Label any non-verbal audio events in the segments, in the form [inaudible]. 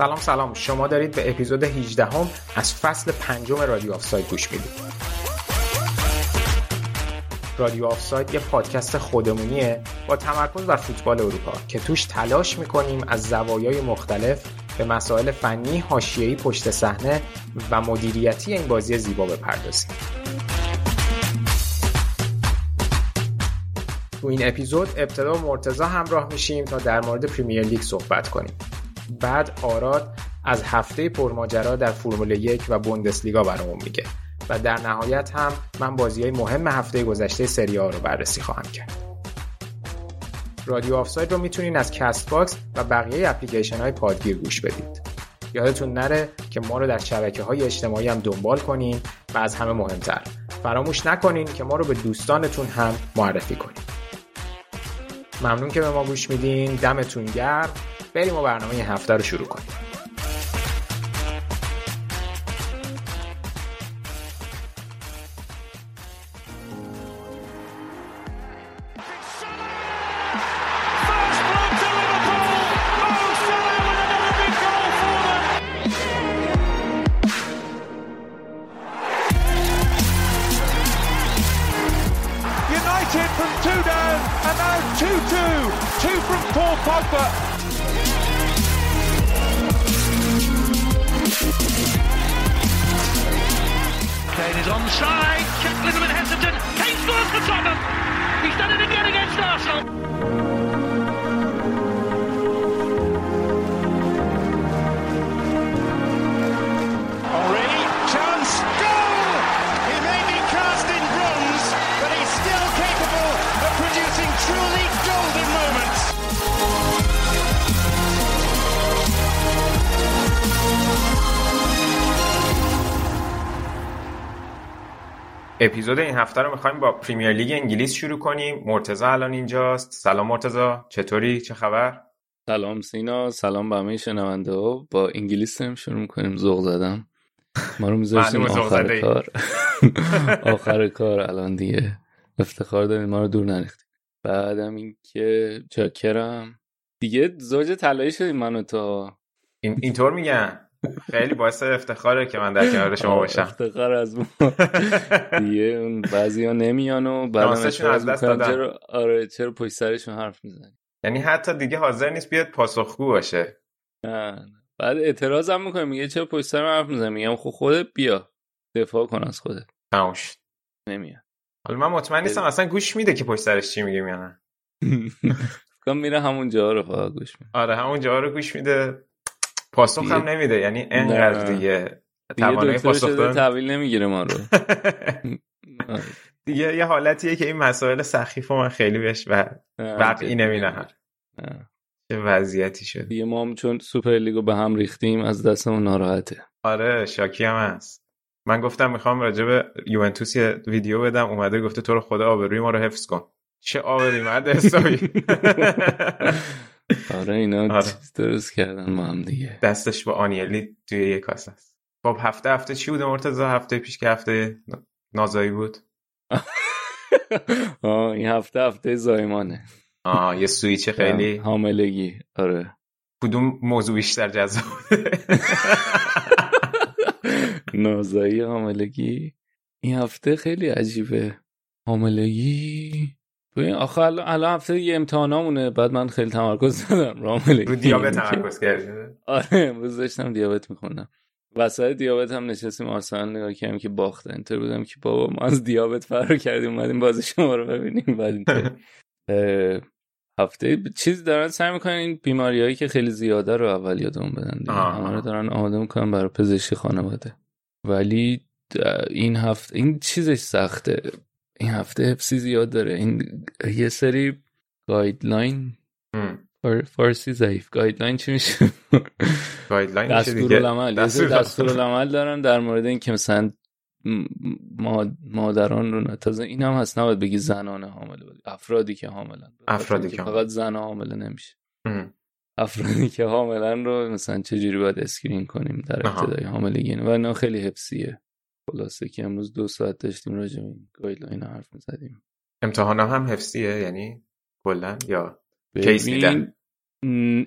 سلام سلام شما دارید به اپیزود 18 هم از فصل پنجم رادیو آفساید گوش می‌دید رادیو آفساید یه پادکست خودمونیه با تمرکز بر فوتبال اروپا که توش تلاش می‌کنیم از زوایای مختلف به مسائل فنی، حاشیه‌ای پشت صحنه و مدیریتی این بازی زیبا بپردازیم. تو این اپیزود ابتدا مرتزا همراه میشیم تا در مورد پریمیر لیگ صحبت کنیم. بعد آراد از هفته پرماجرا در فرمول یک و بوندسلیگا برامون میگه و در نهایت هم من بازی های مهم هفته گذشته سری آ رو بررسی خواهم کرد. رادیو آفساید رو می‌تونین از کست باکس و بقیه اپلیکیشن های پادگیر گوش بدید. یادتون نره که ما رو در شبکه های اجتماعی هم دنبال کنین و از همه مهمتر فراموش نکنین که ما رو به دوستانتون هم معرفی کنین. ممنون که به ما گوش میدین دمتون گرم بریم و برنامه هفته رو شروع کنیم. این هفته رو می‌خوایم با پریمیر لیگ انگلیس شروع کنیم. مرتزا الان اینجاست. سلام مرتزا چطوری؟ چه خبر؟ سلام سینا. سلام به همه شنونده ها. با انگلیس هم شروع می‌کنیم ذوق زدم. ما رو ذوق آخر. کار. [laughs] آخر کار الان دیگه. افتخار داریم. ما رو دور نریختیم. بعدم اینکه چاکرم. دیگه زوج طلایی شدیم من و تو این اینطور میگن. خیلی باعث افتخاره که من در کنار شما باشم. افتخار از ما. [laughs] دیگه اون بعضی ها نمیان و ناسشون از دست دادن. چرا؟ آره چرا پشت سرشون حرف می‌زنی؟ یعنی حتی دیگه حاضر نیست بیاد پاسخگو باشه. نه. بعد اعتراض هم می‌کنه میگه چرا پشت سر حرف می‌زنی؟ میگم خب خودت بیا. دفاع کن از خودت. تموم شد. نمیاد. حالا من مطمئن نیستم اصلا گوش میده که پشت سرش چی میگیم یا نه میره همون جا رو فقط گوش میده. آره همون جا رو گوش میده. پاسخ هم نمیده. یعنی انقدر. دیگه توانایی پاسخ دادن. تحویل نمی‌گیره ما رو. [laughs] آره. دیگه یه حالتیه که این مسائل سخیف و من خیلی بهش و وقعی نمی‌دهم. چه وضعیتی شد. دیگه ما هم چون سوپر لیگو به هم ریختیم از دستمون ناراحته. آره شاکی هم هست. من گفتم می‌خوام راجع به یوونتوس یه ویدیو بدم. اومده گفته تو رو خدا آبروی ما رو حفظ کن. چه آبروی مرد حسابی. [laughs] آره اینا آره. چیز درست کردن ما هم دیگه. دستش با آنیلی توی یه کاسه است. خب هفته هفته چی بوده مرتضی؟ هفته پیش که هفته نازایی بود. [laughs] آه این هفته هفته زایمانه. آه یه سویچ [laughs] خیلی حاملگی. آره. کدوم موضوع بیشتر جذاب؟ [laughs] نازایی حاملگی. این هفته خیلی عجیبه. حاملگی. ببین آخه الان الان هفته یه امتحانامونه. بعد من خیلی تمرکز دادم رو حاملگی رو دیابت [laughs] تمرکز کردی؟ آره امروز داشتم دیابت میخوندم. وسط دیابت هم نشستیم. آرسنال نگاه کردیم که باخته اینطور بودم که بابا ما از دیابت فرار کردیم. اومدیم بازی شما رو ببینیم. بعد هفته چیز دارن سعی می‌کنن این بیماری هایی که خیلی زیاده رو اول یادمون بدن. همه رو دارن آماده می‌کنن برای پزشکی خانواده. ولی این هفته این چیزش سخته. این هفته حفظی زیاد داره. این یه سری guideline فارسی ضعیف. guideline چی میشه؟ guideline یه سری دستورالعمل. دستورالعمل دارن در مورد این که مثلا مادران رو نه تازه این هم هست نباید بگی زنان حامله. افرادی که حاملن. افرادی که فقط زن حامله نمیشه. افرادی که حاملن رو مثلا چجوری باید screen کنیم در ابتدای حاملگی؟ و اینا خیلی حفظیه. خلاصه که امروز دو ساعت داشتیم راجع به این guideline حرف می‌زدیم. امتحان هم حفظیه یعنی کلا؟ یا case میدن؟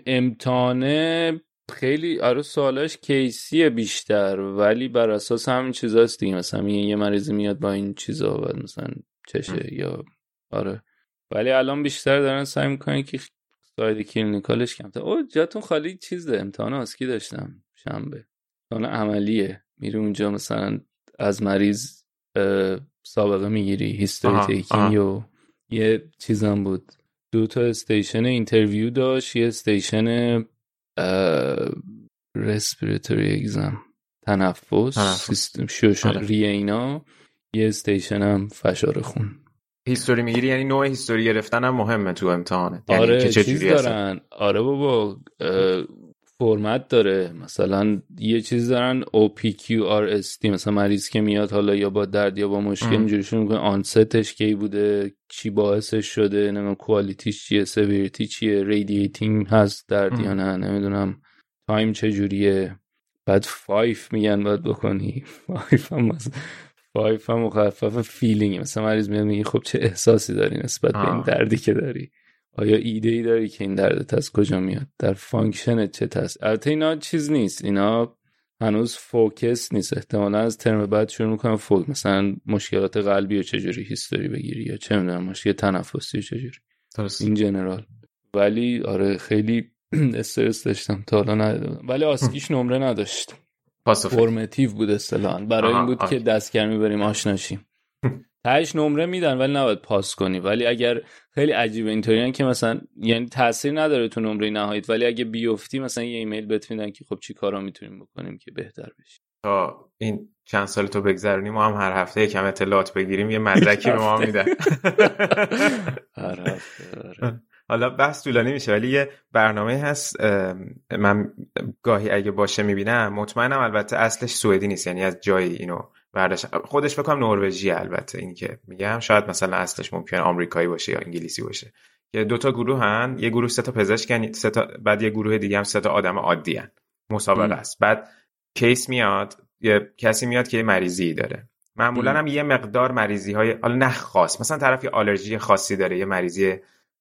امتحانه خیلی آره سوالاش case یه بیشتر ولی بر اساس همین چیزاست دیگه. مثلا یه مریضی میاد با این چیزا و مثلا چشه یا آره. ولی الان بیشتر دارن سعی می‌کنن که side clinical ش کمتر او جاتون خالی چیز ده امتحان OSCE داشتم. شنبه. امتحان عملیه. میری اونجا مثلا از مریض سابقه می‌گیری history taking و یه چیزم بود. دو تا station interview داشت یه station respiratory exam تنفس سیستم شوشن آره. ریه اینا. یه station هم فشار خون. history می‌گیری؟ یعنی نوع history گرفتن هم مهمه تو امتحانه یعنی آره که چیز دارن. آره بابا فرمت داره. مثلا یه چیز دارن OPQRST مثلا مریض که میاد حالا یا با درد یا با مشکل اینجوری شروع می‌کنه. onset ش کی بوده؟ چی باعثش شده؟ نمی‌دونم quality ش چیه؟ severity چیه؟ radiating هست درد یا نه؟ نمی‌دونم. time چجوریه؟ بعد FIFE میگن باید بکنی. FIFE هم FIFE هم مخفف feeling مثلا مریض میاد میگه خب چه احساسی داری نسبت به این دردی که داری؟ آیا ایده ای داری که این دردت از کجا میاد؟ در function چه هست البته اینا چیز نیست. اینا هنوز focus نیست. احتمالا از ترم بعد شروع می‌کنم focus مثلا مشکلات قلبی و چجوری history بگیری یا چه می‌دونم مشکل تنفسی چجوری؟ این general. ولی آره خیلی [clears throat] استرس داشتم تا حالا ولی OSCE یش نمره نداشت. formative بود اصطلاحا. برای این بود که دستگرمی بریم آشنا شیم [laughs] تهش نمره میدن ولی نباید پاس کنی. ولی اگر خیلی عجیبه اینطوریان که مثلا یعنی تاثیر نداره تو نمره نهایت ولی اگه بیفتی مثلا یه ایمیل بهت میدن که خب چی کارا می‌تونیم بکنیم که بهتر بشی تا این چند سال تو بگذرونی ما هم هر هفته یکم اطلاعات بگیریم یه مدرکی به ما میدن. آره، [laughs] آره. حالا بحث طولانی میشه ولی یه برنامه هست من گاهی اگه باشه می‌بینم مطمئنم البته اصلش سوئدی نیست یعنی از جایی اینو برداشت خودش بکنم نروژی البته این که میگم. شاید مثلا اصلش ممکن آمریکایی باشه یا انگلیسی باشه. که دو تا گروه هن. یه گروه سه تا پزشکن سه تا بعد یه گروه دیگه هم سه تا آدم عادی هن. مسابقه است. بعد کیس میاد یه کسی میاد که یه مریضی داره. معمولا هم یه مقدار مریضی های حالا نه خاص مثلا طرف یه آلرژی خاصی داره یه مریضی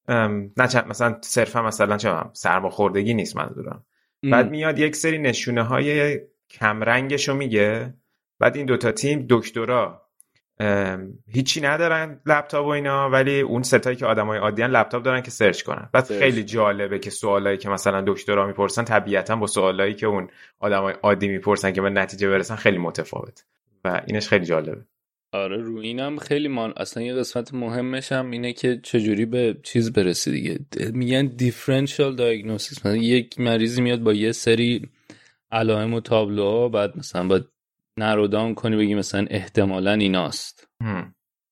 نه مثلا صرفا مثلا چه سرماخوردگی نیست منظورم. بعد میاد یک سری نشونه های کمرنگش رو میگه. بعد این دوتا تیم دکترا هیچی ندارن لپتاپ و اینا ولی اون ستایی که آدمای عادیان لپتاپ دارن که سرچ کنن. بعد خیلی جالبه که سوالایی که مثلا دکترا می‌پرسن طبیعتا با سوالایی که اون آدمای عادی می‌پرسن که به نتیجه برسن خیلی متفاوت و اینش خیلی جالبه. آره رو اینم خیلی مان اصلا یه قسمت مهمش هم اینه که چجوری به چیز برسی دیگه. میگن differential diagnosis مثلا یک مریضی میاد با یه سری علائم و تابلوها بعد مثلا باید narrow down کنی بگی مثلا احتمالا ایناست.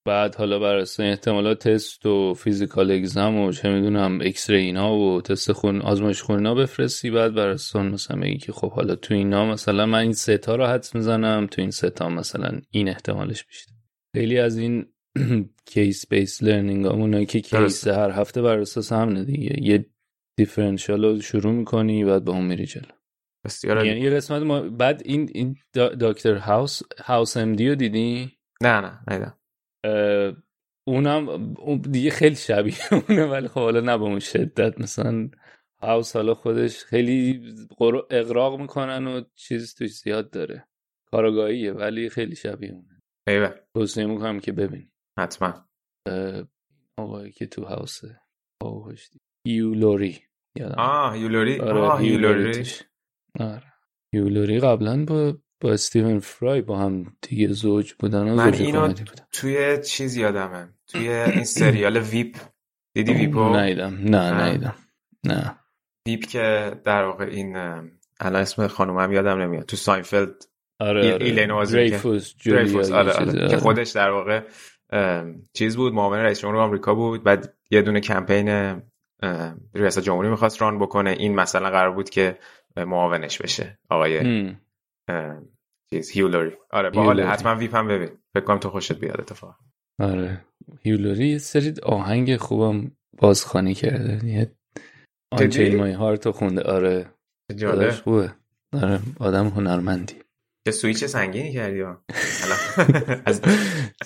بعد حالا بر اساس احتمالات تست و physical exam و چه می‌دونم ایکس اینا و تست خون آزمایش خون اینا بفرستی بعد بر مثلا بگی که خب حالا تو اینا مثلا من این ستا رو حدس می‌زنم تو این ستا مثلا این احتمالش بیشتر. خیلی از این case-based learning همونه که case هر هفته بر اساس هم دیگه. یه differential رو شروع می‌کنی بعد با اون میری جلو. بسیار یعنی یه قسمت ما بعد این این دکتر هاوس House M.D. رو دیدی؟ نه نه ندیدم اونم دیگه خیلی شبیه [laughs] اونه ولی خب حالا نه به اون شدت. مثلا هاوس حالا خودش خیلی اغراق می‌کنن و چیز توش زیاد داره. کارگاهیه ولی خیلی شبیه اونه. ایوه. توصیه می‌کنم که ببین حتما. آقایی که تو هاوسه یولوری آه یولوری آه یولوری آره. یولوری قبلا با با استیون فرای با هم دیگه زوج بودن من اینو توی چیز یادمه. توی این سریال ویپ. دیدی ویپو؟ نیدم نه نیدم نه. ویپ که در واقع این الان اسم خانومم یادم نمیاد. تو Seinfeld آره آره. ایلین دریفوس آره آره. که آره. خودش در واقع چیز بود معاون رئیس جمهور آمریکا بود. بعد یه دونه کمپین ریاست جمهوری می‌خواست run بکنه. این مثلا قرار بود که معاونش بشه آقای چیز هیو لوری. آره باحال حتما Veep هم ببین. فکر کنم تو خوشت بیاد اتفاق آره. هیو لوری یه سری آهنگ خوبم بازخوانی کرده. یه Unchain My Heart و خونده. آره. جالب. خوبه. آره آدم هنرمندی. که سویچ سنگینی کردی [laughs] از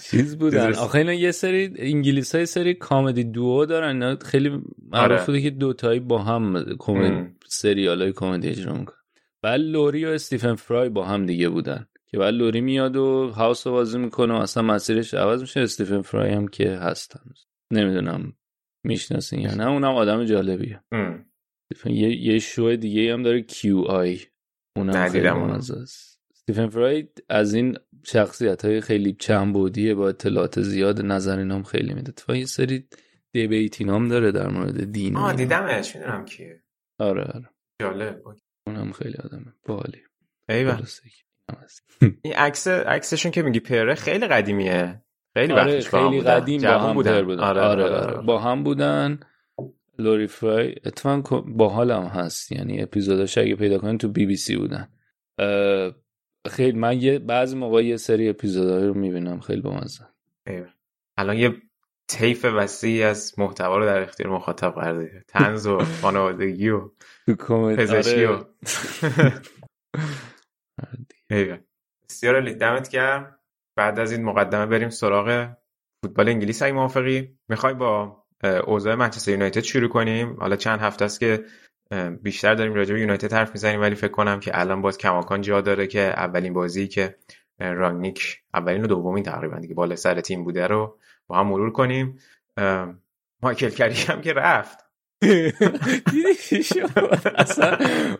چیز بودن. آخه اینا یه سری انگلیسی های سری comedy duo دارن. خیلی معروف آره. بوده که دوتایی با هم کمد سریال های کمدی اجرا می‌کنن. بعد لوری و استیفن فرای با هم دیگه بودن. که بعد لوری میاد و هاوس رو بازی می‌کنه و اصلا مسیرش عوض میشه. استیفن فرای هم که هستن. نمی‌دونم می‌شناسین یا نه. اونم آدم جالبیه. یه, یه شو دیگه هم داره. کیو آی. اونم خیلی است. استیفن فراید از این شخصیت های خیلی چنبودیه با اطلاعات زیاد نظر اینام خیلی میده. و یه سری دیبیت اینام داره در مورد دین آه دیدمش. می‌دونم کیه. آره آره. جالب. اونم خیلی آدمه. بالی ایوه. این عکس عکسشون که میگی پره خیلی قدیمیه. خیلی آره خیلی قدیم با هم بودن, بودن. آره, آره, آره, آره, با هم بودن. لوری فرای اتفاقا باحال هم هست. یعنی اپیزوداش اگه پیدا کنین تو بی بی سی بودن. خیلی من یه بعضی موقع یه سری اپیزودهای رو می‌بینم خیلی بامزه. الان یه طیف وسیعی از محتوا رو در اختیار مخاطب قرار داده تنز و [laughs] خانوادگی و پزشکی و [laughs] بسیار عالی. دمت گرم. بعد از این مقدمه بریم سراغ فوتبال انگلیس اگه موافقی. می‌خوای با اوضاع منچستر یونایتد شروع کنیم؟ حالا چند هفته است که بیشتر داریم راجع به یونایتد حرف می‌زنیم ولی فکر کنم که الان باز کماکان جا داره که اولین بازی که رانگنیک اولین و دومین تقریبا دیگه بالا سر تیم بوده رو با هم مرور کنیم. مایکل کری هم که رفت. اصلا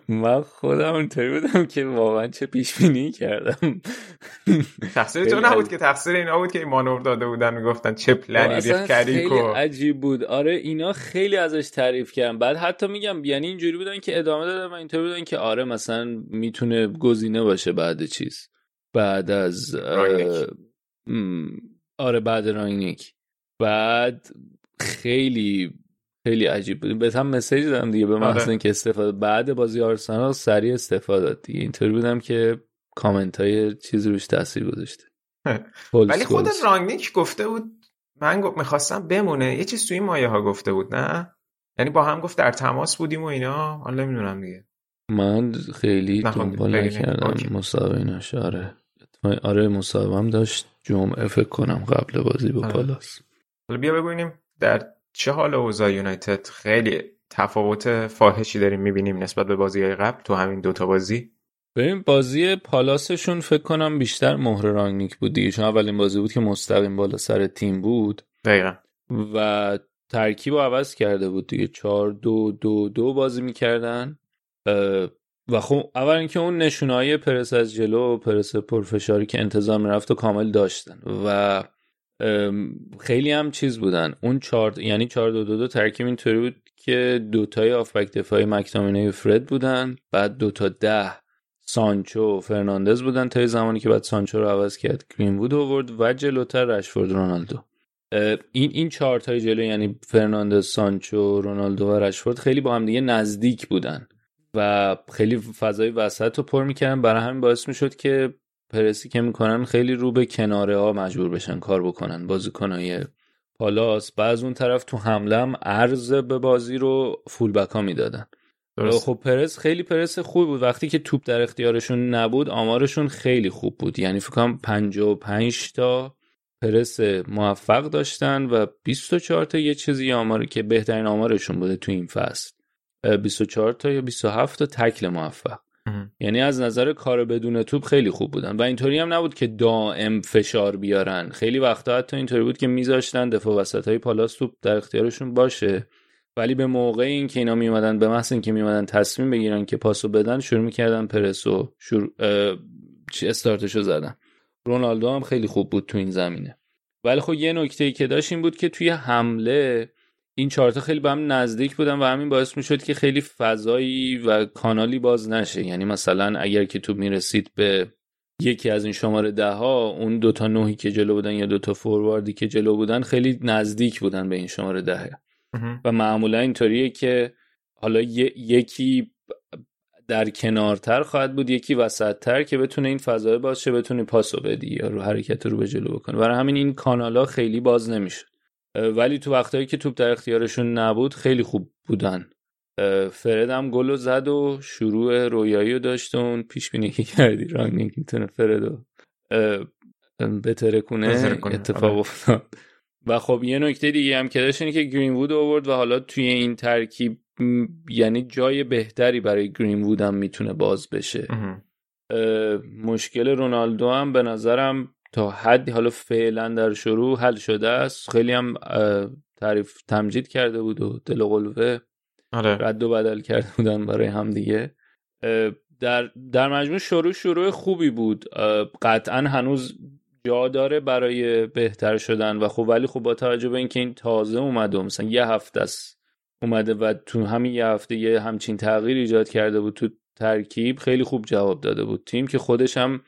من خودم اونطوری بودم که واقعا چه پیش بینی کردم. تقصیر تو نبود که تقصیر اینا بود که مانور داده بودن می‌گفتن چه پلنی ریخت خیلی عجیب بود. آره اینا خیلی ازش تعریف کردن. بعد حتی میگم یعنی اینجوری بودن که ادامه دادن و اینطوری بودن که آره مثلا می‌تونه گزینه باشه بعد چیز. بعد از آره بعد رانگنیک بعد خیلی خیلی عجیب بود. بهت هم مسیج دادم دیگه به محض اینکه استفاده بعد بازی آرسنال سریع استفاده داد دیگه. اینطوری بودم که کامنت های چیز روش تاثیر گذاشته. [laughs] ولی خود رانگنیک گفته بود من گفت می‌خواستم بمونه. یه چیز توی این مایه ها گفته بود نه؟ یعنی با هم گفت در تماس بودیم و اینا. حالا نمی‌دونم دیگه. من خیلی دنبال نکردم مسابقه ایناش آره. آره مسابقه هم داشت. جمعه فکر کنم قبل بازی با پالاس. حالا بیا ببینیم در چه حال اوضاع یونایتد خیلی تفاوت فاحشی داریم می‌بینیم نسبت به بازی های قبل تو همین دوتا بازی؟ ببین بازی پالاسشون فکر کنم بیشتر مهر رانگنیک بود دیگه چون اولین بازی بود که مستقیم بالا سر تیم بود دقیقا. و ترکیب رو عوض کرده بود دیگه. چهار دو دو دو بازی می‌کردن و خب اول اینکه اون نشونهای پرس از جلو و پرس پرفشاری که انتظار می‌رفت و کامل داشتن و خیلی هم چیز بودن. اون چهار یعنی چهار دو دو دو ترکیب اینطوری بود که دوتای هافبک دفاعی مک‌تامینی و فرد بودن بعد دوتا ده سانچو و فرناندز بودن. تا زمانی که بعد سانچو رو عوض کرد گرین وود آورد و جلوتر رشفورد رونالدو. این این چهار تای جلو یعنی فرناندز سانچو رونالدو و رشفورد خیلی با هم دیگه نزدیک بودن و خیلی فضای وسط رو پر می‌کردن. برای همین باعث می‌شد که پرسی که می‌کنن خیلی رو به کناره ها مجبور بشن کار بکنن. بازیکنای پالاس بعض اون طرف تو حمله هم عرض به بازی رو فول بک ها می‌دادن. خب پرس خیلی پرس خوب بود. وقتی که توپ در اختیارشون نبود آمارشون خیلی خوب بود. یعنی فکر کنم 55 تا پرس موفق داشتن و 24 تا یه چیزی آماری که بهترین آمارشون بوده تو این فصل. 24 تا یا 27 تا تکل موفق. یعنی از نظر کار بدون توپ خیلی خوب بودن. و اینطوری هم نبود که دائم فشار بیارن. خیلی وقتا حتی اینطوری بود که میذاشتن دفاع وسط های پالاس توپ در اختیارشون باشه. ولی به موقع این که اینا میومدن به محض اینکه میومدن تصمیم بگیرن که پاسو بدن شروع می‌کردن پرسو شروع استارتشو زدن. رونالدو هم خیلی خوب بود تو این زمینه. ولی خب یه نکته که داشت این بود که توی حمله این چهارتا خیلی به هم نزدیک بودن و همین باعث می‌شد که خیلی فضایی و کانالی باز نشه. یعنی مثلا اگر که تو می‌رسید به یکی از این شماره ده ها اون دوتا نوهی که جلو بودن یا دوتا فورواردی که جلو بودن خیلی نزدیک بودن به این شماره دهه و معمولا اینطوریه که حالا یکی در کنارتر خواهد بود یکی وسطتر که بتونه این فضای باز شه بتونه پاسو بدی یا رو حرکت رو به جلو بکنه. برای همین این کانالا خیلی باز نمی‌شد. ولی تو وقتایی که توپ در اختیارشون نبود خیلی خوب بودن. فرد هم گل زد و شروع رویایی رو داشت اون پیش بینی که کردی رانگنیک می‌تونه فرد بتره کنه اتفاق آره. افتاد. و خب یه نکته دیگه هم که داشت اینه که گرین وود آورد و حالا توی این ترکیب یعنی جای بهتری برای گرین وود هم می‌تونه باز بشه. مشکل رونالدو هم به نظرم تا حدی حالا فعلا در شروع حل شده است. خیلی هم تعریف تمجید کرده بود و دل و قلوه آره. رد و بدل کرده بودن برای هم دیگه. در, در مجموع شروع شروع خوبی بود. قطعا هنوز جا داره برای بهتر شدن و خب ولی خب با توجه به اینکه این تازه اومده مثلا یه هفته است اومده و تو همین یه هفته یه همچین تغییر ایجاد کرده بود تو ترکیب خیلی خوب جواب داده بود تیم که خودش هم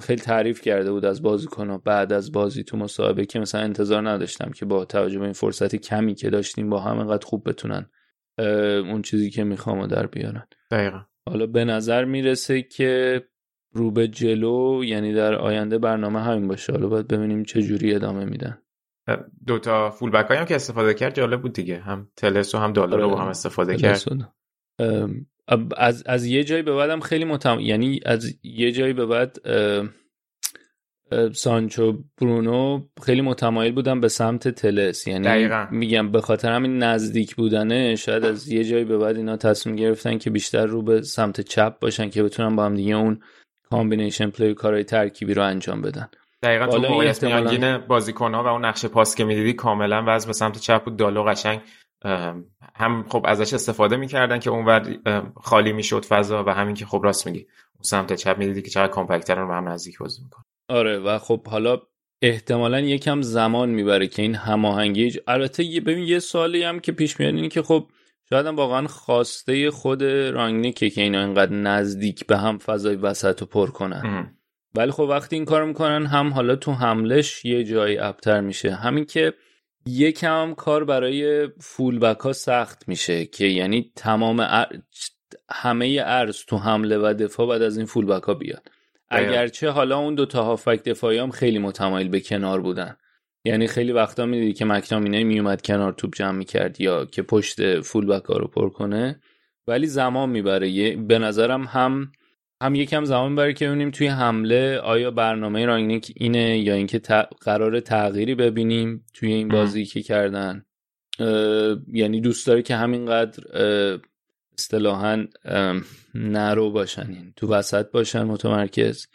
خیلی تعریف کرده بود از بازیکن‌ها بعد از بازی تو مصاحبه که مثلا انتظار نداشتم که با توجه به این فرصت کمی که داشتیم با هم انقدر خوب بتونن اون چیزی که می‌خوام در بیارن. دقیقا. حالا به نظر می‌رسه که رو به جلو یعنی در آینده برنامه همین باشه. حالا باید ببینیم چه جوری ادامه میدن. دوتا فول بک هم که استفاده کرد جالب بود دیگه. هم تلس و هم دالر رو آره. هم استفاده کرد. از از یه جایی به بعدم خیلی متم یعنی از یه جایی به بعد سانچو برونو خیلی متمایل بودن به سمت تلس. یعنی دقیقا. میگم به خاطر همین نزدیک بودنه شاید از یه جایی به بعد اینا تصمیم گرفتن که بیشتر رو به سمت چپ باشن که بتونن با هم دیگه اون combination play کارهای ترکیبی رو انجام بدن. دقیقا تو موقعیت میانگین بازیکن ها و اون نقش پاس که می‌دیدی کاملا وزن به سمت چپ بود. دالو قشنگ هم خب ازش استفاده می‌کردن که اونور خالی می‌شد فضا و همین که خب راست میگی اون سمت چپ می‌دیدی که چقدر compact ترن و هم نزدیک بازی می‌کنن. آره و خب حالا احتمالا یکم زمان می‌بره که این هماهنگی البته ببین یه سوالی هم که پیش میاد اینه که خب شاید هم واقعا خواسته خود رانگنیکه که اینا اینقدر نزدیک به هم فضای وسط رو پر کنن. ولی خب وقتی این کار می‌کنن هم حالا تو حملش یه جایی ابتر میشه. همین که یکم کار برای فول بک ها سخت میشه که یعنی تمام همه ارز تو حمله و دفاع بعد از این فول بک ها بیاد اگرچه حالا اون دو تا هافک دفاعی هم خیلی متمایل به کنار بودن. یعنی خیلی وقتا می‌دیدی که مکتامینه میومد کنار توپ جمع می‌کرد یا که پشت فول بک ها رو پر کنه. ولی زمان می‌بره. به نظرم هم هم یکم زمان می‌بره که ببینیم توی حمله آیا برنامه رانگنیک اینه یا اینکه قرار تغییری ببینیم توی این بازی که کردن. یعنی دوست داره که همینقدر اصطلاحا narrow باشن یعنی تو وسط باشن متمرکز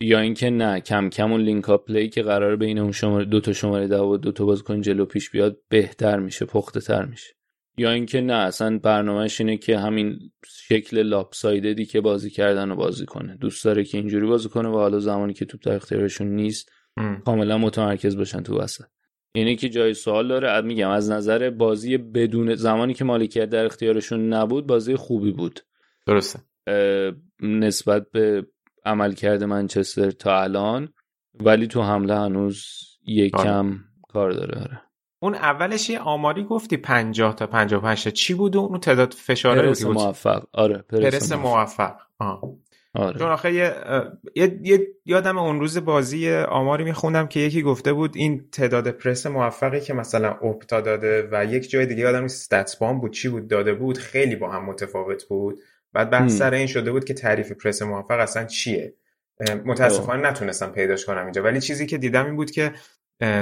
یا اینکه نه کم کم اون link-up play که قرار بین اون شماره دو تا شماره ده و دو تا بازیکن جلو پیش بیاد بهتر میشه پخته تر میشه. یا اینکه نه اصلا برنامهش اینه که همین شکل لاپسایددی که بازی کردن و بازی کنه. دوست داره که اینجوری بازی کنه و حالا زمانی که توپ در اختیارشون نیست کاملا متمرکز باشن تو وسط. اینه که جای سوال داره میگم از نظر بازی بدون زمانی که مالکیت در اختیارشون نبود بازی خوبی بود. درسته. نسبت به عملکرد منچستر تا الان ولی تو حمله هنوز یکم آره. کار داره آره. اون اولش یه آماری گفتی 50 تا 55 چی بود اون تعداد فشاره پرس موفق. آره پرس, پرس موفق, آه. آره. چون آخه یه،, یه،, یادم اون روز بازی آماری میخوندم که یکی گفته بود این تعداد پرس موفقی که مثلا اپتا داده و یک جای دیگه یادم ستاتس بام بود چی بود داده بود خیلی با هم متفاوت بود. بعد بحث سر این شده بود که تعریف پرس موفق اصلا چیه؟ متاسفانه نتونستم پیداش کنم اینجا. ولی چیزی که دیدم این بود که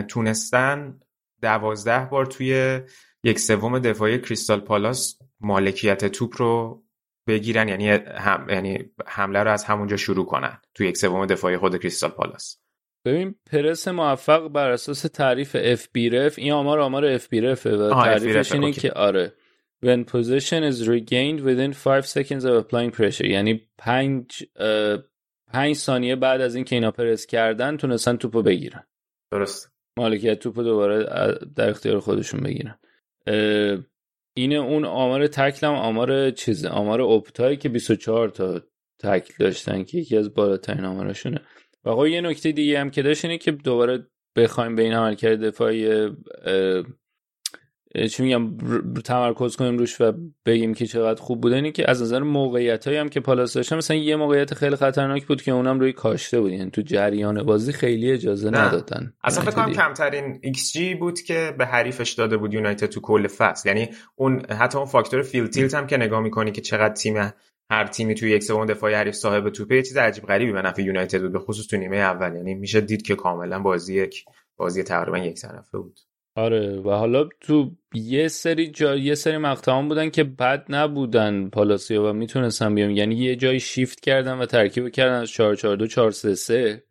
تونستن دوازده بار توی یک سوم دفاعی کریستال پالاس مالکیت توپ رو بگیرن یعنی هم، یعنی حمله رو از همونجا شروع کنن توی یک سوم دفاعی خود کریستال پالاس. ببین پرس موفق بر اساس تعریف FBref این آمار آمار FBref ه و تعریفش اینه که آره when possession is regained within 5 seconds of applying pressure یعنی 5 5 ثانیه بعد از اینکه اینا پرس کردن تونستن توپو بگیرن. درست. مالکیت توپ دوباره در اختیار خودشون بگیرن. اینه اون آمار تکلم آمار چیزه آمار اپتایی که 24 تا تکل داشتن که یکی از بالاترین آمارشونه. و خب یه نکته دیگه هم که داشت اینه که دوباره بخوایم به این عملکرد دفاعی چی میگم تمرکز کنیم روش و بگیم که چقدر خوب بوده. اینه که از نظر موقعیت هایی هم که پالاس داشتن مثلا یه موقعیت خیلی خطرناک بود که اونم روی کاشته بود. یعنی تو جریان بازی خیلی اجازه نه. ندادن. اصلا فکر کنم کمترین ایکس جی بود که به حریفش داده بود یونایتد تو کل فصل. یعنی اون حتی اون فاکتور field tilt هم که نگاه می‌کنی که چقدر تیم هر تیمی توی یک سوم دفاعی حریف صاحب توپه یه چیز عجیب غریبی به نفع یونایتد بود به خصوص تو نیمه اول. یعنی میشه دید که کاملا بازی یک بازی تقریبا یک طرفه بود. آره و حالا تو یه سری جا یه سری مقطع بودن که بد نبودن پالاسیا و می‌تونستن بیام یعنی یه جایی شیفت کردن و ترکیب کردن از 4 4 2 4 3 3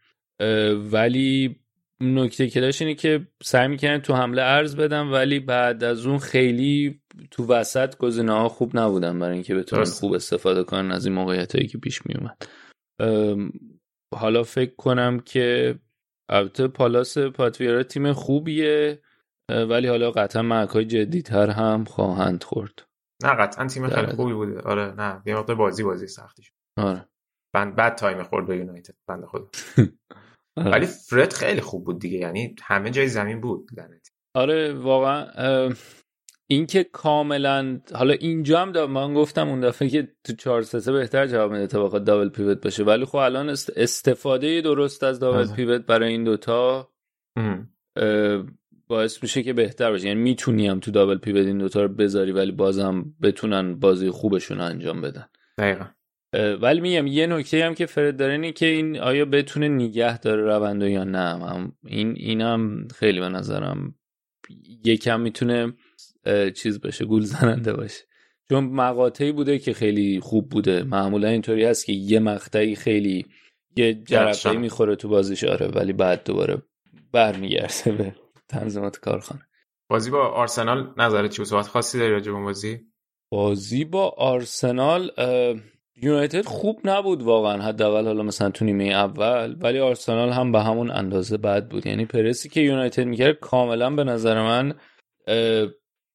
ولی نکته که داشت اینه که سعی می‌کنن تو حمله ارز بدن ولی بعد از اون خیلی تو وسط گزینه ها خوب نبودن برای اینکه بتونن خوب استفاده کنن از این موقعیت هایی که پیش میومد حالا فکر کنم که البته پالاس پاتویرا تیم خوبیه. ولی حالا قطعا مرک های جدی تر هم خواهند خورد. نه قطعا تیم خیلی خوبی بوده. آره نه یه مقدار بازی بازی سختی شد. آره. بند بعد تایم خورد به یونایتد بنده خدا. [laughs] آره. ولی فرد خیلی خوب بود دیگه یعنی همه جای زمین بود آره واقعا اینکه کاملا حالا اینجا هم من گفتم اون دفعه که تو 4 3 بهتر جواب میده تا دابل پیوت باشه. ولی خب الان استفاده درست از دابل آره. پیوت برای این دوتا باعث میشه که بهتر باشه. یعنی می‌تونی هم تو دابل پیوت این دوتا رو بذاری ولی بازم بتونن بازی خوبشون انجام بدن. دقیقا. ولی میگم یه نکته هم که فرد داره اینه که این آیا بتونه نگه داره روندو یا نه؟ این اینم خیلی به نظرم یکم می‌تونه چیز بشه گول زننده باشه. چون مقاطعی بوده که خیلی خوب بوده. معمولا اینطوری هست که یه مقطعی خیلی یه جرقه می‌خوره تو بازیش آره ولی بعد دوباره برمیگرده به تنظیمات کارخانه. بازی با آرسنال نظر چی صحبت خاصی داری راجع بازی؟ بازی با آرسنال یونایتد خوب نبود واقعا حداقل حالا مثلا تو نیمه اول ولی آرسنال هم به همون اندازه بد بود. یعنی پرسی که یونایتد می‌کرد کاملا به نظر من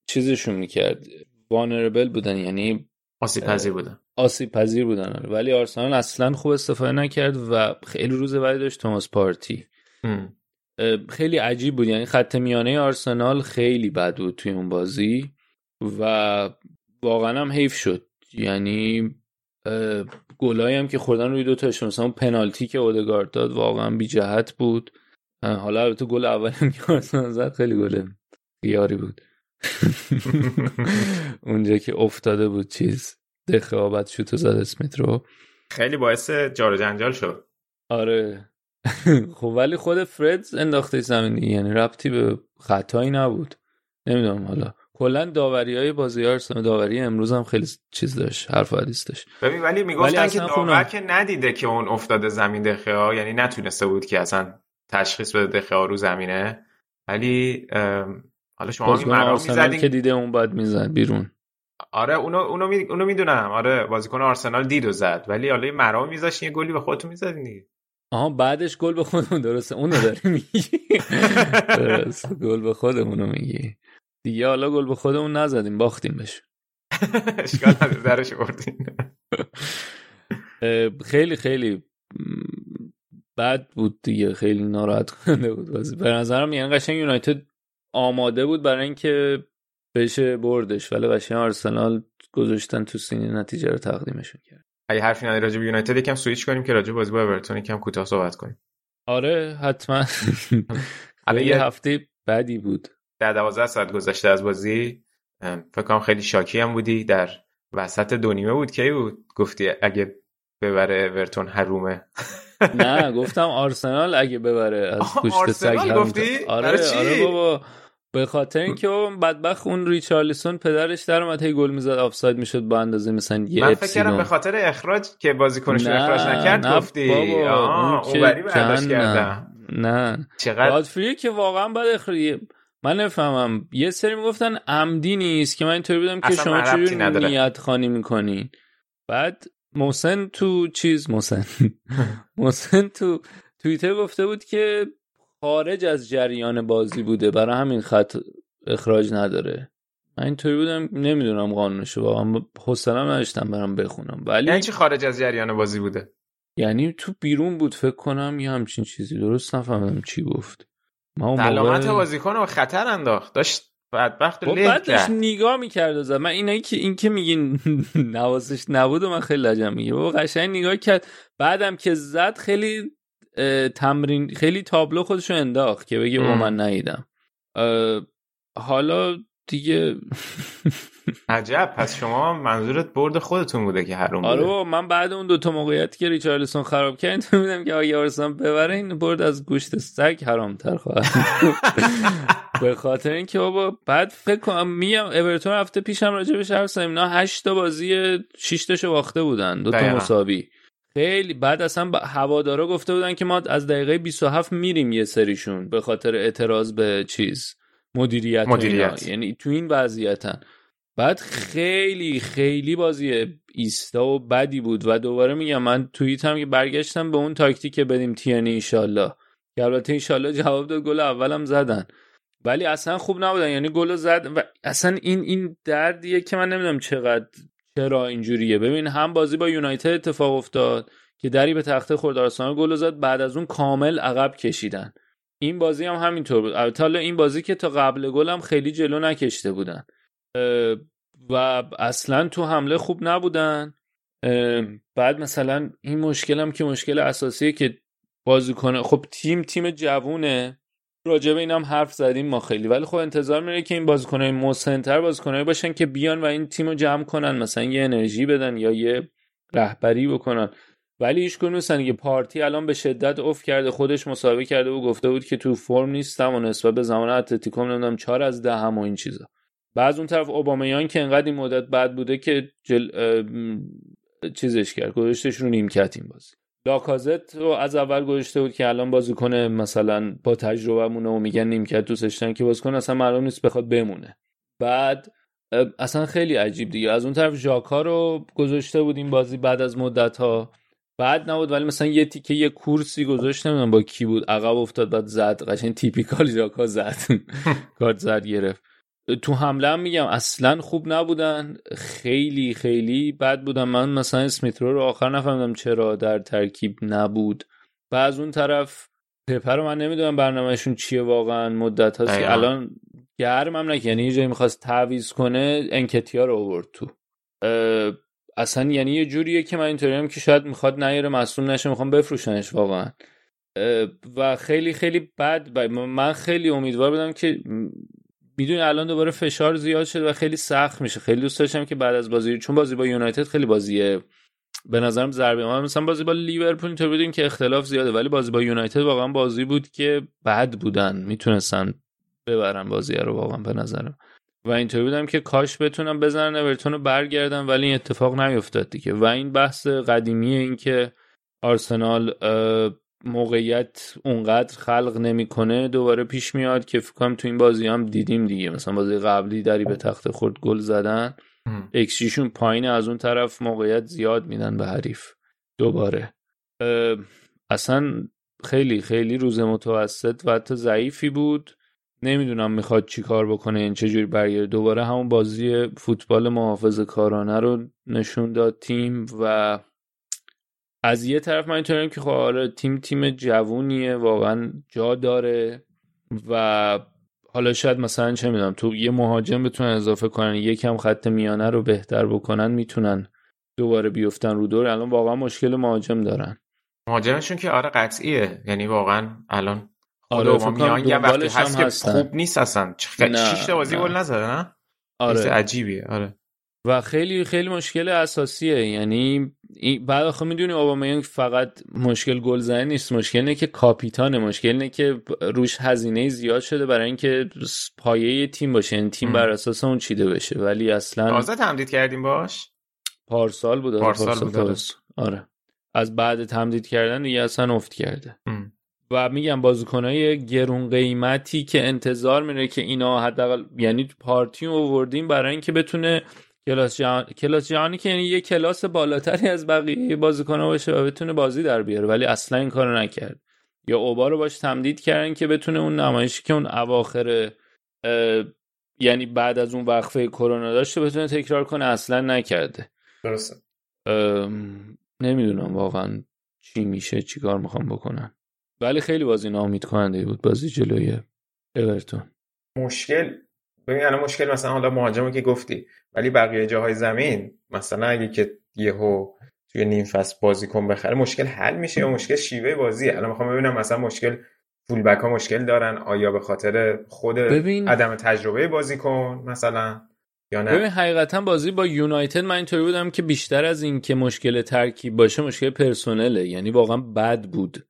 چیزشون می‌کرد. وانربل بودن یعنی آسیب پذیر بودن. آسیب پذیر بودن. ولی آرسنال اصلا خوب استفاده نکرد و خیلی روز بعد داشت توماس پارتی. خیلی عجیب بود. یعنی خط میانه آرسنال خیلی بد بود توی اون بازی و واقعا هم حیف شد. یعنی گلایی هم که خوردن روی دو تاشون مثلا پنالتی که اودگارد داد واقعا بی جهت بود. حالا البته گل اول هم که آرسنال زد خیلی گل خیاری بود. [laughs] اونجا که افتاده بود چیز. دخوابت شوتو زد اسمیت رو. خیلی باعث جار جنجال شد. آره. [laughs] خب ولی خود فرد انداخته زمین یعنی ربطی به خطایی نبود. نمی‌دونم حالا. کلا داوری های بازی آرسنال داوری امروز هم خیلی چیز داشت حرف حدیث داشت. ببین ولی می‌گفتن که داور که ندیده که اون افتاده زمین دخه ها یعنی نتونسته بود که اصلا تشخیص بده دخه ها رو زمینه. ولی حالا شما مرام می‌زدین که دیده اون بعد می‌زد بیرون. آره اونو اونو, می... اونو می‌دونم. آره بازیکن آرسنال دید و زد. ولی حالا مرام میذاشین یه گلی به خودتون می‌زدین دیگه. آها بعدش گل به خودمون درسته. اونو داری میگی؟ [laughs] درست گل به خودمونو میگی. دیگه حالا گل به خودمون نزدیم باختیم بهش. [laughs] اشکال نداره درش بردیم. خیلی خیلی بد بود دیگه خیلی ناراحت کننده بود بازی. به نظرم یعنی قشنگ یونایتد آماده بود برای اینکه بشه بردش ولی قشنگ آرسنال گذاشتن تو سینی نتیجه رو تقدیمشون کرد. اگه حرفی نداری راجع به یونایتد یکم سویچ کنیم که راجع بازی با اورتون یکم کوتاه صحبت کنیم. آره حتما. [laughs] الان یه هفته بعدی بود. در دوازده ساعت گذشته از بازی. فکر کنم خیلی شاکی هم بودی. در وسط دو نیمه بود. کی بود؟ گفتی اگه ببره اورتون حرومه نه گفتم آرسنال اگه ببره از گوشت سگ گفتی؟ آره آره بابا. به خاطر اینکه اون بدبخ اون ریچارلیسون پدرش در اومد هی گل می‌زد آفساید می‌شد با اندازه مثلا یه من فکر کردم به خاطر اخراج که بازیکنش اخراج نکرد نه گفتی بابا اون برداشت کردم. نه. چقدر؟ که واقعا بعد اخراج من نفهمم. یه سری می‌گفتن عمدی نیست که من اینطوری بودم که شما چجوری نیت خانی می‌کنین. بعد محسن تو چیز محسن. [laughs] محسن تو توییتر گفته بود که خارج از جریان بازی بوده برای همین خط اخراج نداره. من اینطوری بودم نمی‌دونم قانونشو واقعا. حوصله‌ام نداشتم برام بخونم. ولی یعنی چی خارج از جریان بازی بوده؟ یعنی تو بیرون بود فکر کنم یه همچین چیزی. درست نفهمیدم چی گفت. ما علامت موقع... بازیکن رو خطر انداخت. داشت بدبخت خب له بعد داشت کرد. نگاه می‌کرد زد. من اینایی که این که میگین [laughs] نوازش نبود و من خیلی لجم میگه بابا قشنگ نگاه کرد. بعدم که زد خیلی تمرین خیلی تابلو خودشو انداخت که بگه او ام. من ندیدم اه، حالا دیگه [laughs] عجب. پس شما منظورت برد خودتون بوده که حروم آره بوده. بابا من بعد اون دوتا موقعیتی که ریچارلسون خراب کرد میدم که اگه آرسنال ببره این برد از گوشت سگ حرامتر خواهد [laughs] به خاطر اینکه بابا بعد فکر کنم میگم اورتون هفته پیشم راجع بهش حرف زدیم. اینا 8 تا بازی 6 تاشو باخته بودن دو تا. مساوی. خیلی بعد اصلا با- هوادارا گفته بودن که ما از دقیقه 27 میریم یه سریشون به خاطر اعتراض به چیز مدیریت. مدیریت. یعنی تو این وضعیتن بعد خیلی خیلی بازی ایستا و بدی بود و دوباره میگم من توییت هم که برگشتم به اون تاکتیک بدیم تیانی ایشالله که البته ایشالله جواب داد گل اولم زدن ولی اصلا خوب نبودن یعنی گل زد و اصلا این این دردیه که من نمی‌دونم چقدر چرا اینجوریه؟ ببین هم بازی با یونایتد اتفاق افتاد که دری به تخته خورد آرسنال گل زد بعد از اون کامل عقب کشیدن. این بازی هم همینطور بود. البته حالا این بازی که تا قبل گل هم خیلی جلو نکشته بودن. و اصلا تو حمله خوب نبودن. بعد مثلا این مشکل هم که مشکل اساسیه که بازیکن خب تیم تیم جوونه. راجبه این هم حرف زدیم ما خیلی. ولی خب انتظار میره که این بازیکنهای مسنتر بازیکنایی باشن که بیان و این تیم رو جمع کنن مثلا یه انرژی بدن یا یه رهبری بکنن. ولی هیچ کدوم که پارتی الان به شدت اوف کرده خودش مسابقه کرده و گفته بود که تو فرم نیستم و نسبت به زمان اتلتیکو نمی‌دونم 4 از ده هم و این چیزا. بعد اون طرف اوبامیان که انقدر این مدت بد بوده که جل... چیزش کرد گذاشتش رو نیمکت این بازی. لاکازت رو از اول گذاشته بود که الان بازیکن مثلا با تجربه مونه و میگن نیمکت دوستش که بازیکن اصلا معلوم نیست بخواد بمونه. بعد اصلا خیلی عجیب دیگه. از اون طرف ژاکا رو گذاشته بود این بازی بعد از مدت ها بعد نبود ولی مثلا یه تیکه یه کورسی گذاشت نمی‌دونم با کی بود. عقب افتاد بعد زد. قشنگ تیپیکال ژاکا زد. [laughs] کارت زد گرفت. تو حمله هم میگم اصلا خوب نبودن. خیلی خیلی بد بودن. من مثلا اسمیت رو, آخر نفهمیدم چرا در ترکیب نبود. و از اون طرف پپر رو من نمی‌دونم برنامهشون چیه واقعا. مدت هست که. الان گرم هم نکنه یعنی یه جایی می‌خواست تعویز کنه انکتیا رو آورد تو. اصلا یعنی یه جوریه که من اینطوری هم که شاید می‌خواد نیاره مصوم نشه می‌خوام بفروشنش واقعا. و خیلی خیلی بد. ب- من خیلی امیدوار بودم که می‌دونی الان دوباره فشار زیاد شده و خیلی سخت میشه. خیلی دوست داشتم که بعد از بازی چون بازی با یونایتد خیلی بازیه. به نظرم ضربه ما مثلا بازی با لیورپول اینطور بودیم که اختلاف زیاده ولی بازی با یونایتد واقعا بازی بود که بد بودن. می‌تونستن ببرن بازی رو واقعا به نظرم. و اینطوری بودم که کاش بتونم بزنن اورتون رو برگردن ولی این اتفاق نیفتاد دیگه. و این بحث قدیمی این که آرسنال موقعیت اونقدر خلق نمی‌کنه دوباره پیش میاد که فکر تو این بازی هم دیدیم دیگه. مثلا بازی قبلی دری به تخت خورد گل زدن. اکسیشون پایین از اون طرف موقعیت زیاد میدن به حریف. دوباره. اصلا خیلی خیلی روز متوسط و حتی ضعیفی بود. نمی‌دونم می‌خواد چی کار بکنه این چجوری برگرده. دوباره همون بازی فوتبال محافظ کارانه رو نشون داد تیم و از یه طرف من اینطوریم که خب آره تیم تیم جوونیه واقعا جا داره و حالا شاید مثلا چه می‌دونم تو یه مهاجم بتونن اضافه کنن یکم خط میانه رو بهتر بکنن می‌تونن دوباره بیفتن رو دور. الان واقعا مشکل مهاجم دارن. مهاجمشون که آره قطعیه. یعنی واقعا الان آره، اوبامیان یه وقتی هست که. خوب نیست اصلا. چ- نه، شیش تا بازی. گل نزده نه؟ آره. عجیبیه. آره. و خیلی خیلی مشکل اساسیه. یعنی این- بعد آخه می‌دونی اوبامیانگ فقط مشکل گل زنی نیست. مشکل اینه که کاپیتانه. مشکل اینه که روش هزینه زیاد شده برای اینکه پایه تیم باشه. یعنی تیم. بر اساس اون چیده بشه. ولی اصلا تازه تمدید کردیم باش؟ پارسال بود. آره، پارسال بود، آره. آره. از بعد تمدید کردن دیگه اصلا افت کرده. ام. و میگم بازیکنای گرون قیمتی که انتظار میره که اینا حداقل یعنی پارتی رو آوردیم برای اینکه بتونه کلاس جهان کلاس جهانی که یعنی یه کلاس بالاتری از بقیه بازیکن‌ها باشه و بتونه بازی در بیاره ولی اصلا این کارو نکرد. یا اوبا رو باش تمدید کردن که بتونه اون نمایشی که اون اواخر یعنی بعد از اون وقفه کرونا داشته بتونه تکرار کنه اصلا نکرده. درسته. نمی‌دونم واقعا چی میشه چی کار می‌خوام بکنن. ولی خیلی بازی ناامید کننده بود بازی جلوی اورتون. مشکل ببین الان مشکل مثلا حالا مهاجمو که گفتی ولی بقیه جاهای زمین مثلا اگه که یهو توی نیم فصل بازیکن بخره مشکل حل میشه یا مشکل شیوه بازی الان می‌خوام ببینم مثلا مشکل فول بک ها مشکل دارن آیا به خاطر خود ببین... عدم تجربه بازیکن مثلا یا نه؟ ببین حقیقتا بازی با یونایتد من اینطوری بودم که بیشتر از این که مشکل ترکیب باشه مشکل پرسنله یعنی واقعا بد بود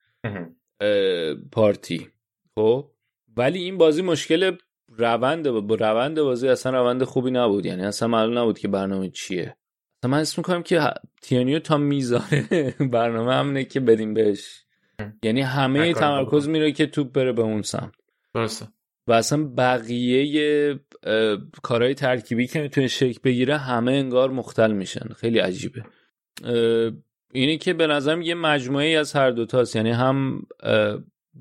پارتی. خب؟ ولی این بازی مشکل روند با روند بازی اصلا روند خوبی نبود. یعنی اصلا معلوم نبود که برنامه چیه. اصلا من اسم می‌کنم که تیانیو تا می‌ذاره. [laughs] برنامه همونه که بدیم بهش. یعنی همه تمرکز میره که توپ بره به اون سمت. درسته. و اصلا بقیه کارهای ترکیبی که می‌تونه شکل بگیره همه انگار مختل میشن. خیلی عجیبه. اینه که به نظرم یه مجموعه از هر دوتاست. یعنی هم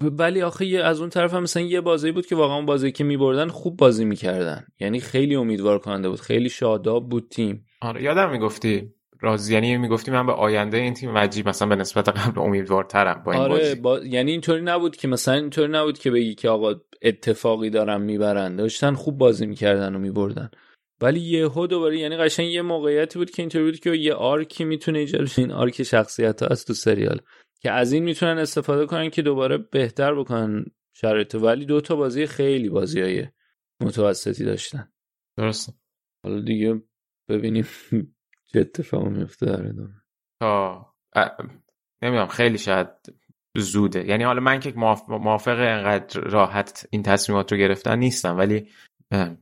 ولی آخه از اون طرف هم مثلا یه بازی بود که واقعا بازی که میبردن خوب بازی می‌کردن. یعنی خیلی امیدوار کننده بود. خیلی شاداب بود تیم. آره یادم می‌گفتی. راضی یعنی می‌گفتی من به آینده این تیم وجی مثلا به نسبت قبل امیدوارترم با این آره بازی. با... یعنی اینطوری نبود که مثلا اینطوری نبود که بگی که آقا اتفاقی دارن می‌برن. داشتن خوب بازی می‌کردن و میبردن. ولی یهو دوباره یعنی قشنگ یه موقعیتی بود که اینطوری بود که یه arc ی می‌تونه ایجاد این arc شخصیت ها از تو سریال. که از این می‌تونن استفاده کنن که دوباره بهتر بکنن شرایط ولی دو تا بازی خیلی بازیای متوسطی داشتن. درسته. حالا دیگه ببینیم [laughs] چه اتفاقی میفته در ادامه. تا نمی‌دونم خیلی شاید زوده. یعنی حالا من که موافق انقدر راحت این تصمیمات رو گرفتن نیستم ولی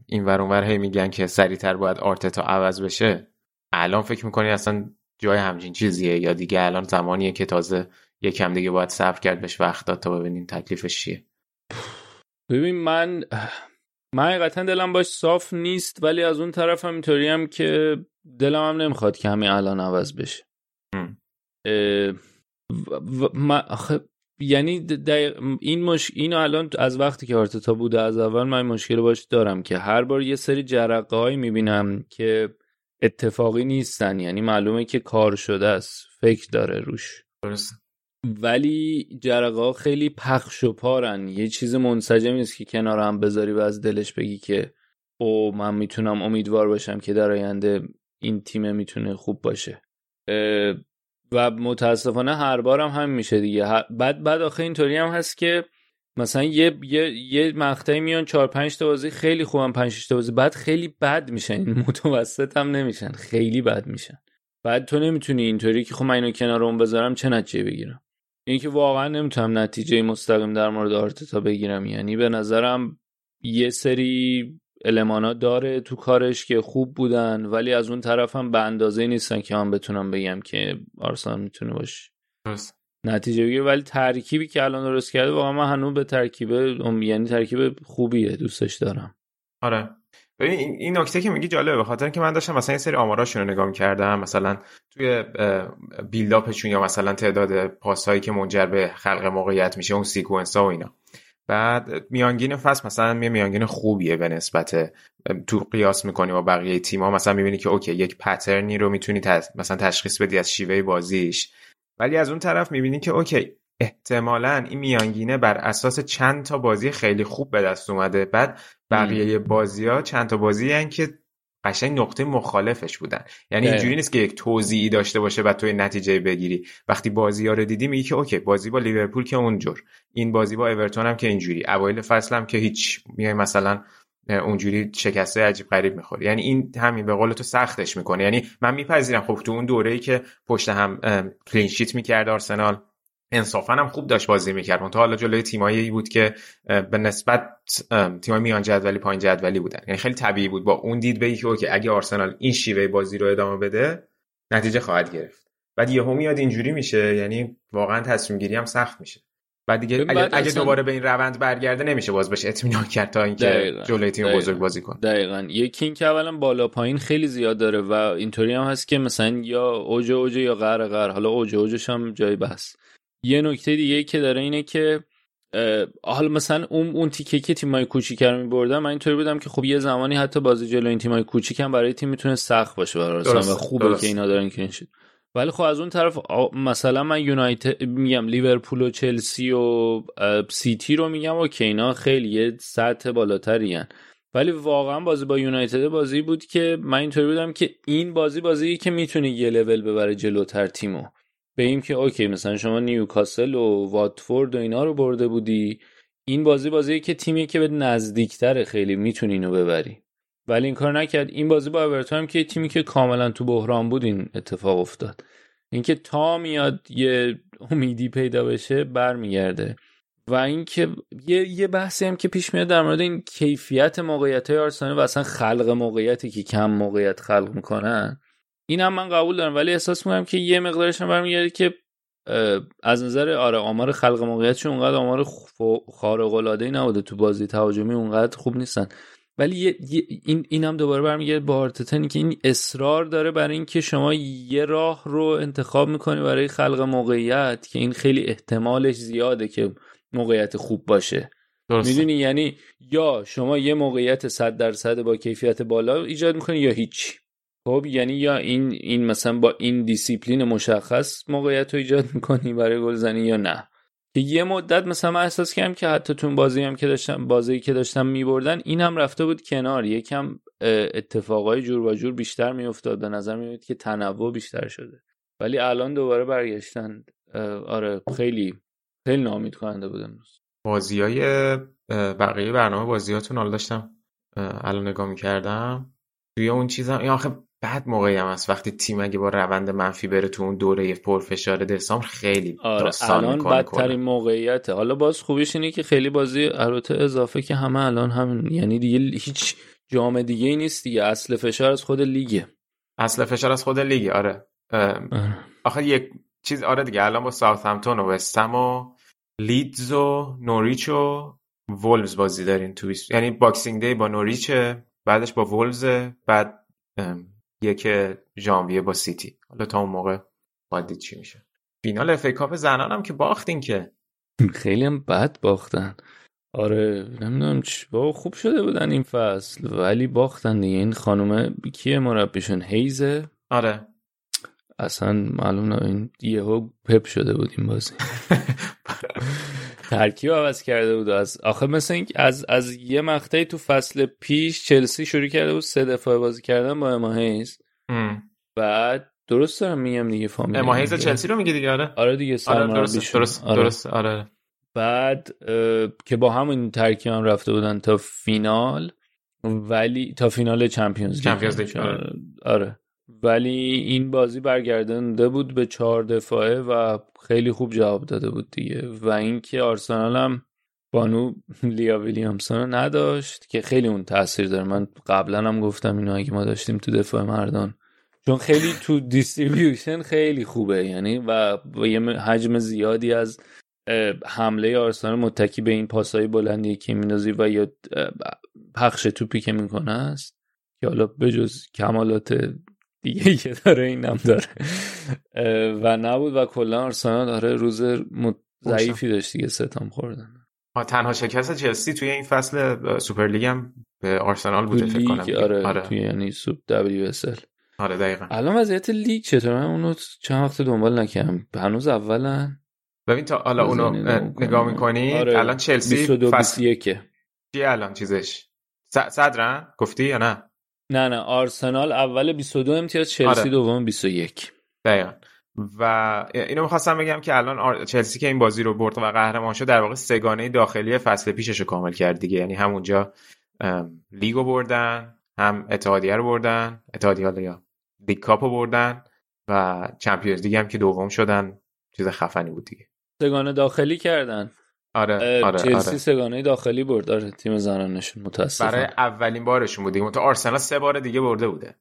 این ور اونور هی میگن که سریعتر باید آرتتا عوض بشه. الان فکر می‌کنی اصلا جای همچین چیزیه یا دیگه الان زمانیه که تازه یکم دیگه باید صبر کرد بهش وقت داد تا ببینیم تکلیفش چیه. ببین من من حقیقتا دلم باش صاف نیست ولی از اون طرف هم اینطوری هم که دلم هم نمی‌خواد که همین الان عوض بشه. آخه یعنی این مش... اینو الان از وقتی که آرتتا بوده از اول من مشکل باش دارم که هر بار یه سری جرقه هایی می‌بینم که اتفاقی نیستن. یعنی معلومه که کار شده است فکر داره روش. درست ولی جرقه خیلی پخش و پارن. یه چیز منسجم نیست که کنار هم بذاری و از دلش بگی که او من می‌تونم امیدوار باشم که در آینده این تیم می‌تونه خوب باشه. و متاسفانه هر بارم هم, میشه دیگه. بعد بعد آخه اینطوری هم هست که مثلا یه یه یه مقطعی میان 4 5 تا بازی خیلی خوبن 5 6 تا بازی. بعد خیلی بد میشن. این متوسط هم نمیشن. خیلی بد میشن. بعد تو نمی‌تونی اینطوری که خب من اینو کنار اون بذارم چه نتیجه بگیرم؟ این که واقعا نمی‌تونم نتیجه مستقیم در مورد آرتتا بگیرم. یعنی به نظرم یه سری المانا داره تو کارش که خوب بودن ولی از اون طرف هم به اندازه نیستن که من بتونم بگم که آرسنال می‌تونه باشه نتیجه بگیره. ولی ترکیبی که الان درست کرده واقعا من هنوز به ترکیب یعنی ترکیب خوبیه دوستش دارم. آره. ببین این نکته که میگی جالبه به خاطر که من داشتم مثلا این سری آماراشون رو نگاه می‌کردم مثلا توی بیلداپشون یا مثلا تعداد پاسهایی که منجر به خلق موقعیت میشه اون سیکونس ها و اینا. بعد میانگین فصل مثلا می میانگین خوبیه به نسبت تو قیاس می‌کنی با بقیه تیم‌ها. مثلا می‌بینی که okay یک pattern ی رو می‌تونی مثلا تشخیص بدی از شیوه بازیش. ولی از اون طرف می‌بینی که okay احتمالا این میانگینه بر اساس چند تا بازی خیلی خوب به دست اومده. بعد بقیه بازی ها چند تا بازی هن که قشنگ نقطه مخالفش بودن. یعنی اینجوری نیست که یک توضیحی داشته باشه و توی نتیجه بگیری. وقتی بازی ها رو دیدی میگی که okay بازی با لیورپول که اونجور. این بازی با اورتون هم که اینجوری. اوایل فصل هم که هیچ میای مثلا اونجوری شکسته عجیب غریب می‌خوری. یعنی این همین به قول تو سختش می‌کنه. یعنی من میپذیرم خب تو اون دوره ای که پشت هم کلین شیت می‌کرد آرسنال انصافا هم خوب داشت بازی می‌کرد. تا حالا جلوی تیمایی بود که به نسبت تیمای میان جدولی پایین جدولی بودن. یعنی خیلی طبیعی بود. با اون دید بگی که اوکی اگه آرسنال این شیوه بازی رو ادامه بده نتیجه خواهد گرفت. بعد یهو میاد اینجوری میشه یعنی واقعا تصمیم گیری هم سخت میشه. بعد دیگه اگه, اگه دوباره به این روند برگرده نمیشه باز بهش اطمینان کرد تا اینکه جلوی تیم بزرگ بازی کنه. دقیقاً. یکی این که اولا بالا پایین خیلی زیاد داره و اینطوری هم هست که مثلا یا اوج اوج یا غر غر حالا اوج اوجش هم جای بحث. یه نکته دیگه که داره اینه که حالا مثلا اون اون تیکه که تیمای کوچیک رو می‌بردن من اینطوری بودم که خب یه زمانی حتی بازی جلو این تیمای کوچیک هم برای تیم می‌تونه سخت باشه برای و خوبه درست. که اینا دارن کلین ولی خب از اون طرف مثلا من یونایتد میگم لیورپول و چلسی و سیتی رو میگم و که اینا خیلی یه سطح بالاتری هن. ولی واقعا بازی با یونایتد بازی بود که من اینطوری بودم که این بازی بازی که می‌تونه یه لول ببره جلوتر تیمو به این که okay مثلا شما نیوکاسل و واتفورد و اینا رو برده بودی. این بازی بازی که تیمی که به نزدیکتره خیلی می‌تونی اینو ببری. ولی این کار نکرد. این بازی با اورتون که تیمی که کاملا تو بحران بود این اتفاق افتاد. اینکه تا میاد یه امیدی پیدا بشه برمیگرده. و اینکه یه یه بحثی هم که پیش میاد در مورد این کیفیت موقعیت های آرسنال و اصلا خلق موقعیتی که کم موقعیت خلق می‌کنن این هم من قبول دارم ولی احساس می‌کنم که یه مقدارش هم برمیگرده که از نظر آره آمار خلق موقعیتشون اونقدر آمار خارق العاده ای نبوده تو بازی تهاجمی اونقدر خوب نیستن. ولی یه, این این هم دوباره برمیگرده با آرتتا که این اصرار داره برای اینکه شما یه راه رو انتخاب می‌کنی برای خلق موقعیت که این خیلی احتمالش زیاده که موقعیت خوب باشه. می‌دونی؟ یعنی یا شما یه موقعیت 100 درصد با کیفیت بالا ایجاد می‌کنی یا هیچ. خب یعنی یا این این مثلا با این دیسیپلین مشخص موقعیت رو ایجاد می‌کنی برای گلزنی یا نه؟ که یه مدت مثلا من احساس کردم که حتی تو بازی هم که داشتم بازی که داشتم میبردن این هم رفته بود کنار. یکم اتفاقای جور و جور بیشتر میافتاد. به نظر میاد که تنوع بیشتر شده. ولی الان دوباره برگشتن. آره خیلی خیلی نامید کننده بود امروز. بازی های بقیه برنامه بازیاتون حالا داشتم الان نگاه می‌کردم. توی اون چیزم آخه بعد موقعی هم هست. وقتی تیم اگه با روند منفی بره تو اون دوره پرفشار دسامبر خیلی آره الان بدترین موقعیته. حالا باز خوبیش اینه که خیلی بازی البته اضافه که همه الان هم یعنی دیگه هیچ جام دیگه ای نیست دیگه. اصل فشار از خود لیگه. اصل فشار از خود لیگه آره, آره. آخه یک چیز آره دیگه الان با ساوثهمپتون و وستم و لیدز و نوریچ و وولز بازی دارین تو یعنی Boxing Day با نوریچه بعدش با وولز بعد یک ژانویه با سیتی. حالا تا اون موقع باید دید چی میشه. فینال اف کاپ زنان هم که باختین که. خیلی هم بد باختن. آره نمی‌دونم با خوب شده بودن این فصل ولی باختن دیگه. این خانومه کیه مربیشون؟ هیزه آره. اصلا معلوم نه این یهو پپ شده بود این بازی. [laughs] ترکیب عوض کرده بود از آخه مثل این از از یه مقطعی تو فصل پیش چلسی شروع کرده بود سه دفعه بازی کردن با اماهیز بعد درست دارم میگم دیگه فامیل اماهیز چلسی رو میگی دیگه؟ آره. آره دیگه آره درست درست, آره. درست آره. بعد که با همون ترکیب هم رفته بودن تا فینال ولی تا فینال چمپیونز لیگ آره. آره. ولی این بازی برگردنده بود به چهار دفاعه و خیلی خوب جواب داده بود دیگه. و اینکه آرسنال هم بانو [laughs] لیا ویلیامسون نداشت که خیلی اون تاثیر داره. من قبلا هم گفتم اینو اگه ما داشتیم تو دفاع مردان. چون خیلی تو [laughs] distribution خیلی خوبه یعنی و یه حجم زیادی از حمله آرسنال متکی به این پاسای بلندی که میندازی و یا پخش توپی که می‌کنه است. که حالا بجز کمالات دیگه که داره اینم داره. و نبود و کلا آرسنال داره روز ضعیفی داشت دیگه ستام خوردن. تنها شکست چلسی توی این فصل سوپرلیگ هم به آرسنال بوده فکر کنم. آره, آره. توی یعنی سوپ WSL آره دقیقا. الان وضعیت لیگ چطور من اونو چند وقت دنبال نکردم. هنوز اولن. ببین تا حالا اونو نگاه می‌کنی؟ آره. الان چلسی 22 فصل چی الان چیزش؟ صدرن؟ گفتی یا نه؟ نه نه آرسنال اول 22 امتیاز چلسی آره. دوم 21 دقیقا. و اینو می‌خواستم بگم که الان چلسی که این بازی رو برد و قهرمان شد در واقع سگانه داخلی فصل پیشش رو کامل کرد دیگه. یعنی همونجا لیگو بردن هم اتحادیه رو بردن اتحادیه یا League Cup رو بردن و Champions League هم که دوم شدن. چیز خفنی بود دیگه. سگانه داخلی کردن. آره آره چلسی آره. سگانه داخلی برد. آره تیم زنانشون متاسفم. برای اولین بارشون بود دیگه تو آرسنال سه بار دیگه برده بوده.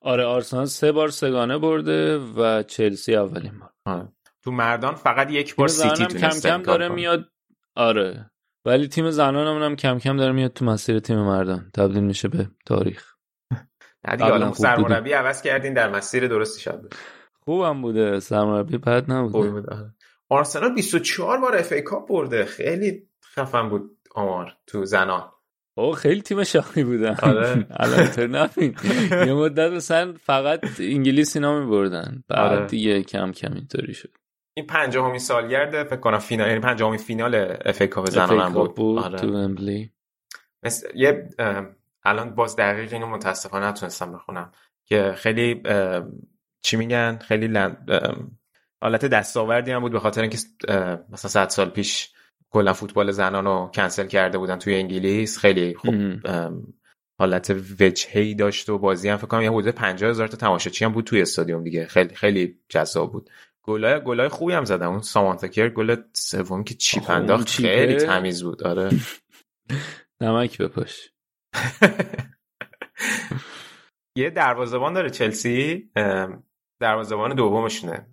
آره آرسنال سه بار سگانه برده و چلسی اولین بار. آره. تو مردان فقط یک بار سیتی کم کم داره میاد. آره. ولی تیم زنانمون هم کم کم داره میاد تو مسیر تیم مردان. تبدیل میشه به تاریخ. [laughs] نه دیگه حالا سرمربی عوض کردین در مسیر درستی شد خوبم بوده. سرمربی بد نبوده. بود آره. آرسنال 24 بار اف ای کاپ برده. خیلی خفن بود آمار تو زنان. او خیلی تیم شاخی بودن. آره. [laughs] الان یه مدت مثلا فقط انگلیسی نامی بردن بعد آره. دیگه کم کم اینطوری شد. این پنجاهمین سالگرد فکر کنم فینال یعنی پنجاهمین فینال FA Cup زنان هم بود, بود آره. تو ومبلی مثل یه الان باز دقیق اینو متاسفانه نتونستم بخونم. که خیلی چی میگن؟ خیلی land... حالت دستاوردی هم بود به خاطر اینکه مثلا 100 سال پیش کلا فوتبال زنان رو کنسل کرده بودن توی انگلیس. خیلی خوب حالت وجهی داشت و بازی هم فکر کنم یه حدود 50 هزار تا تماشاچی هم بود توی استادیوم دیگه. خیلی خیلی جذاب بود. گلای گلای خوبی هم زدم اون سامانتا کر گل سومی که چیپ انداخت خیلی تمیز بود. آره. [laughs] نمک بپاش. [laughs] یه دروازه‌بان داره چلسی. دروازه‌بان دومشونه.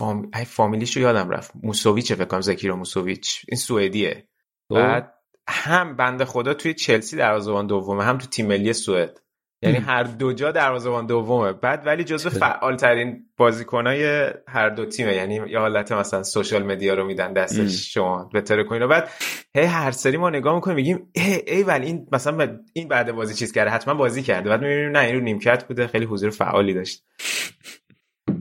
فام... فامیلیشو یادم رفت. موسوویچ فکر کنم زکیرو موسوویچ این سوئدیه. خب. بعد هم بنده خدا توی چلسی دروازه‌بان دومه هم تو تیم ملی سوئد. یعنی هر دو جا دروازه‌بان دومه. بعد ولی جزو فعال ترین بازیکنای هر دو تیمه. یعنی یه حالت مثلا سوشال مدیا رو میدن دستش شما. بهتره کنین. و بعد هی هر سری ما نگاه می‌کنیم میگیم ای, ای ولی این مثلا این بعد بازی چیز کرده؟ حتما بازی کرده. بعد می‌بینیم نه این رو نیمکت بوده. خیلی حضور فعالی داشت.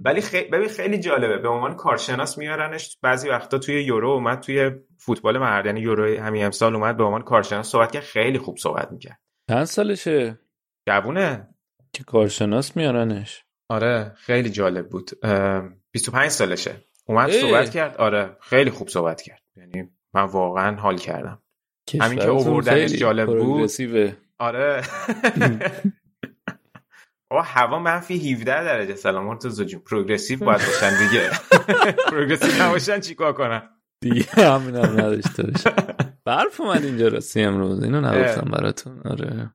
ولی خیلی ببین خیلی جالبه. به عنوان کارشناس میارنش بعضی وقتا توی یورو اومد توی فوتبال مرد. یعنی یورو همین امسال اومد به عنوان کارشناس صحبت کرد. خیلی خوب صحبت می‌کرد. چند سالشه؟ جوونه؟ که کارشناس میارنش. آره خیلی جالب بود. 25 سالشه. اومد ای. صحبت کرد. آره خیلی خوب صحبت کرد. یعنی من واقعا حال کردم. همین که اووردنش جالب بود. آره. [laughs] آقا هوا منفی 17 درجه سلام مرتضی جون پروگرسیو باید باشن دیگه. [laughs] پروگرسیو نباشن چیکار کنن؟ دیگه همین هم نداشته باشه [laughs] برف اومد اینجا راستی امروز. اینو نگفتم براتون. آره.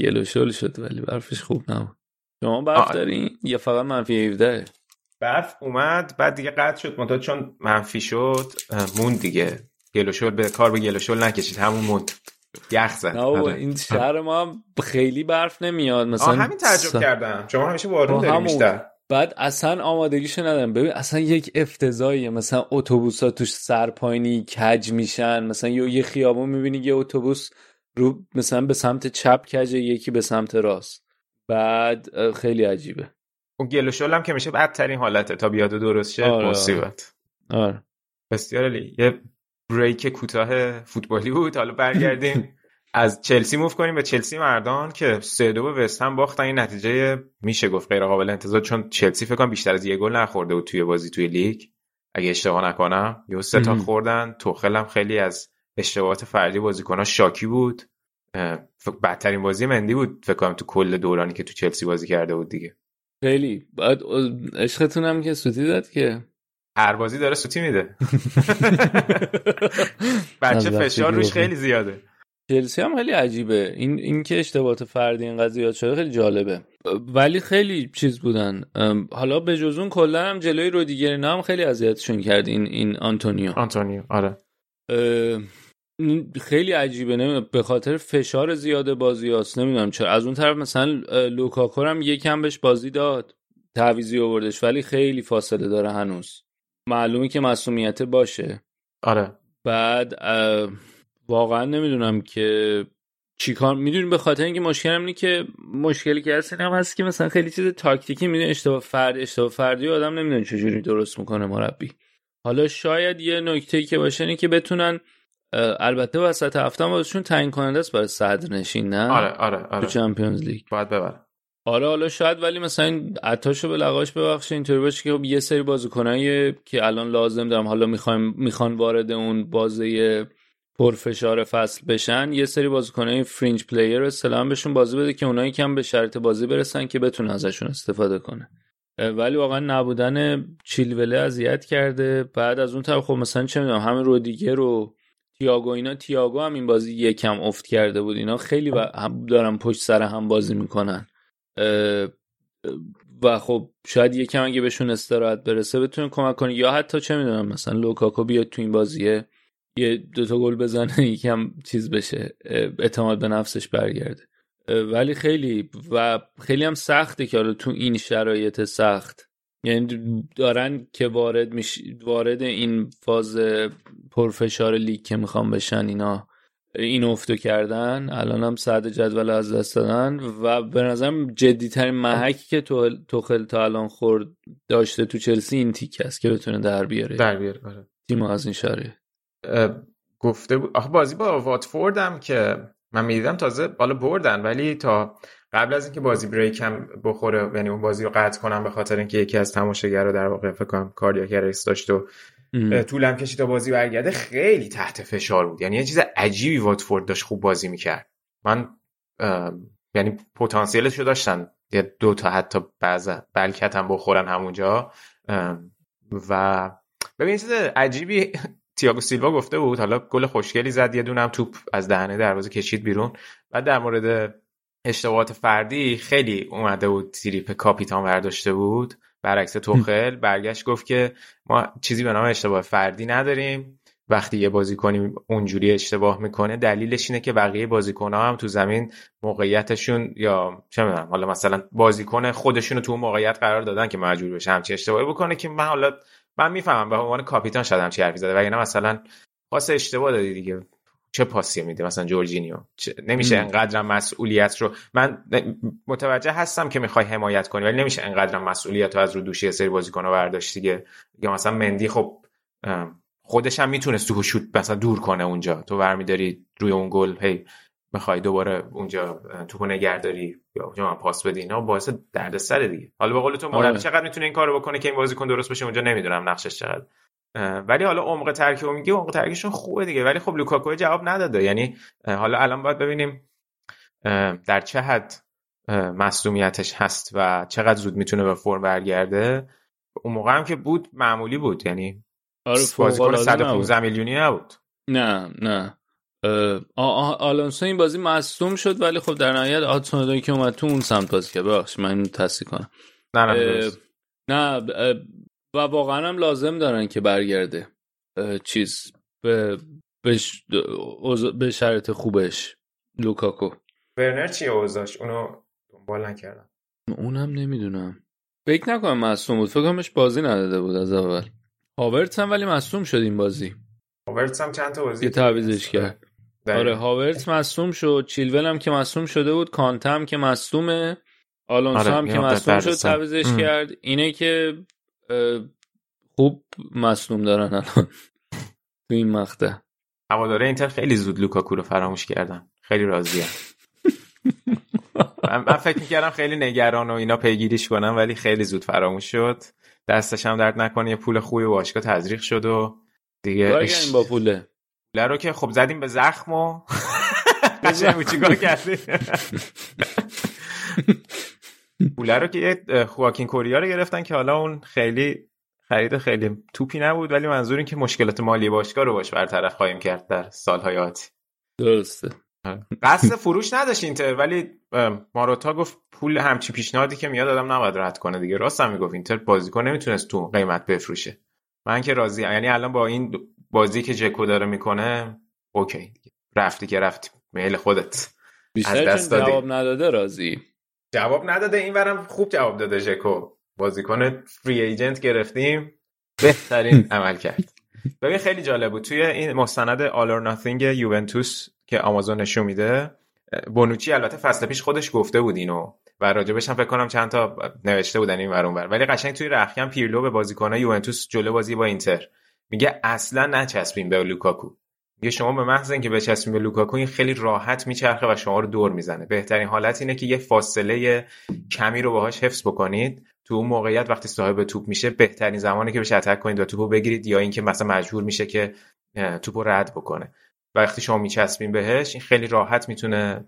گل شل شد ولی برفش خوب نبود. شما برف دارین؟ یا فقط منفی 17 برف اومد بعد دیگه قطع شد. منتها چون منفی شد موند دیگه. گل شل به کار به گل شل نکشید. همون موند. یخ زد. آره. این شهر ما هم خیلی برف نمیاد. مثلا همین تعجب کردم. شما همیشه بارون داریم بیشتر. بعد اصلا آمادگیشو ندارم. ببین اصلا یک افتضاحیه. مثلا اتوبوس ها توش سرپاینی کج میشن. مثلا یه خیابون می‌بینی یه اتوبوس رو مثلا به سمت چپ کجه یکی به سمت راست. بعد خیلی عجیبه. اون گل هم که میشه بدترین حالته. تا بیاد درست شه آره. مصیبت. آره. بسیار علی یه بریک کوتاه فوتبالی بود. حالا برگردیم از چلسی موف کنیم به چلسی مردان که سه دو به وست هم باختن. این نتیجه میشه گفت غیر قابل انتظار چون چلسی فکر کنم بیشتر از یه گل نخورده بود توی بازی توی لیگ. اگه اشتباه نکنم یه سه تا خوردن. توخل هم خیلی از اشتباهات فردی بازیکن‌ها شاکی بود. بدترین بازی مندی بود. فکر کنم تو کل دورانی که تو چلسی بازی کرده بود دیگه. خیلی. بعد عشقتون هم که سوتی داد که هر بازی داره سوتی میده. [laughs] بچه فشار روش خیلی زیاده. چلسی هم خیلی عجیبه. این این که اشتباهات فردی این قضیه شده خیلی جالبه. ولی خیلی چیز بودن. حالا به جز اون کلا هم جلوی رودیگر هم خیلی اذیتشون کرد این این آنتونیو. آنتونیو آره. خیلی عجیبه. نه به خاطر فشار زیاد بازی هاست. نمی‌دونم چرا. از اون طرف مثلا لوکاکو هم یکم بهش بازی داد. تعویزی آوردش ولی خیلی فاصله داره هنوز. معلومه که مسئولیت باشه. آره. بعد واقعا نمی‌دونم که چیکار می‌دونیم به خاطر اینکه مشکلم اینه که مشکلی که هست هم هست که مثلا خیلی چیز تاکتیکی می‌دونه اشتباه فرد اشتباه فردی آدم نمی‌دونه چجوری درست می‌کنه مربی. حالا شاید یه نکته که باشه اینه که بتونن البته وسط هفته بازشون تعیین کننده است برای صدر نشین نه؟ آره آره آره. تو Champions League. باید ببر آره حالا شاید ولی مثلا این عطاشو به لقاش ببخشه اینطوری باشه که خب یه سری بازیکنایی که الان لازم دارم حالا می‌خوایم می‌خوان وارد اون بازه پرفشار فصل بشن یه سری بازیکنای fringe player سلام بهشون بازی بده که اونایی کم به شرط بازی برسن که بتونه ازشون استفاده کنه ولی واقعا نبودن چیلوله اذیت کرده. بعد از اون طرف خب مثلا چه می‌دونم رودیگر رو تییاگو اینا تییاگو هم این بازی یکم افت کرده بود. اینا خیلی دارن پشت سر هم بازی می‌کنن. و خب شاید یکم اگه بهشون استراحت برسه بتونه کمک کنه یا حتی چه می‌دونم مثلا لوکاکو بیاد تو این بازیه یه دوتا گل بزنه [laughs] یکم چیز بشه اعتماد به نفسش برگرده. ولی خیلی و خیلی هم سخته که حالا تو این شرایط سخت. یعنی دارن که وارد میش... وارد این فاز پرفشار لیگ که می‌خوام بشن اینا این افتو کردن الان هم صد جدول از دست دادن و به نظرم جدی ترین محکی که تو توخل تا الان خورد داشته تو چلسی این تیک است که بتونه در بیاره در بیاره آره. تیم از این شاره گفته بود آخه بازی با واتفورد هم که من می‌دیدم تازه بالا بردن ولی تا قبل از اینکه بازی بریک هم بخوره یعنی اون بازی رو قطع کنم به خاطر اینکه یکی از رو در واقع فکر کنم کاردیاک داشت و طولم کشید تا بازی برگرده خیلی تحت فشار بود. یعنی یه چیز عجیبی واتفورد داشت خوب بازی می‌کرد. من یعنی پتانسیلش رو داشتن. یه دو تا حتی بعض بلکت هم بخورن همونجا. و ببین چیز عجیبی [laughs] تییاگو سیلوا گفته بود. حالا گل خوشگلی زد یه دونم توپ از دهنه دروازه کشید بیرون. بعد در مورد اشتباهات فردی خیلی اومده بود تریپ کاپیتان برداشته بود. برعکس توخل برگشت گفت که ما چیزی به نام اشتباه فردی نداریم. وقتی یه بازیکنی اونجوری اشتباه می‌کنه دلیلش اینه که بقیه بازیکن هم تو زمین موقعیتشون یا چه می‌دونم حالا مثلا بازیکن خودشون تو موقعیت قرار دادن که مجبور بشه همچی اشتباهی بکنه که من حالا من می‌فهمم به عنوان کاپیتان شاید همچی حرفی زده وگرنه مثلا پاس اشتباه دادی دیگه. چه پاسی میده مثلا جورجینیو؟ نمیشه انقدر مسئولیت رو من متوجه هستم که می‌خوای حمایت کنی ولی نمیشه انقدر مسئولیت رو از رو دوشی سری بازیکن برداشت دیگه یا مثلا مندی خب خودش هم می‌تونست تو شوت مثلا دور کنه اونجا. تو برمیداری روی اون گل هی می‌خوای دوباره اونجا تو نگهداری یا اونجا پاس بدی اینا باعث دردسر دیگه. حالا به قول تو مربی آره. چقدر می‌تونه این کارو بکنه که این بازیکن درست بشه اونجا نمی‌دونم نقشش چقدر. ولی حالا عمق ترکیب میگه عمق ترکیبشون خوبه دیگه. ولی خب لوکاکو جواب نداده. یعنی حالا الان باید ببینیم در چه حد مصدومیتش هست و چقدر زود می‌تونه به فرم برگرده. اون موقع هم که بود معمولی بود. یعنی آره بازیکن 115 میلیونی نبود. نه نه. آلونسو این بازی مصدوم شد ولی خب در نهایت آتسون که اومد تو اون سمت بازی کرد. ببخشید من اینو تصحیح کنم. نه نه, نه و واقعا هم لازم دارن که برگرده. چیز به به شرط خوبش. لوکاکو. ورنر چی اوزاش اونو دنبال نکردم. اونم نمی‌دونم. فکر نکنم مصوم بود. فکر کنمش بازی نداده بود از اول. هاورتس هم ولی مصوم شد این بازی. هاورتس هم چند تا بازی یه تعویزش کرد. آره هاورتس مصوم شد. چیلول هم که مصوم شده بود. کانتم که مصومه آلونسو آره، هم که مصوم شد تعویزش کرد. اینه که خوب مصنوم دارن الان [laughs] تو این مقطع. هواداره اینتر خیلی زود لوکاکو رو فراموش کردن. خیلی راضیم من فکر می‌کردم خیلی نگران و اینا پیگیریش کنم ولی خیلی زود فراموش شد. دستش هم درد نکنه یه پول خوبی باشگاه تزریق شد و دیگه اش... با پوله. پوله رو که خب زدیم به زخم و [laughs] چیکار کردیم. [laughs] پوله رو که خواکین کوریا رو گرفتن که حالا اون خیلی خرید خیلی توپی نبود ولی منظور این که مشکلات مالی باشگاه رو باش برطرف خواهیم کرد در سالهای آتی. درسته. قصد فروش نداشت اینتر ولی ماروتا گفت پول همچی پیشنهادی که میاد آدم نباید رد کنه دیگه. راست هم می‌گفت اینتر بازیکن نمی‌تونست تو قیمت بفروشه. من که راضی یعنی الان با این بازی که جکو داره می‌کنه اوکی. رفتی که رفتی. میل خودت. بیشتر از دست جواب نداده راضی. جواب نداده این برم خوب جواب داده ژکو. بازیکن فری ایجنت گرفتیم. بهترین [laughs] عمل کرد. ببین خیلی جالب بود. توی این مستند آل اور ناتینگ یوونتوس که آمازون نشون میده بونوچی البته فصل پیش خودش گفته بود اینو و راجبش هم فکر کنم چند تا نوشته بودن این ور اونور ولی قشنگ توی رخیم پیرلو به بازیکن یوونتوس جلو بازی با اینتر. میگه اصلا نچسبیم به لوکاکو. یه شما به محض اینکه بچسبیم به لوکاکو این خیلی راحت میچرخه و شما رو دور می‌زنه. بهترین حالت اینه که یه فاصله کمی رو باهاش حفظ بکنید. تو اون موقعیت وقتی صاحب توپ میشه بهترین زمانی که بهش attack کنید و توپو بگیرید یا اینکه مثلا مجبور میشه که توپو رد بکنه. وقتی شما میچسبین بهش این خیلی راحت می‌تونه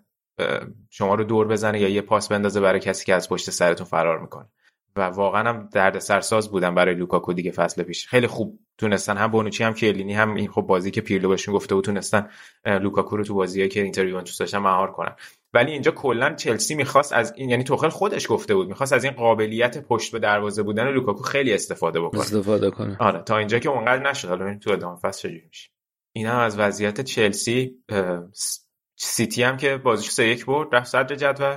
شما رو دور بزنه یا یه پاس بندازه برای کسی که از پشت سرتون فرار می‌کنه. و واقعا هم درد سرساز بودن برای لوکاکو دیگه فصل پیش. خیلی خوب تونستن هم بونوچی هم کیلینی هم این خب بازی که پیرلو بهشون گفته بود تونستن لوکاکو رو تو بازیایی که اینتر یوونتوس داشتن مهار کنن. ولی اینجا کلا چلسی می‌خواست از این یعنی توخل خودش گفته بود می‌خواست از این قابلیت پشت به دروازه بودن لوکاکو خیلی استفاده بکنه. استفاده کنه. آره تا اینجا که اونقدر نشد. حالا تو ادامه فصل چجوری میشه. این هم از وضعیت چلسی سیتی هم که بازیش سه یک برد رفت صدر جدول.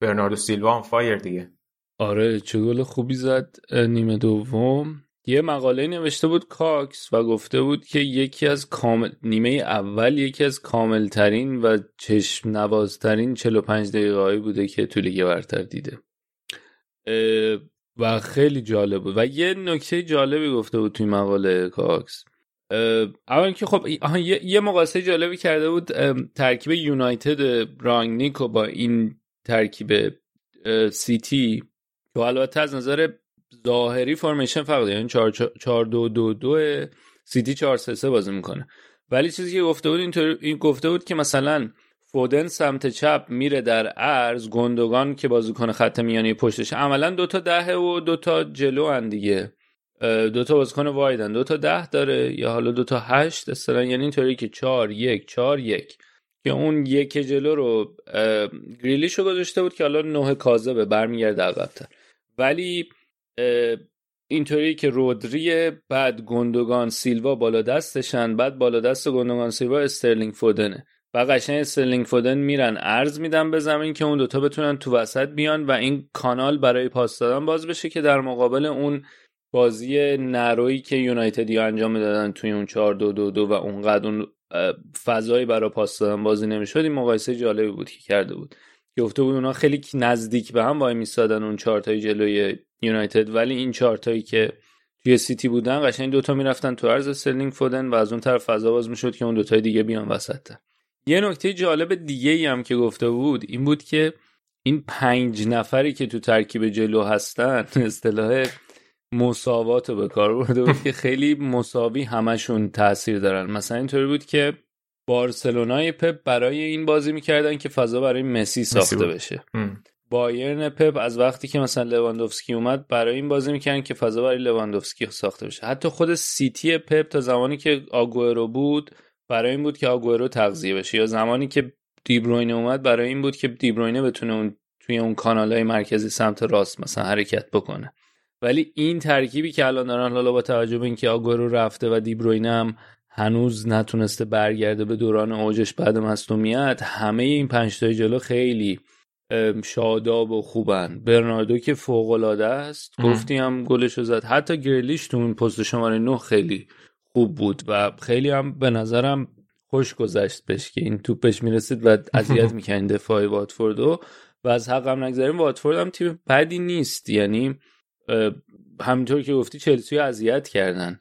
برناردو سیلوا on fire دیگه. آره چه گل خوبی زد نیمه دوم. یه مقاله نوشته بود کاکس و گفته بود که یکی از کامل نیمه اول یکی از کاملترین و چشم نوازترین 45 دقیقه هایی بوده که تو لیگ برتر دیده. و خیلی جالب بود. و یه نکته جالبی گفته بود توی مقاله کاکس. اول که خب یه, یه مقایسه جالبی کرده بود ترکیب یونایتد رانگنیک با این ترکیب سیتی که البته از نظر ظاهری فرمیشن فرق یعنی 4 2 2 2 سیتی 4 3 3 بازی می‌کنه. ولی چیزی که گفته بود اینطور این گفته بود که مثلا فودن سمت چپ میره در ارز گندگان که بازیکن خط میانی پشتش عملا دوتا دهه و دوتا جلو ان دیگه. دوتا بازیکن وایدن دوتا ده داره یا حالا دوتا هشت اصلا. یعنی اینطوری که چار یک چار یک. که اون یک جلو رو گریلیش رو گذاشته بود که حالا نه کاذبه برمیگرده عقبتر ولی اینطوری که رودری بعد گوندوغان سیلوا بالا دستشن بعد بالا دست گوندوغان سیلوا استرلینگ فودنه. و قشنگ استرلینگ فودن میرن عرض میدن به زمین که اون دوتا بتونن تو وسط بیان و این کانال برای پاس دادن باز بشه که در مقابل اون بازی narrow یی که یونایتدی انجام می‌دادن توی اون 4 دو دو دو و اونقدر اون فضایی برای پاس دادن بازی نمی‌شد این مقایسه جالبی بود که کرده بود. گفته بود اونا خیلی نزدیک به هم وای میستادن اون چهار تای جلوی یونایتد. ولی این چهار تایی که توی سیتی بودن قشنگ دوتا می‌رفتن تو عرض استرلینگ فودن و از اون طرف فضا باز می‌شد که اون دوتای دیگه بیان وسط یه نکته جالب دیگه ای هم که گفته بود این بود که این پنج نفری که تو ترکیب جلو هستن اصطلاح مساوات رو به کار برده بود که خیلی مساوی همشون تاثیر دارن. مثلا اینطوری بود که بارسلونای پپ برای این بازی می‌کردن که فضا برای مسی ساخته بشه. بایرن پپ از وقتی که مثلا لواندوفسکی اومد برای این بازی می‌کردن که فضا برای لواندوفسکی ساخته بشه. حتی خود سیتی پپ تا زمانی که آگورو بود برای این بود که آگورو تغذیه بشه. یا زمانی که دیبروینه اومد برای این بود که دیبروینه بتونه اون توی اون کانال مرکزی سمت راست مثلا حرکت بکنه. ولی این ترکیبی که الان دارن حالا با توجه به اینکه آگورو رفته و دیبروینه هم هنوز نتونسته برگرده به دوران اوجش بعد مصونیت همه این پنج تای جلو خیلی شاداب و خوبن. برناردو که فوق العاده است گفتی هم گلش زد. حتی گریلیش تو این پست شماره 9 خیلی خوب بود و خیلی هم به نظرم خوش گذشت بهش که این توپش می‌رسید و اذیت [laughs] می‌کنه دفاع واتفوردو. و از حقم نگذاریم واتفورد هم تیم بدی نیست. یعنی همینطور که گفتی چلسی اذیت کردن.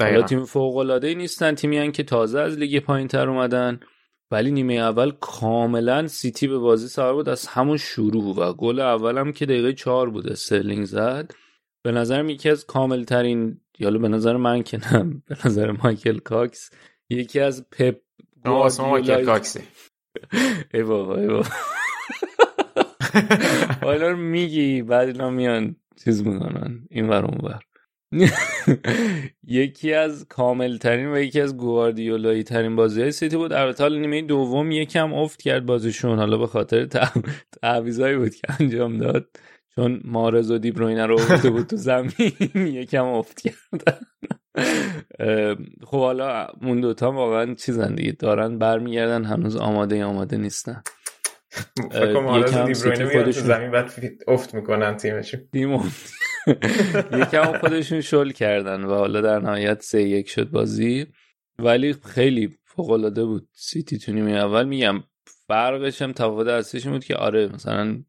حالا تیم فوق العاده نیستن تیمی که تازه از لیگ پایین تر اومدن ولی نیمه اول کاملا سیتی به بازی سوار بود از همون شروع و گل اولم که دقیقه چهار بود استرلینگ زد. به نظرم یکی از کامل ترین یالا به نظر من که نه [laughs] به نظر مایکل کاکس یکی از پپ مایکل کاکسی [laughs] ای بابا ای بابا. [laughs] حالا میگی بعد اینا میان چیز می‌کنن این ور اون ور [laughs] یکی از کامل ترین و یکی از گواردیولایی ترین بازی های سیتی بود. البته حالا نیمه دوم یکم افت کرد بازیشون. حالا به خاطر تعویضایی بود که انجام داد. چون مارز و دیبروینه رو آورده بود تو زمین [laughs] یکم افت کرد. [laughs] خب حالا اون دوتا واقعا چیزن دیگه. دارن برمیگردن هنوز آماده آماده نیستن. یکم خودشون زمین بعد افت می‌کنن تیمشون. [laughs] یکم خودشون شل کردن و حالا در نهایت سه یک شد بازی. ولی خیلی فوق العاده بود سیتی تو نیمه اول. میگم فرقش هم تفاوت اصلیش بود که آره مثلا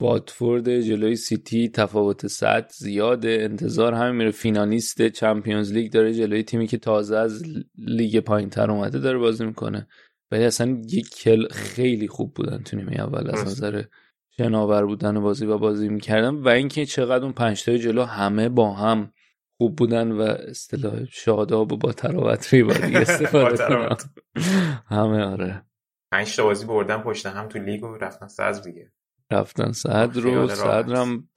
واتفورد جلوی سیتی تفاوت سطح زیاده. انتظار همین میره. فینالیست Champions League داره جلوی تیمی که تازه از لیگ پایین تر اومده داره بازی می‌کنه. ولی اصلا یک کل خیلی خوب بودن تو نیمه اول از نظر شناور بودن بازی و بازی می‌کردن و اینکه چقدر اون پنج جلو همه با هم خوب بودن و اصطلاح شاداب و با تراوت [laughs] بازی استفاده همه آره. پنج تا بازی بردن پشت هم تو لیگ و رفتن صدر دیگه. رفتن صدر رو صدرم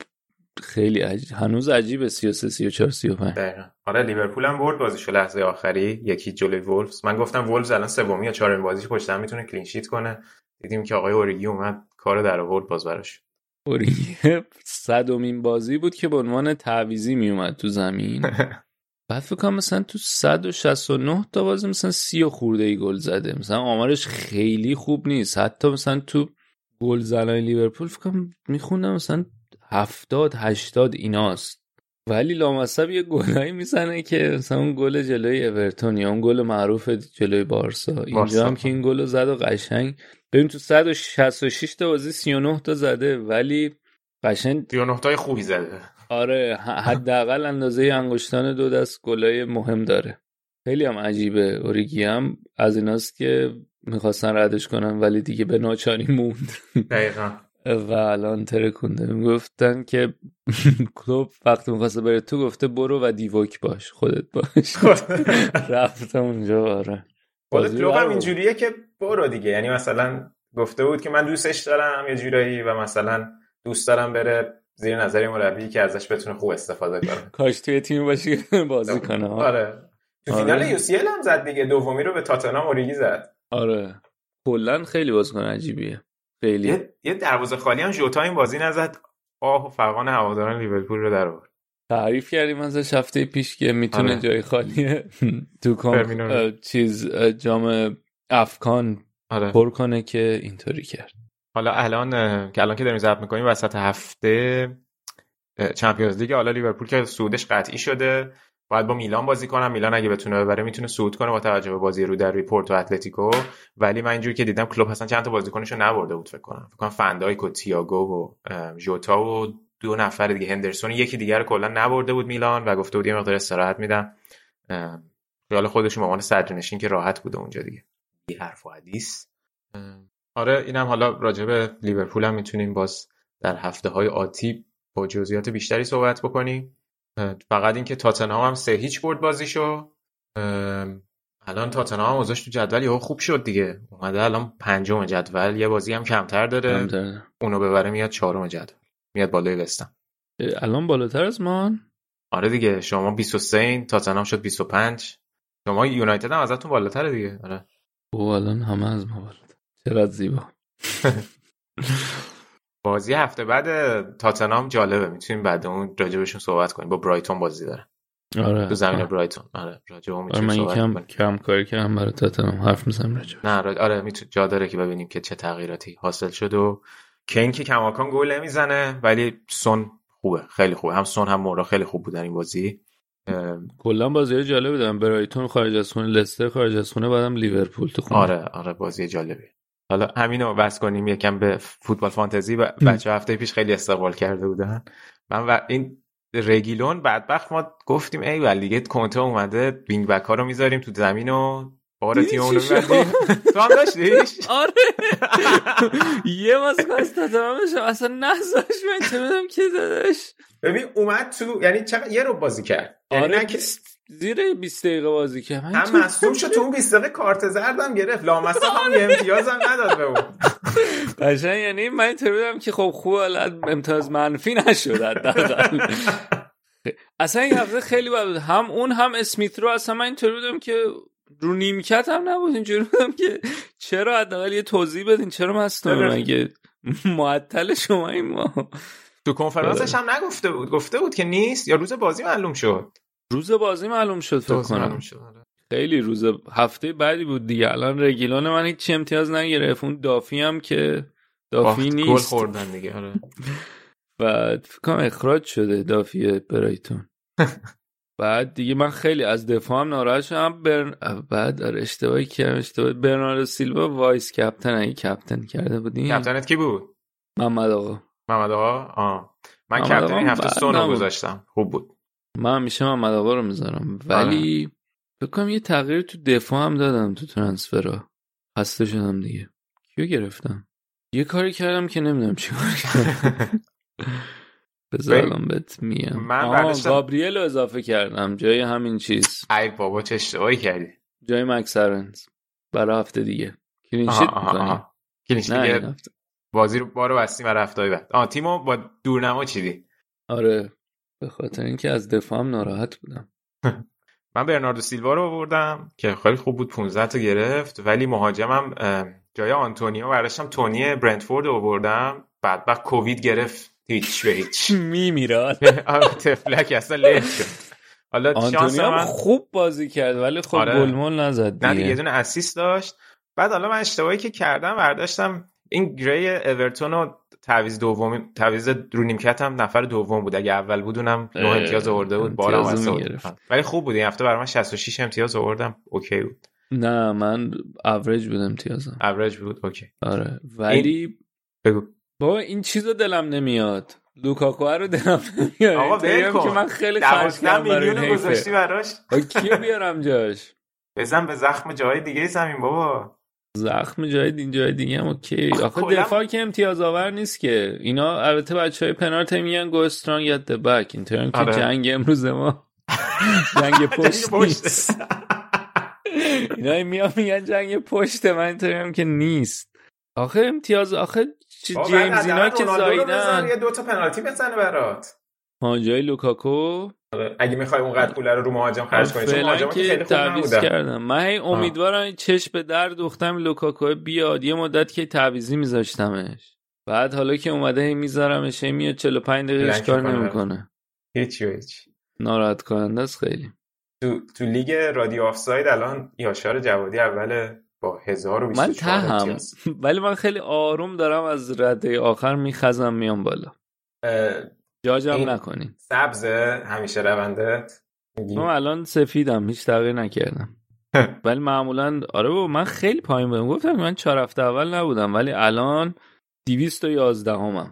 خیلی عجیب. هنوز عجیبه 33 34 35 دقیقاً. آره لیورپول هم برد بازیشو لحظه آخری. یکی جلوی وولفز. من گفتم وولفز الان سومی یا چهارمین بازیش پشت هم می‌تونه کلین شیت کنه. دیدیم که آقای اوریگی اومد کار در آورد باز براش. اوریگی صدومین بازی بود که به عنوان تعویزی میومد تو زمین. [laughs] بعد فکر کنم مثلا تو 169 تا بازی مثلا 30 خورده ای گل زده. مثلا آمارش خیلی خوب نیست. حتی مثلا تو گل زنای لیورپول فکر کنم میخوندم مثلا 70 80 ایناست. ولی لامصب یه گلایی می‌زنه که مثلا اون گل جلوی اورتون یا اون گل معروف جلوی بارسا. اینجا هم که این گل زد و قشنگ. ببین تو 166 تا بازی 39 تا زده ولی قشنگ 39 تای خوبی زده. آره حداقل اندازه انگشتان دو دست گلای مهم داره. خیلی هم عجیبه. اوریگی هم از ایناست که می‌خواستن ردش کنن ولی دیگه به ناچاری موند. دقیقا. و الان ترکونده می‌گفتن که [laughs] کلوب وقتی می‌خواسته بره تو گفته برو و دیوک باش خودت باش. [laughs] رفته اونجا آره. خود کلوب هم اینجوریه که برو دیگه. یعنی مثلا گفته بود که من دوستش دارم یه جورایی و مثلا دوست دارم بره زیر نظر مربی که ازش بتونه خوب استفاده کنه. [laughs] کاش توی تیم باشی بازی کنه. آره. تو فینال یو سی هم زد دیگه دومی رو به تاتنهام اوریگی زد. آره. کلا خیلی بازیکن عجیبیه. خیلی. یه, یه دروازه خالی هم ژوتا این بازی نزد. آه و فقان هواداران لیورپول رو در آورد. تعریف کردیم ازش هفته پیش که می‌تونه آره. جای خالی تو کام چیز جام AFCON آره. پر کنه که اینطوری کرد. حالا الان که الان که داریم ضبط می‌کنیم وسط هفته Champions League حالا لیورپول که صعودش قطعی شده. باید با میلان بازی کنه. میلان اگه بتونه ببره می‌تونه صعود کنه با توجه به بازی رو در روی پورتو اتلتیکو. ولی من اینجوری که دیدم کلوب اصلا چند تا بازیکنشو نبرده بود فکر کنم. فکر کنم فن‌دایک و تیاگو و ژوتا و دو نفر دیگه. هندرسون یکی دیگر رو کلا نبرده بود میلان و گفته بود یه مقدار استراحت میدم. خیال خودشون به عنوان صدرنشین که راحت بوده اونجا دیگه. بی حرف و حدیث. آره اینم حالا راجع به لیورپول هم می‌تونیم باز در هفته های آتی با جزئیات بیشتری صحبت بکنیم. فقط اینکه تاتنهام هم سه هیچ برد بازیشو. الان تاتنهام هم تو جدول یهو خوب شد دیگه. اومده الان پنجم جدول یه بازی هم کمتر داره. کمتر. اونو ببره میاد چهارم جدول. میاد بالای وستم الان بالاتر از مان آره دیگه شما 23 این تاتنهام شد 25 شما یونایتد هم ازتون بالاتره دیگه. آره. او الان همه از ما بالاتر. چقدر زیبا. [laughs] بازی هفته بعد تاتنهام جالبه. می‌تونیم بعد اون راجبشون صحبت کنیم. با برایتون بازی داره آره تو زمین برایتون. آره راجب آره من یکم کم کاری کردم برای تاتنهام. حرف می‌زنم راجب نه را... آره میتون جا داره که ببینیم که چه تغییراتی حاصل شد و کین که کماکان گل نمی‌زنه ولی سون خوبه. خیلی خوبه. هم سون هم مورا خیلی خوب بودن این بازی. کلا بازی جالب بودن برایتون خارج از خونه لستر خارج از خونه بعدم لیورپول تو خونه. آره آره بازی جالبی حالا همینو بس کنیم یکم به فوتبال فانتزی و بچه هفته پیش خیلی استقبال کرده بودن. من و این رگیلون بدبخت ما گفتیم ای ولی دیگه کونته اومده wing back ها رو می‌ذاریم تو زمین و بار تیم اونو تو هم داشتیش؟ [laughs] آره. یه بازیکن از تمامش اصلا نذاش من چه می‌دونم کی دادش ببین اومد تو یعنی چقدر یه رو بازی کرد. یعنی آره. زیر 20 دقیقه بازی کرد هم مصدوم شد تو اون 20 دقیقه کارت زردم گرفت. لامصب هم یه امتیازم نداد به اون. قشنگ یعنی من اینطوری که خب خوب امتیاز منفی نشد اصلا این هفته خیلی بود. هم اون هم اسمیت رو. اصلا من اینطوری بودم که رو نیمکت هم نبود. اینجوری بودم که چرا حداقل یه توضیح بدین؟ چرا مصدوم؟ مگه معطل شما این ما؟ تو کنفرانسش هم نگفته بود. گفته بود که نیست یا روز بازی معلوم شد. روز بازی معلوم شد فکر کنم. خیلی روز هفته بعدی بود دیگه. الان رگیلان من هیچ امتیاز نگرفت. اون دافی هم که دافی نیست گل خوردن دیگه آره. [laughs] بعد فکر کنم اخراج شده دافی برایتون. [laughs] بعد دیگه من خیلی از دفاع هم ناراحت شدم. برن... بعد در اشتباهی کردم اشتباه برنارد سیلوا vice captain. اگه captain کرده بودین captain ت کی بود؟ محمد آقا. محمد آقا؟ آه. من captain هفته سونو گذاشتم. خوب بود. من همیشه محمد آقا رو می‌ذارم. ولی بکنم یه تغییر تو دفاع هم دادم تو transfer ا خسته شدم دیگه. کیو گرفتم؟ یه کاری کردم که نمی‌دونم چی کار کردم. [laughs] بذارم بهت میم من برداشتم... گابریل رو اضافه کردم. جای همین چیز. ای بابا چه اشتباهی کردی. جای مکسرنز برای هفته دیگه. کلینشیت می‌کنی؟ کلینشیت دیگه بازی رو بارو بستیم و رفتای بعد. آه تیمو با دورنما چیدی؟ آره. به خاطر اینکه از دفاعم ناراحت بودم. [laughs] من برناردو سیلوا رو آوردم که خیلی خوب بود 15 تا گرفت ولی مهاجمم جای آنتونیو برداشتم تونی برنتفورد آوردم. بعد بعد کووید گرفت. هیچ به هیچ. [laughs] میمیراد [laughs] تفلک اصلا له شد. حالا آنتونیو من... خوب بازی کرد ولی خب آره. گلمول نزد دیگه نه دیگه. یه دونه اسیست داشت. بعد حالا من اشتباهی که کردم برداشتم این گری اورتون رو تعویض دوم تعویض رو نیمکت هم نفر دوم بود. اگه اول بود اونم نه امتیاز آورده بود. بازم ولی خوب بود. این هفته برای من 66 امتیاز آوردم. OK بود. نه من اوریج بود امتیازم. اوریج بود. اوکی. آره. ولی بگو. بابا این چیزو دلم نمیاد. لوکاکو رو دلم نمیاد. آقا که من خیلی خرج 12 کردم برای گذاشتی براش. کیو بیارم جاش؟ بزن به زخم جای دیگه زمین بابا. زخم جای دین جای دیگه هم اوکی. آخه دفاع که امتیاز آور نیست که. اینا البته بچه های پنالتی میگن گو استرانگ the back. این که آره. جنگ امروز ما. [laughs] جنگ پشت. نیست. اینا میان میگن جنگ پشت من اینطوریم که نیست. آخه امتیاز آخه جیمز اینا که زایدن یه دو تا پنالتی بزنه برات. ها جای لوکاکو. اگه می‌خوای اونقدر پول رو رو مهاجم خرج کنی چون مهاجم که خیلی خوب کردم. من هی امیدوارم چشم به در دوختم لوکاکو بیاد. یه مدت که تعویضی میذاشتمش. بعد حالا که اومده هی میذارمش هی میاد 45 دقیقه کار می‌کنه. نمی‌کنه. هیچی و هیچ ناراحت کننده است خیلی. تو تو لیگ رادیو آفساید الان یاشار جوادی اوله با 1024 من تهم. [laughs] ولی من خیلی آروم دارم از رده آخر میخزم میام بالا. جاجم نکنین سبزه همیشه روندت؟ من الان سفیدم هیچ تغییر نکردم. [laughs] ولی معمولا آره بابا من خیلی پایین بودم. گفتم من چهار هفته اول نبودم ولی الان 211 همم از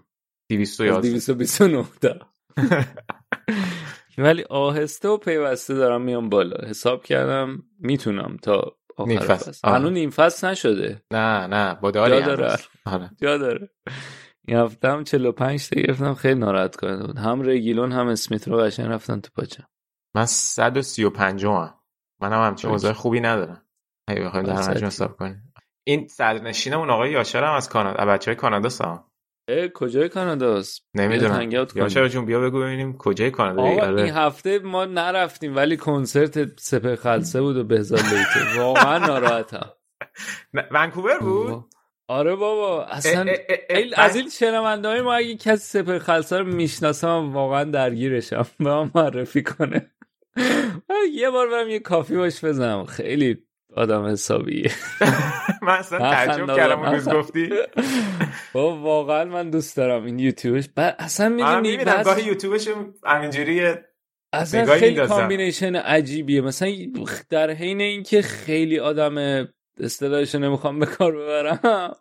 211 229 تا. [laughs] ولی آهسته و پیوسته دارم میام بالا. حساب کردم می‌تونم تا آخر فصل. آه. هنوز نیم فصل نشده. نه نه. با داری جا. داره. آره. جا داره. این هفته هم 45 تا گرفتم خیلی ناراحت کننده بود. هم رگیلون هم اسمیت رو قشنگ رفتن تو پاچم من 135 هم منم همچین. اوضاع خوبی ندارم. اگه بخوایم در مجموع. حساب کنیم این صدرنشینمون آقای یاشار هم از کانادا بچه های کانادا سا اه کجای کاناداست؟ نمی‌دونم. هنگ اوت کنیم. یاشار جون بیا بگو ببینیم کجای کانادا. آقا آره. این هفته ما نرفتیم ولی کنسرت سپه خلصه بود و بهزاد لیته واقعا ناراحتم. [laughs] ونکوور بود؟ آره بابا اصلا از این شنونده های ما اگه کسی سپر خلصه رو می‌شناسم واقعا درگیرشم. [laughs] به من معرفی کنه. من یه بار برم یه coffee باش بزنم. خیلی آدم حسابیه. [laughs] من اصلا من تعجب کردم من اون روز. گفتی. [laughs] بابا واقعا من دوست دارم این یوتیوبش. اصلا من می‌دونی می‌بینم گاهی یوتیوبش همینجوری اصلا خیلی. combination عجیبیه. مثلا در حین اینکه خیلی آدم اصطلاحش نمی‌خوام به کار ببرم.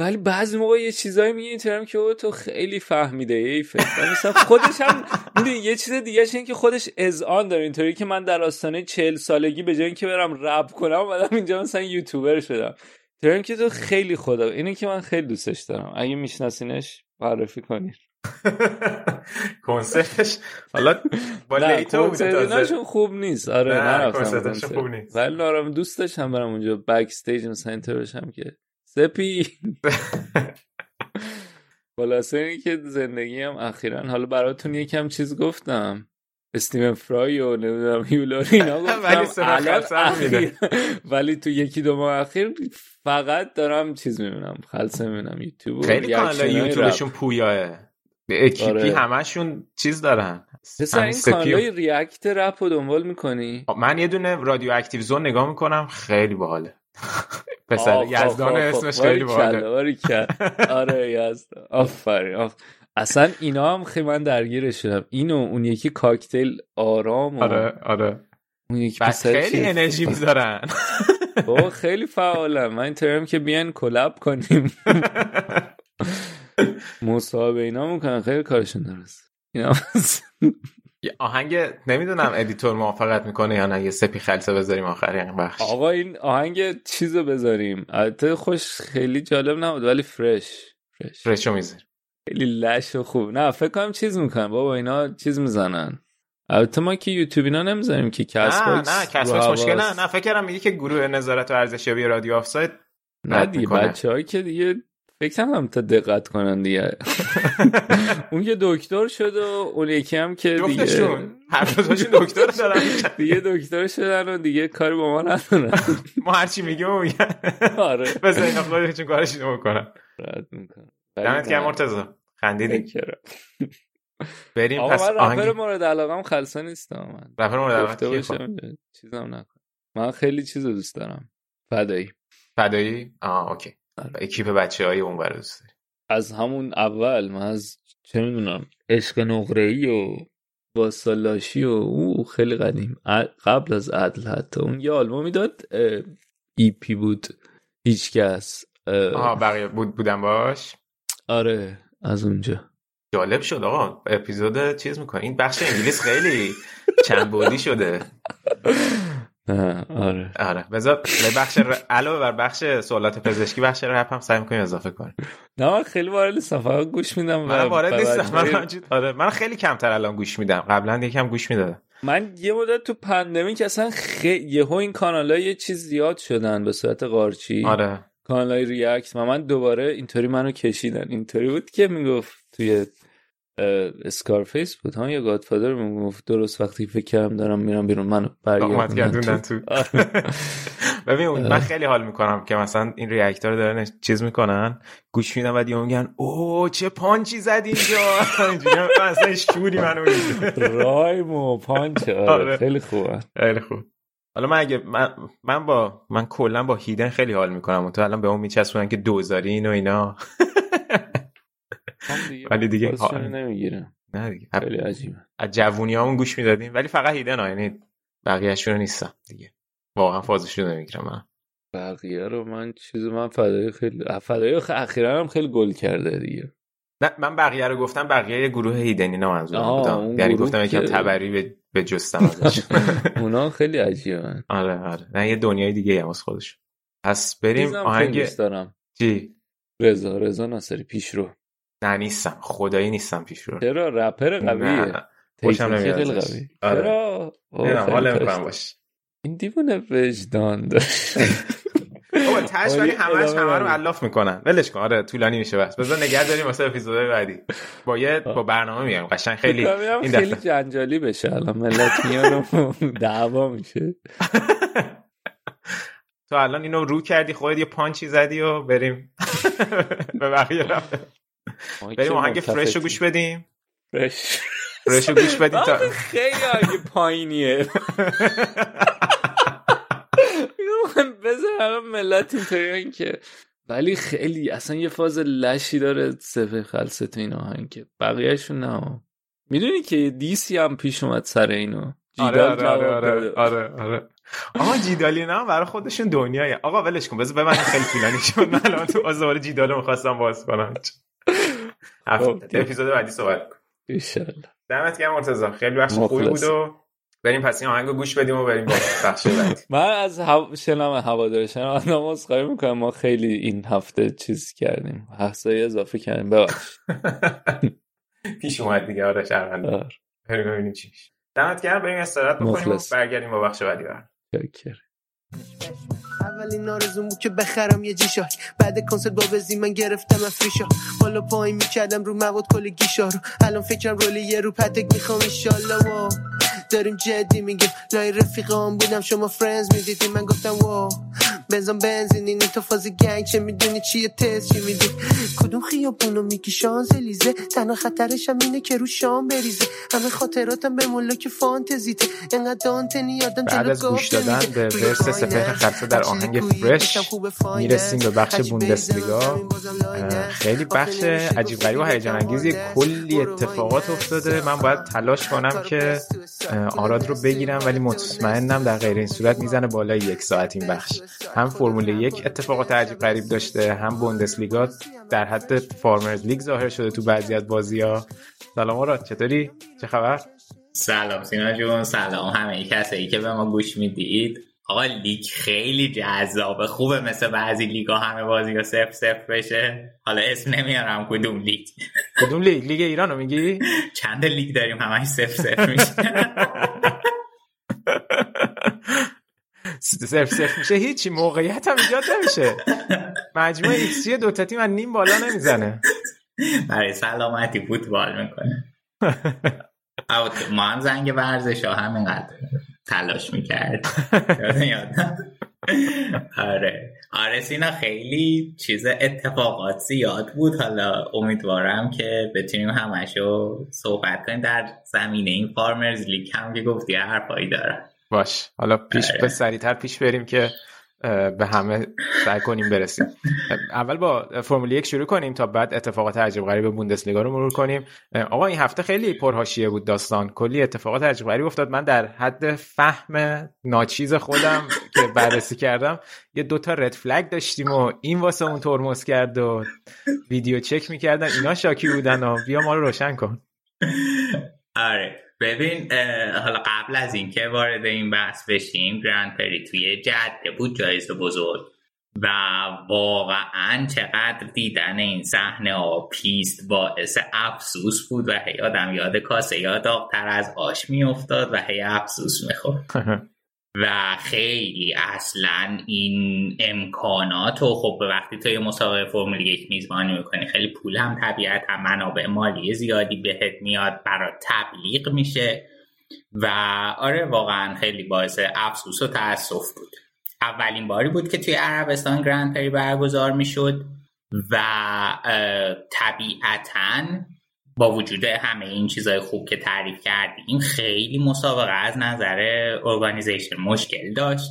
ولی بعضی موقع یه چیزایی میگه که او تو خیلی فهمیده ای فکر مثلا خودش هم یه چیز دیگه این که خودش اذعان داره. اینطوری که من در آستانه چهل سالگی به جای اینکه برم رپ کنم اومدم اینجا مثلا یوتیوبر شدم. اینطوریم که تو خیلی خدا اینه که من خیلی دوستش دارم. اگه میشناسینش معرفی کنید [laughs] کنسرتش. حالا با نه لیتا بوده خوب نیست. آره نه، نرفتم کنسرتشون کنسرت. خوب نیست. ولی نارم دوست داشتم برم اونجا backstage مثلا enter بشم که سپی. [laughs] خلاصه اینه که زندگی هم اخیرا حالا براتون یکم چیز گفتم. استیون فرای و نمی‌دونم هیو لوری اینا [laughs] گفتم. ولی هم تو یکی دو ماه اخیر فقط دارم چیز می‌بینم خلصه می‌بینم یوتیوب خیلی کانال یوتیوبشون. پویاه. اکیپی آره. همشون چیز دارن پسر همین این کانالای react رپ رو دنبال می‌کنی من یه دونه رادیو اکتیو زون نگاه می‌کنم خیلی باحاله پسر یزدان اسمش. خیلی باحاله. آره یزدان آفرین آف. اصلا اینا هم خیلی من درگیرش شدم اینو اون یکی کاکتیل آرام و آره آره اون یکی خیلی چیز. انرژی می‌ذارن بابا خیلی فعالم من اینطوریم که بیان collab کنیم [laughs] مصاحبه اینا می‌کنن خیلی کارشون درست اینا یه آهنگ نمی‌دونم ادیتور موافقت می‌کنه یا نه یه سپی خلصه بذاریم آخر این بخش. آقا این آهنگ چیزو بذاریم. البته خوش خیلی جالب نبود ولی فرش فرش. فرشو می‌ذاریم. خیلی لش و خوب. نه فکر کنم چیز می‌کنن. بابا اینا چیز می‌زنن. البته ما که یوتیوب اینا نمی‌ذاریم که کس نه باکس نه کس باکس مشکل. نه نه فکر کردم میگی که گروه نظارت و ارزشیابی رادیو آفساید نه دیگه می‌کنه. بچه هایی که دیگه فکر هم تا دقت کنن دیگه. [laughs] اون که دکتر شد و اون یکی هم که دیگه هر دوتاشون دکتر دارن. دیگه دکتر شدن و دیگه کاری با ما ندارن. [laughs] ما هرچی میگیم و میگن. آره. بذار اینا خودشون کارشون بکنن رد می‌کنن دمت گرم مرتضی. خندیدی؟ بریم پس رپر آهنگ مورد علاقم خلصه نیستم من رپر مورد علاقه چیزم نکن. من خیلی چیز دوست دارم. فدایی. فدایی؟ آه اوکی. اکیپ بچه های اون دوست داری. از همون اول من از چه می‌دونم عشق نقره ای و واسالاشی و او خیلی قدیم. قبل از عدل حتی. اون یه آلبومی داد ای پی بود. هیچکس اه، آها بقیه بود بودن باش؟ آره از اونجا. جالب شد آقا. اپیزود چیز می‌کنه این بخش انگلیس خیلی چند بودی شده. [laughs] آره. آره. بذار بخش ر... علاوه بر بخش سوالات پزشکی بخش رپ هم سعی می‌کنیم اضافه کنیم. نه من خیلی وارد نیستم فقط گوش میدم من وارد نیستم من آره. من خیلی کمتر الان گوش میدم. قبلا یکم گوش می‌دادم. من یه مدت تو pandemic اصلا خیلی یهو این کانال ها یه چیز زیاد شدن به صورت قارچی. آره. کانال های react. و من دوباره اینطوری منو کشیدن. اینطوری بود که می‌گفت توی اسکارفیس بود ها؟ یا گادفادر می‌گفت درست وقتی فکر کردم دارم میرم بیرون منو برگردوندن تو. [laughs] ببین من خیلی حال می‌کنم که مثلا این reactor دارن چیز می‌کنن گوش میدن بعد یهو میگن او چه پانچی زد اینجا. [laughs] اصلا شوری منو rhyme و punch. آره خیلی خوبه. خیلی خوب. حالا من اگه من, من با من کلا با هیدن خیلی حال می‌کنم و تو الان به اون میچسبونن که دوزاری این و اینا. [laughs] ولی دیگه نمی‌گیره نه دیگه. خیلی عجیبه. از جوونی همون گوش می‌دادیم ولی فقط هیدن ها یعنی بقیه‌شون نیستم دیگه. واقعا فازش رو نمی‌گیرم من بقیه رو من چیز من فدای خیلی فدای اخیرا هم خیلی گل کرده دیگه. نه من بقیه رو گفتم بقیه گروه هیدنی نه منظورم بودم یعنی گفتم یکم تبری به, جستم ازش. [laughs] اونا خیلی عجیبن. آره آره. نه یه دنیای دیگه هم از خودش پس بریم آهنگ دارم. چی؟ رضا رضا ناصری پیشرو. نه نیستم. خدایی نیستم پیشرو چرا؟ رپر قویه. خوشم نمیاد. خیلی قوی آره. چرا؟ نه حال نمی‌کنم باش. این دیوونه وجدان داشت بابا تاش ولی همش همه رو الاف می‌کنن. ولش کن. آره طولانی میشه بس. بذار نگه داریم واسه اپیزودهای بعدی. با یه با برنامه میایم قشنگ خیلی این خیلی جنجالی بشه الان. ملت میان [laughs] دعوا میشه. تو الان اینو رو کردی خودت یه پانچی زدی و بریم. [laughs] به بقیه بریم آهنگ فرش رو گوش بدیم. فرش. فرش رو گوش بدیم تا [laughs] خیلی آهنگ پایینیه. [laughs] [laughs] بذار ملت اینطوری که ولی خیلی اصلا یه فاز لشی داره سفه خلصه تو این آهنگ که بقیهشون نه. می‌دونی که دیسی هم پیش اومد سر اینو؟ آره آره آره آره آره, آره. جیدالی نه برای خودشون دنیای آقا ولش کن بذار به من خیلی طولانی شد. من الان تو آزار جیدالو می‌خواستم باز کنم. اپیزود بعدی صحبت کن. دمت گرم مرتضی. خیلی وقت خوبی بود و بریم پس این آهنگو گوش بدیم و بریم با بخش بعدی. [laughs] من از هوا... شنم هوادار شنم [laughs] آدم عذرخواهی می‌کنم. ما خیلی این هفته چیز کردیم. حسایی اضافه کردیم. ببخش. [laughs] پیش اومد دیگه. آره شرمنده بریم ببینیم چی دمت گرم. بریم استراحت بکنیم و برگردیم با بخش بعدی. برم اولین آرزوم بود که بخرم یه جیشاک بعد کنسرت با بزی من گرفتم افریشا بالا پایین می‌کردم رو مواد کل گیشا رو. الان فکرم رولی یه رو پتک می‌خوام ایشالله و داریم جدی میگیم. لای رفیقام بودم شما فرنز می‌دیدیم من گفتم واو. بنزن بنزین این تو فاز گنگ چه می‌دونی چیه تست؟ چی میدی؟ کدوم خیابونو میگی شانزلیزه؟ تنها خطرش هم اینه که رو شام بریزه. همه خاطراتم به ملاک فانتزیته. انقدر دانتنی یادم بعد از گوش دادن به ورس سپهر خلصه در آهنگ فرش می‌رسیم به بخش بوندسلیگا. خیلی بخش عجیب غریب و هیجان انگیزی. کلی اتفاقات افتاده. من باید تلاش کنم که آراد رو بگیرم ولی مطمئنم در غیر این صورت می‌زنه بالای یک ساعت این بخش. هم فرمول یک اتفاقات عجیب غریب داشته هم بوندسلیگا در حد farmers league ظاهر شده تو بعضی از بازی ها سلام آراد چطوری؟ چه خبر؟ سلام سینا جون سلام همه کسایی که به ما گوش می‌دید. آقا لیگ خیلی جذابه خوبه مثل بعضی لیگا همه بازی ها صفر صفر بشه. حالا اسم نمیارم کدوم لیگ؟ کدوم لیگ؟ لیگ ایران رو میگی؟ چند لیگ داریم؟ همش صفر صفر میشه. [laughs] صفر صفر میشه هیچی موقعیت هم ایجاد نمیشه. مجموع ایکسی دو تا تیم نیم بالا نمی‌زنه. برای سلامتی فوتبال می‌کنه. ما هم زنگ ورزش ها همینقدر تلاش می‌کرد. آره. آره سینا خیلی چیز اتفاقات زیاد بود. حالا امیدوارم که بتونیم همشو صحبت کنیم. در زمینه این farmers league هم که گفتی حرفایی دارم. باش. حالا پیش. به سریعتر پیش بریم که به همه سعی کنیم برسیم. اول با فرمول یک شروع کنیم تا بعد اتفاقات عجیب غریب بوندسلیگا رو مرور کنیم. آقا این هفته خیلی پرهاشیه بود داستان. کلی اتفاقات عجیب غریب افتاد. من در حد فهم ناچیز خودم [laughs] که بررسی کردم یه دوتا رد فلگ داشتیم و این واسه اون ترمز کرد و ویدیو چک می‌کردن. اینا شاکی بودن و بیا ما رو روشن کن. [laughs] آره. ببین حالا قبل از اینکه وارد این بحث بشیم گرند پری توی جده بود جایزه بزرگ و واقعا چقدر دیدن این صحنه ها پیست باعث افسوس بود و هی آدم یاد کاسه یا داغتر از آش میافتاد و هی افسوس می‌خورد. [laughs] و خیلی اصلا این امکانات و خب به وقتی تو یه مسابقه فرمول یک میزبانی می‌کنی خیلی پول هم طبیعت هم منابع مالی زیادی بهت میاد برای تبلیغ میشه و آره واقعا خیلی باعث افسوس و تاسف بود. اولین باری بود که توی عربستان گرند پری برگزار می‌شد و طبیعتا با وجود همه این چیزهای خوب که تعریف کردیم خیلی مسابقه از نظر organization مشکل داشت.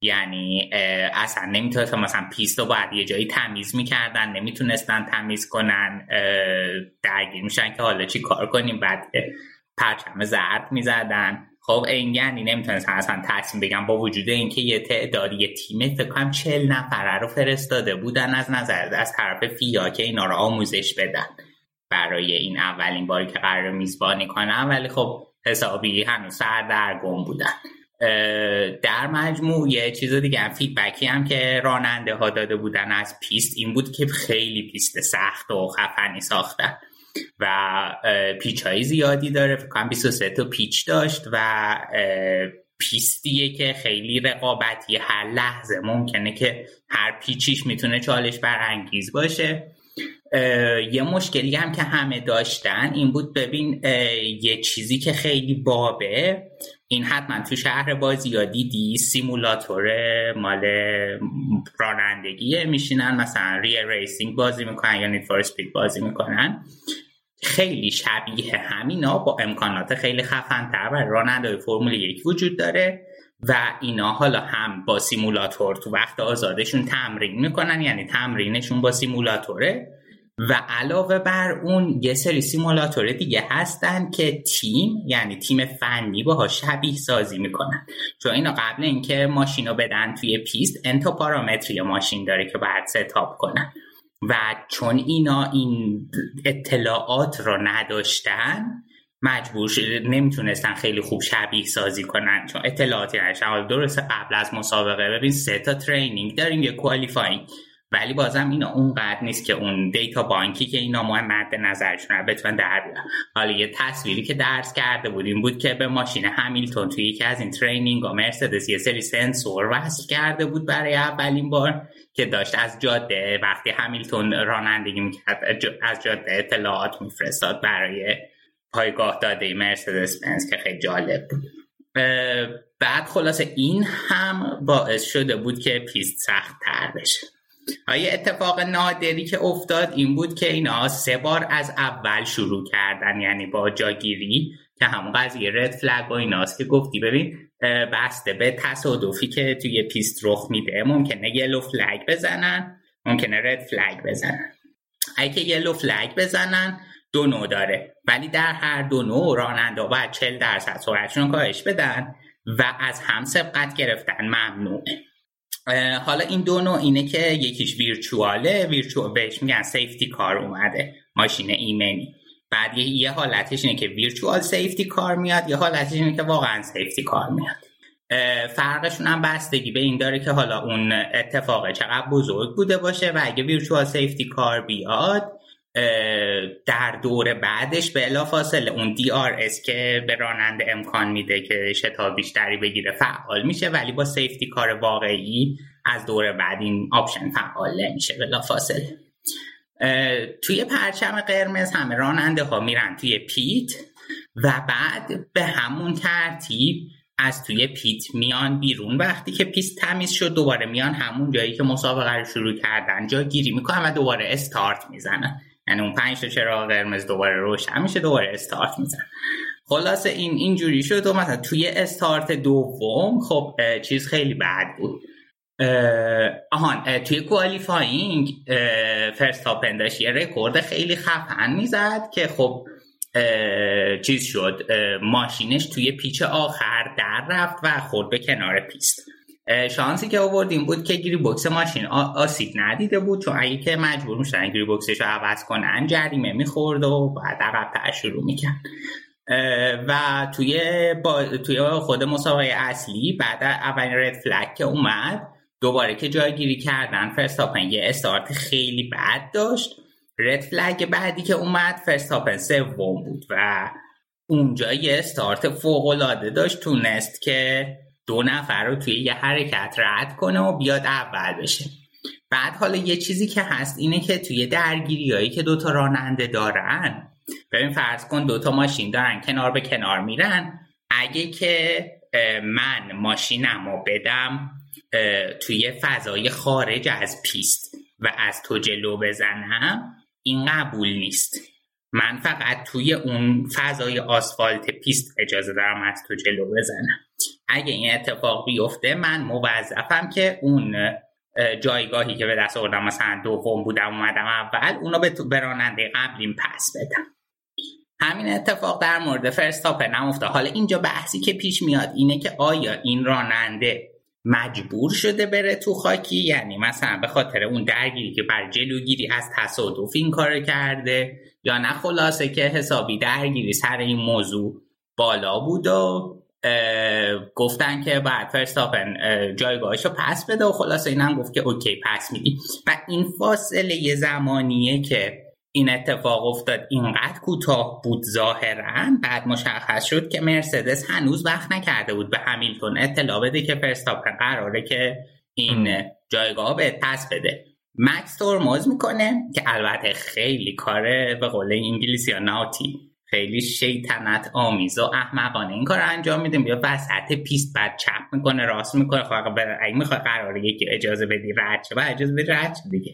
یعنی اصلا نمی‌تونست مثلا پیست رو باید یه جایی تمیز می‌کردن نمی‌تونستن تمیز کنن درگیر میشن که حالا چی کار کنیم بعد پرچم زرد می‌زدن. خب این یعنی نمی‌تونستن اصلا تصمیم بگیرن با وجود اینکه یه تعدادی یه تیم فکر کنم چل نفره رو فرستاده بودن از نظر از طرف فیا که اینا رو آموزش بدن. برای این اولین باری که قرار میزبانی کنم ولی خب حسابی هنوز سردرگم بودن. در مجموع یه چیز دیگه هم feedback ی هم که راننده ها داده بودن از پیست این بود که خیلی پیست سخت و خفنی ساختن و پیچ های زیادی داره. فکر کنم 23 تا پیچ داشت و پیستیه که خیلی رقابتی هر لحظه ممکنه که هر پیچیش می‌تونه چالش برانگیز باشه. یه مشکلی هم که همه داشتن این بود ببین یه چیزی که خیلی بابه این حتما تو شهر بازی یا دیدی سیمولاتور مال رانندگیه میشینن مثلا Real Racing بازی می‌کنن یا Need for Speed بازی می‌کنن. خیلی شبیه همینا با امکانات خیلی خفنتر و راننده فرمول یک وجود داره. و اینا حالا هم با سیمولاتور تو وقت آزادشون تمرین می‌کنن یعنی تمرینشون با سیمولاتوره. و علاوه بر اون یه سری سیمولاتور دیگه هستن که تیم یعنی تیم فنی باها شبیه سازی می‌کنن. چون اینا قبل اینکه ماشین رو بدن توی پیست n تا پارامتری ماشین داره که باید setup کنن. و چون اینا این اطلاعات رو نداشتن مجبور نمی‌تونستن خیلی خوب شبیه سازی کنن چون اطلاعاتی نداشتن. درسته قبل از مسابقه ببین سه تا training داریم یه qualifying ولی بازم اینا اونقدر نیست که اون data bank ی که اینا مهم مد نظرشون رو بتونن در بیارن. حالا یه تصویری که درست کرده بودیم بود که به ماشین همیلتون توی یکی از این training و مرسدس یه سری سنسور وصل کرده بود برای اولین بار که داشت از جاده وقتی همیلتون رانندگی می‌کرد از جاده اطلاعات میفرستاد برای پایگاه داده مرسدس بنز که خیلی جالب بود. بعد خلاصه این هم باعث شده بود که پیست سخت تر بشه. یه اتفاق نادری که افتاد این بود که اینا سه بار از اول شروع کردن یعنی با جاگیری که همون قضیه رد فلگ و ایناست که گفتی. ببین بسته به تصادفی که توی پیست رخ میده. ممکنه yellow flag بزنن ممکنه red flag بزنن. اگه yellow flag بزنن دو نوع داره. ولی در هر دو نوع راننده باید 40 درصد سرعتشون کاهش بدن و از هم سبقت گرفتن. ممنوعه حالا این دو نوع اینه که یکیش virtual ه. virtual بهش میگن safety car اومده. ماشین ایمنی. بعد یه, حالتش اینه که virtual safety car میاد یه حالتش اینه که واقعا safety car میاد. فرقشون هم بستگی به این داره که حالا اون اتفاق چقدر بزرگ بوده باشه و اگه virtual safety car بیاد در دور بعدش بلافاصله. اون DRS که به راننده امکان میده که شتاب بیشتری بگیره فعال میشه ولی با safety car واقعی از دور بعد این option فعال نمیشه بلافاصله. توی پرچم قرمز همه راننده ها میرن توی pit و بعد به همون ترتیب از توی pit میان بیرون. وقتی که پیست تمیز شد دوباره میان همون جایی که مسابقه رو شروع کردن. جا گیری می‌کنن و دوباره استارت می‌زنن. یعنی اون پنج تا چراغ قرمز دوباره روشن میشه دوباره استارت میزنن خلاصه این اینجوری شد و مثلا توی استارت دوم خب چیز خیلی بد بود. آهان توی qualifying فرستاپن داشت یه رکورد خیلی خفن می‌زد که خب چیز شد ماشینش توی پیچ آخر در رفت و خورد به کنار پیست. شانسی که آوردیم بود که گیری بوکس ماشین آسیب ندیده بود. چون اگه که مجبور می‌شدن گیری بوکسش رو عوض کنن جریمه می‌خورد و بعد عقب شروع می‌کرد. و توی با... توی خود مسابقه اصلی بعد اولین رد فلک که اومد دوباره که جایگیری کردن فرستاپن یه استارت خیلی بد داشت. رد فلگ بعدی که اومد فرستاپن سوم بود و اونجا یه استارت فوق العاده داشت. تونست که دو نفر رو توی یه حرکت رد کنه و بیاد اول بشه. بعد حالا یه چیزی که هست اینه که توی درگیری هایی که دوتا راننده دارن ببین فرض کن دوتا ماشین دارن کنار به کنار میرن. اگه که من ماشینم رو بدم توی فضای خارج از پیست و از تو جلو بزنم این قبول نیست. من فقط توی اون فضای آسفالت پیست اجازه دارم از تو جلو بزنم. اگه این اتفاق بیفته من موظفم که اون جایگاهی که به دست آوردم مثلا دوم بودم اومدم اول اونو به راننده قبلیم پس بدم. همین اتفاق در مورد فرستاپن هم افتاد. حالا اینجا بحثی که پیش میاد اینه که آیا این راننده مجبور شده بره تو خاکی؟ یعنی مثلا به خاطر اون درگیری که بر جلوگیری از تصادف این کار کرده؟ یا نه خلاصه که حسابی درگیری سر این موضوع بالا بود و گفتن که بعد فرستاپن جایگاهشو پس بده و خلاصه اینم گفت که اوکی پس میدی و این فاصله یه زمانیه که این اتفاق افتاد اینقدر کوتاه بود ظاهرا بعد مشخص شد که مرسدس هنوز وقت نکرده بود به همیلتون اطلاع بده که فرستاپن قراره که این جایگاه به پس بده. مکس ترمز می‌کنه که البته خیلی کاره به قول انگلیسی یا ناتی. خیلی شیطنت آمیز و احمقانه. این کار انجام میده بیا وسط پیست بعد چپ می‌کنه راست می‌کنه. خب اگه می‌خواد قراره یکی اجازه بدی رد چه اجازه بدی رد دیگه.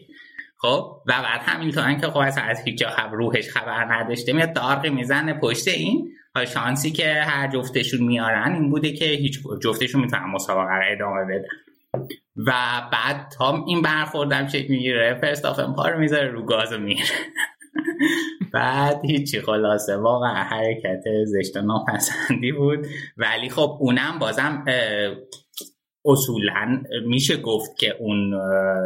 خب؟ و بعد همینطور که خب از هیچ جا خبر روحش خبر نداشته میاد دارقی می‌زنه پشت این. و شانسی که هر جفتشون میارن این بوده که هیچ جفتشون می‌تونن مسابقه رو ادامه بدن. و بعد تا این برخوردم چک می‌گیره فرستافن پا رو می‌ذاره رو گاز میره بعد هیچی خلاصه. واقعا حرکت زشت و ناپسندی بود. ولی خب اونم بازم اصولا میشه گفت که اون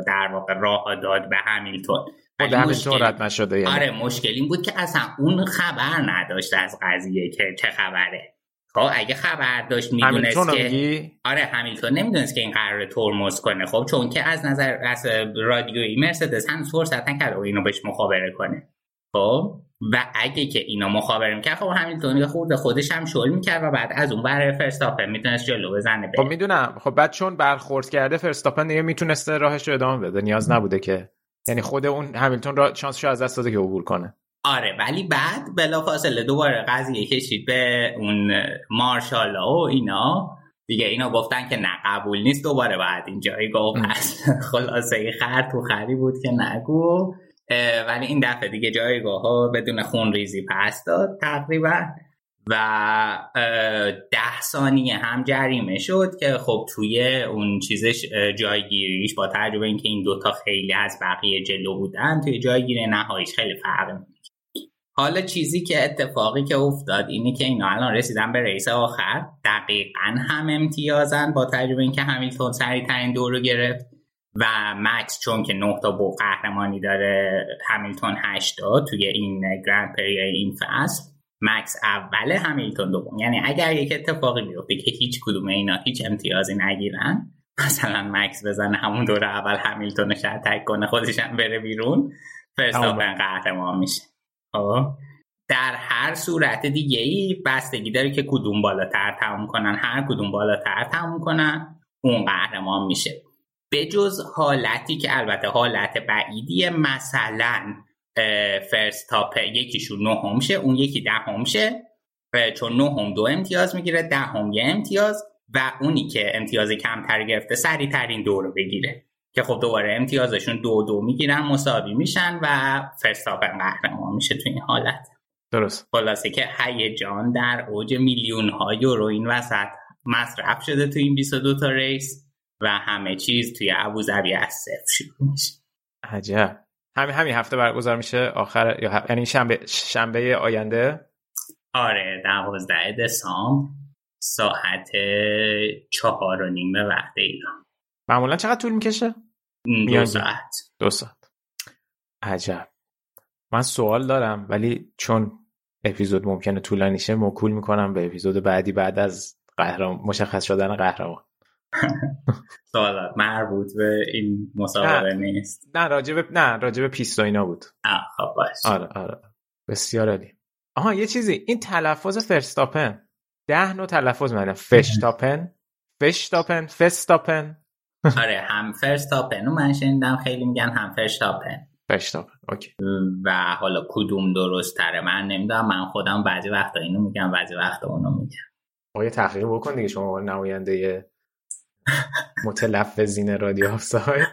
در واقع راه داد به همیلتون. ولی مشکل... رد نشده یعنی. آره مشکل این بود که اصلا اون خبر نداشت از قضیه که چه خبره. خب اگه خبر داشت می‌دونست که آره همیلتون نمی‌دونست که این قرار ترمز کنه. خب چون که از نظر از رادیویی مرسدس هنوز فرصت نکرده و اینو بهش مخابره کنه. خب و اگه که اینا مخابره می‌کرد خب همیلتون خود خودش هم شل می‌کرد و بعد از اون برای فرستاپن می‌تونست جلو بزنه خب می‌دونم. خب بعد چون برخورد کرده فرستاپن دیگه می‌تونسته راهش رو ادامه بده. نیاز نبوده که. یعنی خود اون همیلتون را شانسش از دست داده که عبور کنه. آره ولی بعد بلا فاصله دوباره قضیه کشید به اون مارشالا و اینا. دیگه اینا گفتن که نه قبول نیست دوباره بعد این جایگاه پس [laughs] خلاصه خر تو خری بود که نگو. ولی این دفعه دیگه جایگاه ها بدون خون ریزی پس داد تقریبا. و ده ثانیه هم جریمه شد که خب توی اون چیزش جایگیریش با تجربه اینکه این دوتا خیلی از بقیه جلو بودن توی جایگیری نهاییش خیلی فرق حالا چیزی که اتفاقی که افتاد اینه که اینا الان رسیدن به رئیس آخر. دقیقا هم امتیازن با تجربه اینکه همیلتون سریع ترین دور رو گرفت. و مکس چون که نه تا بو قهرمانی داره همیلتون 8 تا توی این گرند پری این فصل مکس اول همیلتون دوم. یعنی اگر یک اتفاقی بیفته که هیچ کدوم اینا هیچ امتیازی نگیرن مثلا مکس بزنه همون دور اول همیلتون تک کنه خودش هم بره بیرون فرستاپن قهرمان میشه. خب؟ در هر صورت دیگه ای بستگی داره که کدوم بالاتر تموم کنن. هر کدوم بالاتر تموم کنن اون قهرمان میشه. به جز حالتی که البته حالت بعیدی مثلا فرستاپ یکیشون نه شه اون یکی ده شه چون نه هم دو امتیاز می‌گیره ده هم یه امتیاز و اونی که امتیاز کمتر گرفته سریع ترین دو رو بگیره. که خب دوباره امتیازشون دو دو می‌گیرن مساوی میشن و فرستاپن قهرمان میشه تو این حالت. درست. خلاصه که هیجان در اوج میلیون ها یورو این وسط مصرف شده تو این 22 تا ریس. و همه چیز توی ابوظبی از صفر شروع میشه. عجب. همین همین هفته برگزار میشه آخر یا یعنی شنبه شنبه آینده؟ آره دوازده دسامبر ساعت چهار و نیم وقت ایران. معمولا چقدر طول می‌کشه؟ دو ساعت. دو ساعت. عجب. من سوال دارم ولی چون اپیزود ممکنه طولانی شه موکول می‌کنم به اپیزود بعدی بعد از قهرمان مشخص شدن قهرمان. سوالات مربوط به این مسابقه نیست. نه راجب نه راجب پیست اینا بود. خب باش. آره آره. بسیار عالی. آها یه چیزی. این تلفظ فرستاپن. ده نوع تلفظ من [laughs] فشتاپن فشتاپن فستاپن آره هم فرستاپن. من شنیدم خیلی میگن هم فرستاپن. فرستاپن OK. و حالا کدوم درست تره من نمی‌دونم. من خودم بعضی وقتا اینو میگم بعضی وقتا اونو میگم. آقا تحقیق بکن دیگه. شما نماینده متلفظین رادیو آفساید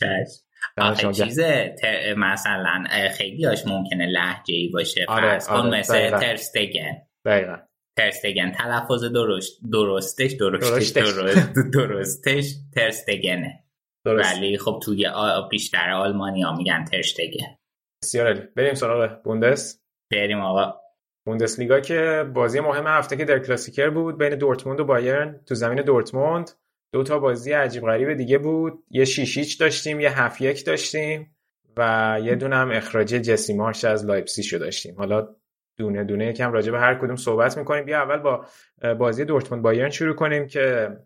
چشم. آخه چیزه مثلا خیلی هاش ممکنه لحجه ای باشه. آره، فرض آره، مثل. ترستگن دقیقا. ترستگن تلفظ درست درستش درستش. درست درستش ترستگنه درست. ولی خب توی آ- بیشتر آلمانی ها میگن ترشتگن بسیار بریم سراغ بوندس. بریم آقا. بوندسلیگا که بازی مهم هفته که در کلاسیکر بود بین دورتموند و بایرن. تو زمین دورتموند دو تا بازی عجیب غریب دیگه بود. یه شیشیچ داشتیم یه هفت یک داشتیم و یه دونه هم اخراج جسی مارش از لایپسیشو داشتیم. حالا دونه دونه یکم راجع به هر کدوم صحبت می‌کنیم. بیا اول با بازی دورتموند بایرن شروع کنیم که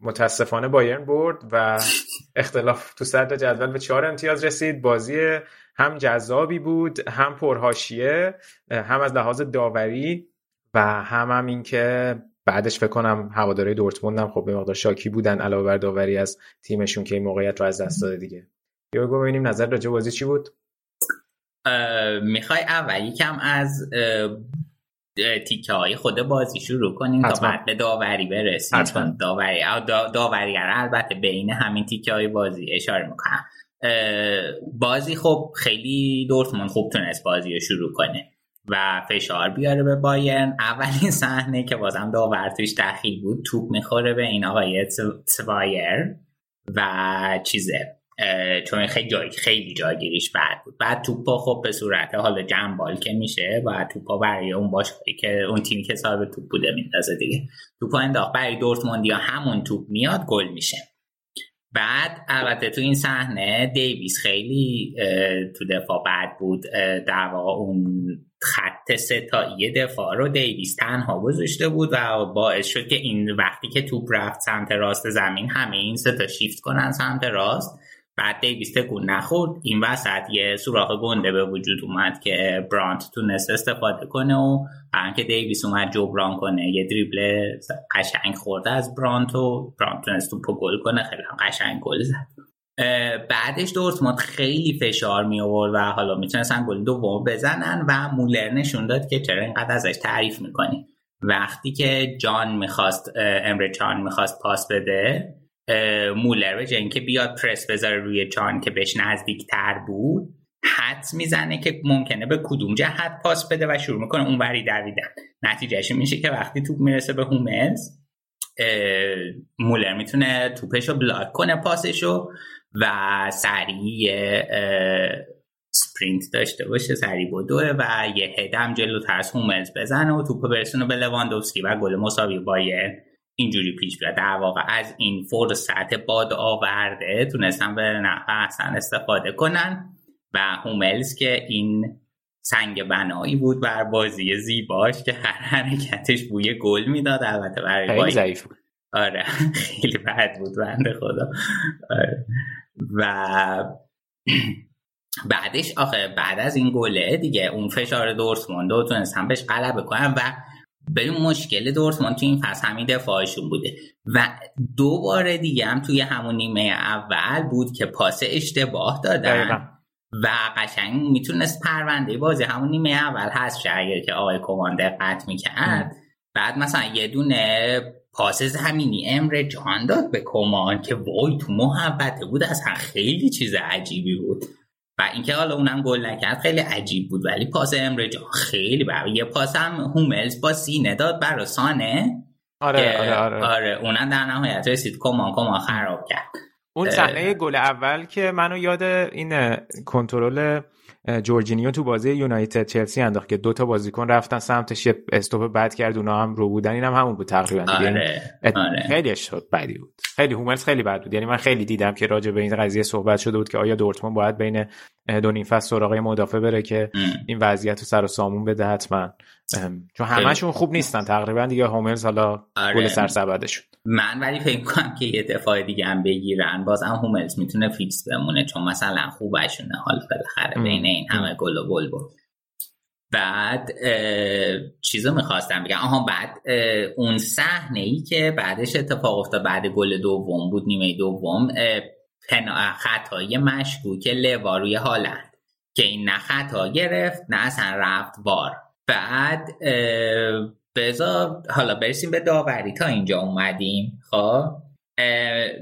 متاسفانه بایرن برد و [laughs] اختلاف تو صدر جدول به چهار امتیاز رسید. بازی هم جذابی بود هم پرهاشیه هم از لحاظ داوری و هم هم این که بعدش فکر کنم هواداره دورتموند هم خب به مقدار شاکی بودن علاوه بر داوری از تیمشون که این موقعیت رو از دست داده دیگه یورگو ببینیم نظر راجع بازی چی بود می‌خوای اول یکم از تیکه های خود بازی شروع کنیم تا حتما. بعد به داوری برسیم. چون داوری آه، دا- داوریگر البته بین همین تیکه های بازی اشاره می‌کنم بازی خب خیلی دورتموند خوب تونست بازی رو شروع کنه و فشار بیاره به بایرن. اولین صحنه که بازم داور توش دخیل بود توپ می‌خوره به این آقای تسوایر و چیزه. چون خیلی جای خیلی جایگیریش بد بود. بعد توپا خب به صورت حالا جنبال که میشه و توپا برای اون باشگاهی که اون تیمی که صاحب توپ بوده میندازه دیگه. توپا انداخت. برای دورتموندیا همون توپ میاد گل میشه. بعد البته تو این صحنه دیویس خیلی تو دفاع بد بود در واقع اون خط ستایی دفاع رو دیویس تنها گذاشته بود و باعث شد که این وقتی که توپ رفت سمت راست زمین همه این سه تا شیفت کنن سمت راست. بعد دیویس تکون نخورد این وسط یه سوراخ گنده به وجود اومد که برانت تونست استفاده کنه و برای که دیویس اومد جبران کنه. یه دریبل قشنگ خورده از برانت و برانت تونست توپو گل کنه. خیلی هم قشنگ گل زد. بعدش دورتموند خیلی فشار می آورد و حالا می‌تونستن گل دوم بزنن و مولر نشون داد که چرا اینقدر ازش تعریف می‌کنی. وقتی که جان می‌خواست امر جان می‌خواست پاس بده مولر به اینکه بیاد پرس بذاره روی جان که بهش نزدیک تر بود حد می‌زنه که ممکنه به کدوم جهت پاس بده و شروع می‌کنه اونوری دویدن. نتیجهش میشه که وقتی توپ می‌رسه به هوملز اه، مولر می‌تونه توپش رو block کنه پاسشو و سریع sprint داشته باشه سریع بدوه و یه هدم جلو تر از هوملز بزنه و توپ برسونه به لواندوفسکی و گل مساوی بایر اینجوری پیش بیاد. در واقع از این فرصت باد آورده تونستن به نحو احسن استفاده کنن و هوملز که این سنگ بنایی بود بر بازی زیباش که هر حرکتش بوی گل می‌داد. البته برای ضعیف بود. آره خیلی بد بود بنده خدا. آره. و بعدش آخه بعد از این گله دیگه اون فشار دورتموند رو تونستن بهش غلبه کنن و به مشکل دورتموند تو این فصل همین دفاعشون بوده. و دو بار دیگه هم توی همون نیمه اول بود که پاس اشتباه دادن. دقیقا. و قشنگ می‌تونست پرونده بازی همون نیمه اول هست اگر که آقای کمان دقت می‌کرد. بعد مثلا یه دونه پاس زمینی امر جان داد به کمان که وای تو محبته بود اصلا خیلی چیز عجیبی بود. و اینکه حالا اونم گل نکرد خیلی عجیب بود. ولی پاس امر جان خیلی بر یه پاس هم هوملز با سینه داد برا سانه آره آره آره. آره اونم در نهایت رسید. کمان کمان خراب کرد. اون صحنه گل اول که منو یاد این کنترل جورجینیو تو بازی یونایتد چلسی انداخت که دو تا بازیکن رفتن سمتش یه استوپ بد کرد اونا هم رو بودن. اینم هم همون بود تقریبا آره. آره. خیلی شد بدی بود. خیلی هوملز خیلی بد بود. یعنی من خیلی دیدم که راجع به این قضیه صحبت شده بود که آیا دورتموند باید بین دو نیم فصل سراغ مدافع بره که این وضعیت رو سر و سامون بده حتما. چون همشون خوب نیستن تقریبا دیگه. هوملز حالا آره. گل سرسبده شد من ولی فکر کنم که یه دفاع دیگه هم بگیرن. باز هم هوملز می‌تونه فیکس بمونه چون مثلا خوبشونه. حال بالاخره بین این همه گل و گل بود. بعد چیزو می‌خواستم بگم. آها بعد اون صحنه ای که بعدش اتفاق افتاد بعد گل دوم بود نیمه دوم خطای مشکوک لوا روی هالند. که این نه خطا گرفت نه اصلا رفت وار. بعد بذار حالا برسیم به داوری. تا اینجا اومدیم خب؟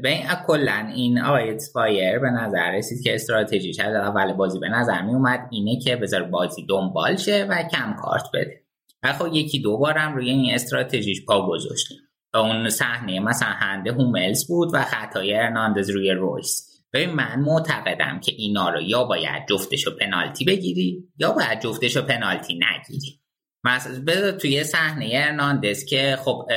به این کلا این آقای فایر به نظر رسید که استراتژیش از اول بازی به نظر می اومد اینه که بذار بازی دنبال شه و کم کارت بده. و خب یکی دو بارم روی این استراتژیش پا گذاشت. اون صحنه مثلا هند هوملز بود و خطای ارناندز روی رویس. ببین من معتقدم که اینا رو یا باید جفتشو پنالتی بگیری یا باید جفتشو پنالتی نگیری. مثلا توی صحنه ارناندز که خب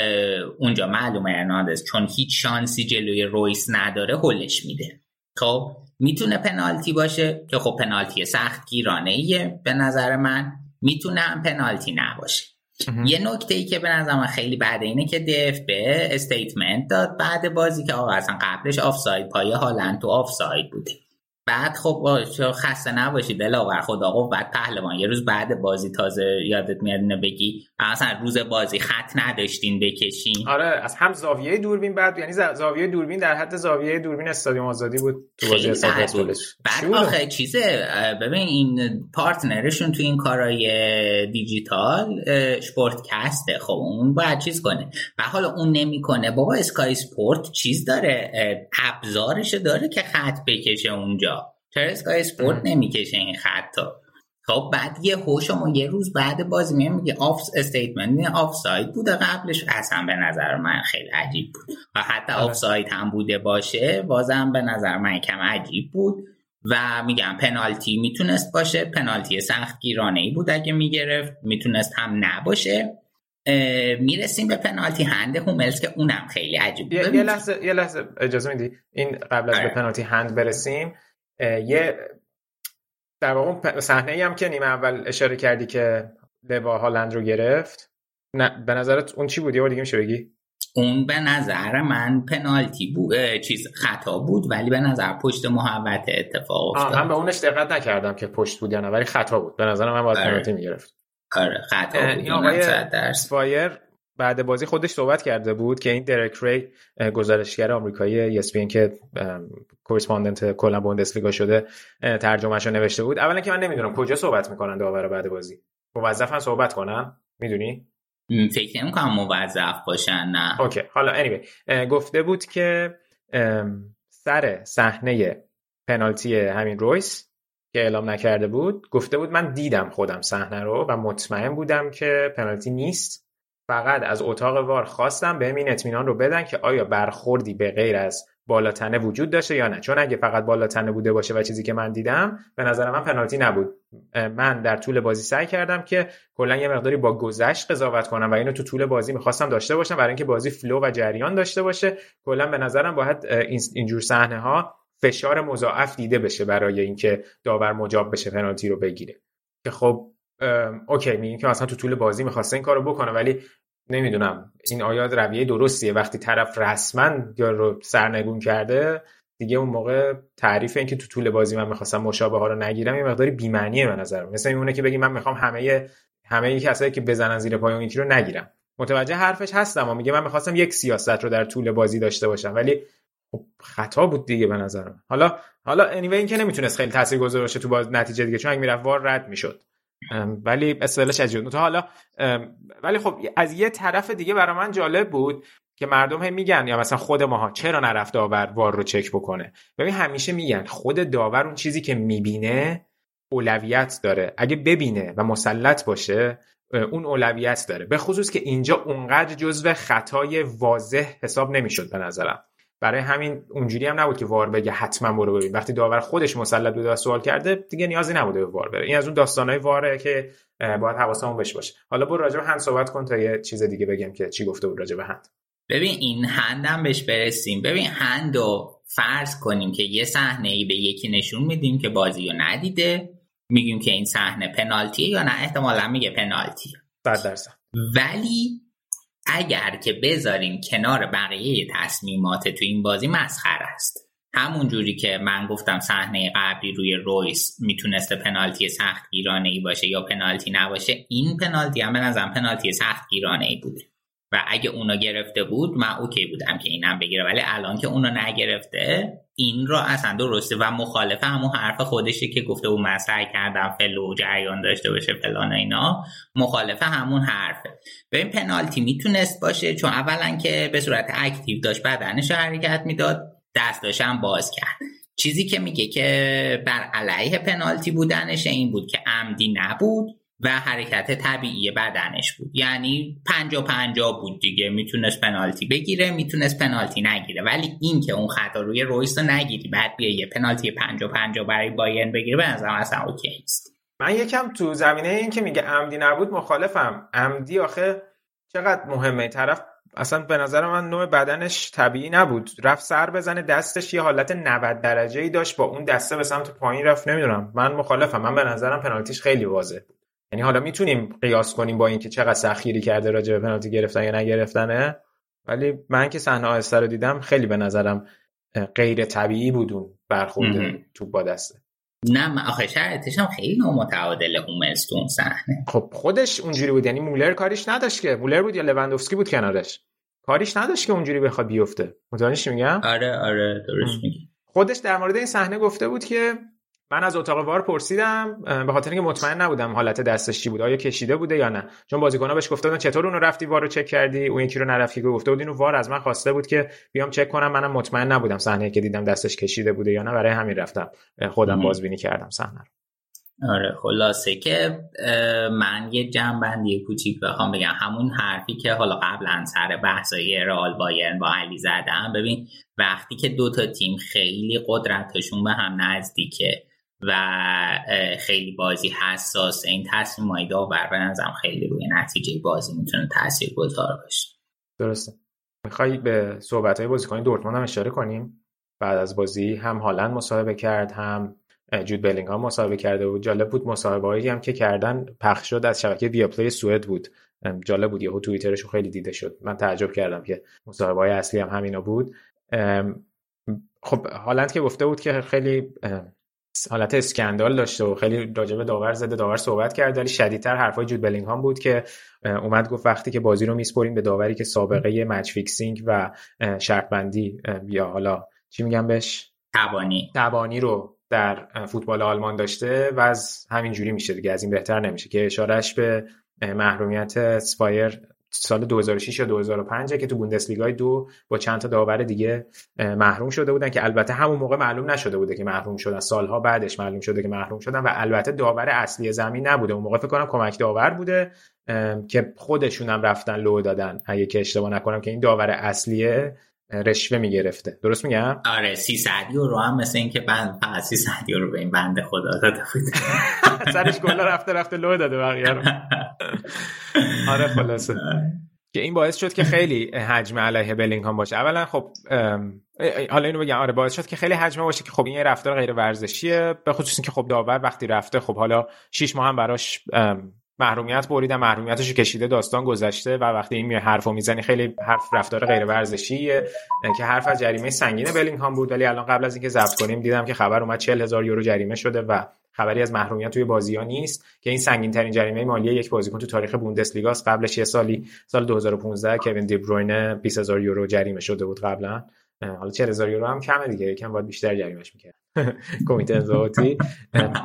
اونجا معلومه ارناندز چون هیچ شانسی جلوی رویس نداره هلش میده. خب می‌تونه پنالتی باشه که خب پنالتی سخت گیرانه ایه به نظر من. می‌تونه هم پنالتی نباشه. یه نکته ای که به نظر من خیلی بعد اینه که DFB statement داد بعد بازی که آقا اصلا قبلش آفساید پای هالند تو آفساید بوده. بعد خب خسته نباشی دلاور خدا قوت پهلوان. یه روز بعد بازی تازه یادت میاد اینو بگی؟ مثلا روز بازی خط نداشتین بکشین؟ آره از هم زاویه دوربین بعد یعنی زاویه دوربین در حد زاویه دوربین استادیوم آزادی بود تو بازی بعد آخه چیزه ببین این partner شون تو این کارای دیجیتال cast ه خب اون باید چیز کنه. و حالا اون نمی‌کنه. بابا اسکای سپورت چیز داره ابزارش داره که خط بکشه اونجا. چرا اسکای اسپورت نمی‌کشه این خطا خب بعد یهو شما یه روز بعد بازی میگه میگه آف statement آف ساید بوده قبلش اصلا به نظر من خیلی عجیب بود. و حتی آف آره. ساید هم بوده باشه بازم به نظر من کم عجیب بود. و میگم پنالتی می‌تونست باشه پنالتی سخت گیرانه ای بود اگه می‌گرفت می‌تونست هم نباشه. می‌رسیم به پنالتی هند هوملز که اونم خیلی عجیب یه, یه لحظه یه لحظه اجازه میدی؟ این قبل از به آره. پنالتی هند برسیم. یه در واقع صحنه ای هم که نیمه اول اشاره کردی که لوا هالند رو گرفت نه به نظرت اون چی بود؟ یه دیگه میشه بگی؟ اون به نظر من پنالتی بود چیز خطا بود ولی به نظر پشت محوت اتفاق افتاد. من به اونش دقت نکردم که پشت بود یا نه ولی خطا بود. به نظر من باید آره. پنالتی می‌گرفت. آره خطا بود. این آقای زوایر بعد بازی خودش صحبت کرده بود که این درک ری گزارشگر آمریکایی ESPN که correspondent کلا بوندسلیگا شده ترجمهش رو نوشته بود. اولا که من نمی‌دونم کجا صحبت می‌کنن داور بعد بازی. موظفن صحبت کنن. می‌دونی؟ فکر نمی کنم موظف باشن نه. okay. حالا anyway گفته بود که سر صحنه پنالتی همین رویس که اعلام نکرده بود گفته بود من دیدم خودم صحنه رو و مطمئن بودم که پنالتی نیست. فقط از اتاق وار خواستم به این اطمینان رو بدن که آیا برخوردی به غیر از بالاتنه وجود داشته یا نه. چون اگه فقط بالاتنه بوده باشه و چیزی که من دیدم به نظر من پنالتی نبود. من در طول بازی سعی کردم که کلا یه مقداری با گذشت قضاوت کنم و اینو تو طول بازی می‌خواستم داشته باشم برای اینکه بازی فلو و جریان داشته باشه. کلا به نظرم باید اینجور صحنه ها فشار مضاعف دیده بشه برای اینکه داور مجاب بشه پنالتی رو بگیره. که خب اوکی میگیم که مثلا تو طول بازی می‌خواسته این کارو بکنه ولی نمی‌دونم. این آیا رویه درستیه. وقتی طرف رسما رو سرنگون کرده دیگه اون موقع تعریف این که تو طول بازی من می‌خواستم مشابه ها رو نگیرم یه مقداری بی‌معنیه به نظر مثل میمونه که بگی من می‌خوام همه همه کسایی که بزنن زیر پای اون رو نگیرم. متوجه حرفش هستم و میگه من می‌خواستم یک سیاست رو در طول بازی داشته باشم ولی خب خطا بود دیگه به نظرم. حالا حالا انیوی این که نمی‌تونست خیلی تاثیرگذار باشه تو باز نتیجه دیگه چون اگه می‌رفت وار رد می‌شد. ولی استدلالش عجیب تا حالا ولی خب از یه طرف دیگه برای من جالب بود که مردم هم میگن یا مثلا خود ماها چرا نرفت داور وار رو چک بکنه؟ ببین همیشه میگن خود داور اون چیزی که می‌بینه اولویت داره. اگه ببینه و مسلط باشه اون اولویت داره. به خصوص که اینجا اونقدر جزو خطای واضح حساب نمی‌شد به نظرم. برای همین اونجوری هم نبود که وار بگه حتما برو ببین. وقتی داور خودش مسلط بوده و سوال کرده دیگه نیازی نبوده به وار بره. این از اون داستانای واره که باید حواسمون بهش باشه. حالا برو راجع به هند صحبت کن تا یه چیز دیگه بگم که چی گفته بود راجع به هند. ببین این هندم بهش برسیم. ببین هندو فرض کنیم که یه صحنه ای به یکی نشون میدیم که بازی رو ندیده. میگیم که این صحنه پنالتیه یا نه؟ احتمالا میگه پنالتی درصد. ولی اگر که بذاریم کنار بقیه تصمیمات تو این بازی مسخره است. همون جوری که من گفتم صحنه قبلی روی رویس می‌تونسته پنالتی سخت گیرانه ای باشه یا پنالتی نباشه این پنالتی هم به نظرم پنالتی سخت گیرانه ای بوده. و اگه اونو گرفته بود من okay بودم که اینم بگیره. ولی الان که اونو نگرفته این را اصلا درسته و مخالفه همون حرف خودشه که گفته اومدم سعی کردم flow جریان داشته باشه فلان اینا. مخالفه همون حرفه. ببین این پنالتی می‌تونست باشه چون اولا که به صورت active داشت بدنش حرکت می‌داد دست هم باز کرد. چیزی که میگه که بر علیه پنالتی بودنش این بود که عمدی نبود. و حرکت طبیعی بدنش بود. یعنی پنجا پنجا بود دیگه. می‌تونست پنالتی بگیره می‌تونست پنالتی نگیره. ولی این که اون خطا روی رویس رو نگیری بعد بیا یه پنالتی پنجا پنجا برای بایرن بگیره به نظرم اصلا okay نیست من یکم تو زمینه این که میگه عمدی نبود مخالفم. عمدی آخه چقدر مهمه. طرف اصلا به نظر من نوع بدنش طبیعی نبود. رفت سر بزنه دستش یه حالت 90 درجه ای داشت با اون دسته به سمت پایین رفت. نمی‌دونم. من مخالفم. من به نظرم پنالتیش خیلی واضح بود. یعنی حالا می‌تونیم قیاس کنیم با اینکه چقدر سخیری کرده راجع به پنالتی گرفتن یا نگرفتنه. ولی من که صحنه آهسته رو دیدم خیلی به نظرم غیر طبیعی بود اون برخورد تو با دسته. نه آخه شرطش هم خیلی نامتعادل اون صحنه. خب خودش اونجوری بود. یعنی مولر کاریش نداشت که. مولر بود یا لوندوفسکی بود کنارش. کاریش نداشت که اونجوری بخواد بیفته. متوجه میگم؟ آره آره درست میگی. خودش در مورد این صحنه گفته بود که من از اتاق وار پرسیدم به خاطر اینکه مطمئن نبودم حالت دستش چی بود آیا کشیده بوده یا نه. چون بازیکن‌ها بهش گفتن چطور اونو رفتی وار رو چک کردی؟ اون یکی رو نرفتی که گفته بود اینو وار از من خواسته بود که بیام چک کنم منم مطمئن نبودم صحنه که دیدم دستش کشیده بوده یا نه. برای همین رفتم خودم بازبینی کردم صحنه آره خلاصه که من یه جنبندی کوچیک بخوام بگم. همون حرفی که حالا قبلا سر بحثای رئال بایرن با علی زدم. ببین وقتی که دو تا تیم خیلی قدرتشون به هم نزدیکه و خیلی بازی حساس. این تصمیم های داور به نظرم خیلی روی نتیجه بازی می‌تونه تاثیر گذار باشه. درسته. می‌خوای به صحبت های بازیکن دورتموند هم اشاره کنیم؟ بعد از بازی هم هالند مصاحبه کرد هم جود هم مصاحبه کرده بود. جالب بود مصاحبه هایی هم که کردن پخش شد از شبکه ویا پلی سوئد بود. جالب بود یهو توییترش خیلی دیده شد. من تعجب کردم که مصاحبه های اصلی هم همینا بود. خب هالند که گفته بود که خیلی حالت scandal داشته و خیلی راجب داور زده. داور صحبت کرد ولی شدیدتر حرفای جود بلینگهام بود که اومد گفت وقتی که بازی رو میسپریم به داوری که سابقه match fixing و شرط بندی یا حالا چی میگم بهش؟ تبانی. تبانی رو در فوتبال آلمان داشته و از همین جوری میشه دیگه از این بهتر نمیشه که اشارش به محرومیت سپایر سال 2006 یا 2005 که تو بوندسلیگای دو با چند تا داور دیگه محروم شده بودن که البته همون موقع معلوم نشده بوده که محروم شدن. سالها بعدش معلوم شده که محروم شدن و البته داور اصلی زمین نبوده. اون موقع فکر کنم کمک داور بوده که خودشون هم رفتن لو دادن. اگه که اشتباه نکنم که این داور اصلیه رشوه می‌گرفته. درست میگم؟ آره سی سعدیو رو هم مثل اینکه بند فقط سی سعدیو رو به این بنده خدا داده بود. [laughs] سرش گلا رفته رفته لو داده بقیه رو. [laughs] آره خلاصه. که این باعث شد که خیلی حجم علیه بلینگهام باشه. اولا خب حالا اینو بگم. آره باعث شد که خیلی حجم باشه که خب این یه رفتار غیر ورزشیه به خصوص اینکه خب داور وقتی رفته خب حالا 6 ماه هم براش محرومیت بریدن محرومیتش کشیده داستان گذشته و وقتی این حرفو می‌زنی خیلی حرف رفتار غیر ورزشیه که حرف از جریمه سنگین بلینگهام بود ولی الان قبل از اینکه ضبط کنیم دیدم که خبر اومد 40 هزار یورو جریمه شده و خبری از محرومیت توی بازی ها نیست که این سنگین ترین جریمه مالی یک بازیکن تو تاریخ بوندسلیگا است قبلش یه سالی سال 2015 کوین دی بروینه 20 هزار یورو جریمه شده بود قبلا. حالا 40 هزار یورو هم کمه دیگه یکم باید بیشتر جریمش می‌کرد. [laughs] کمیته انضباطی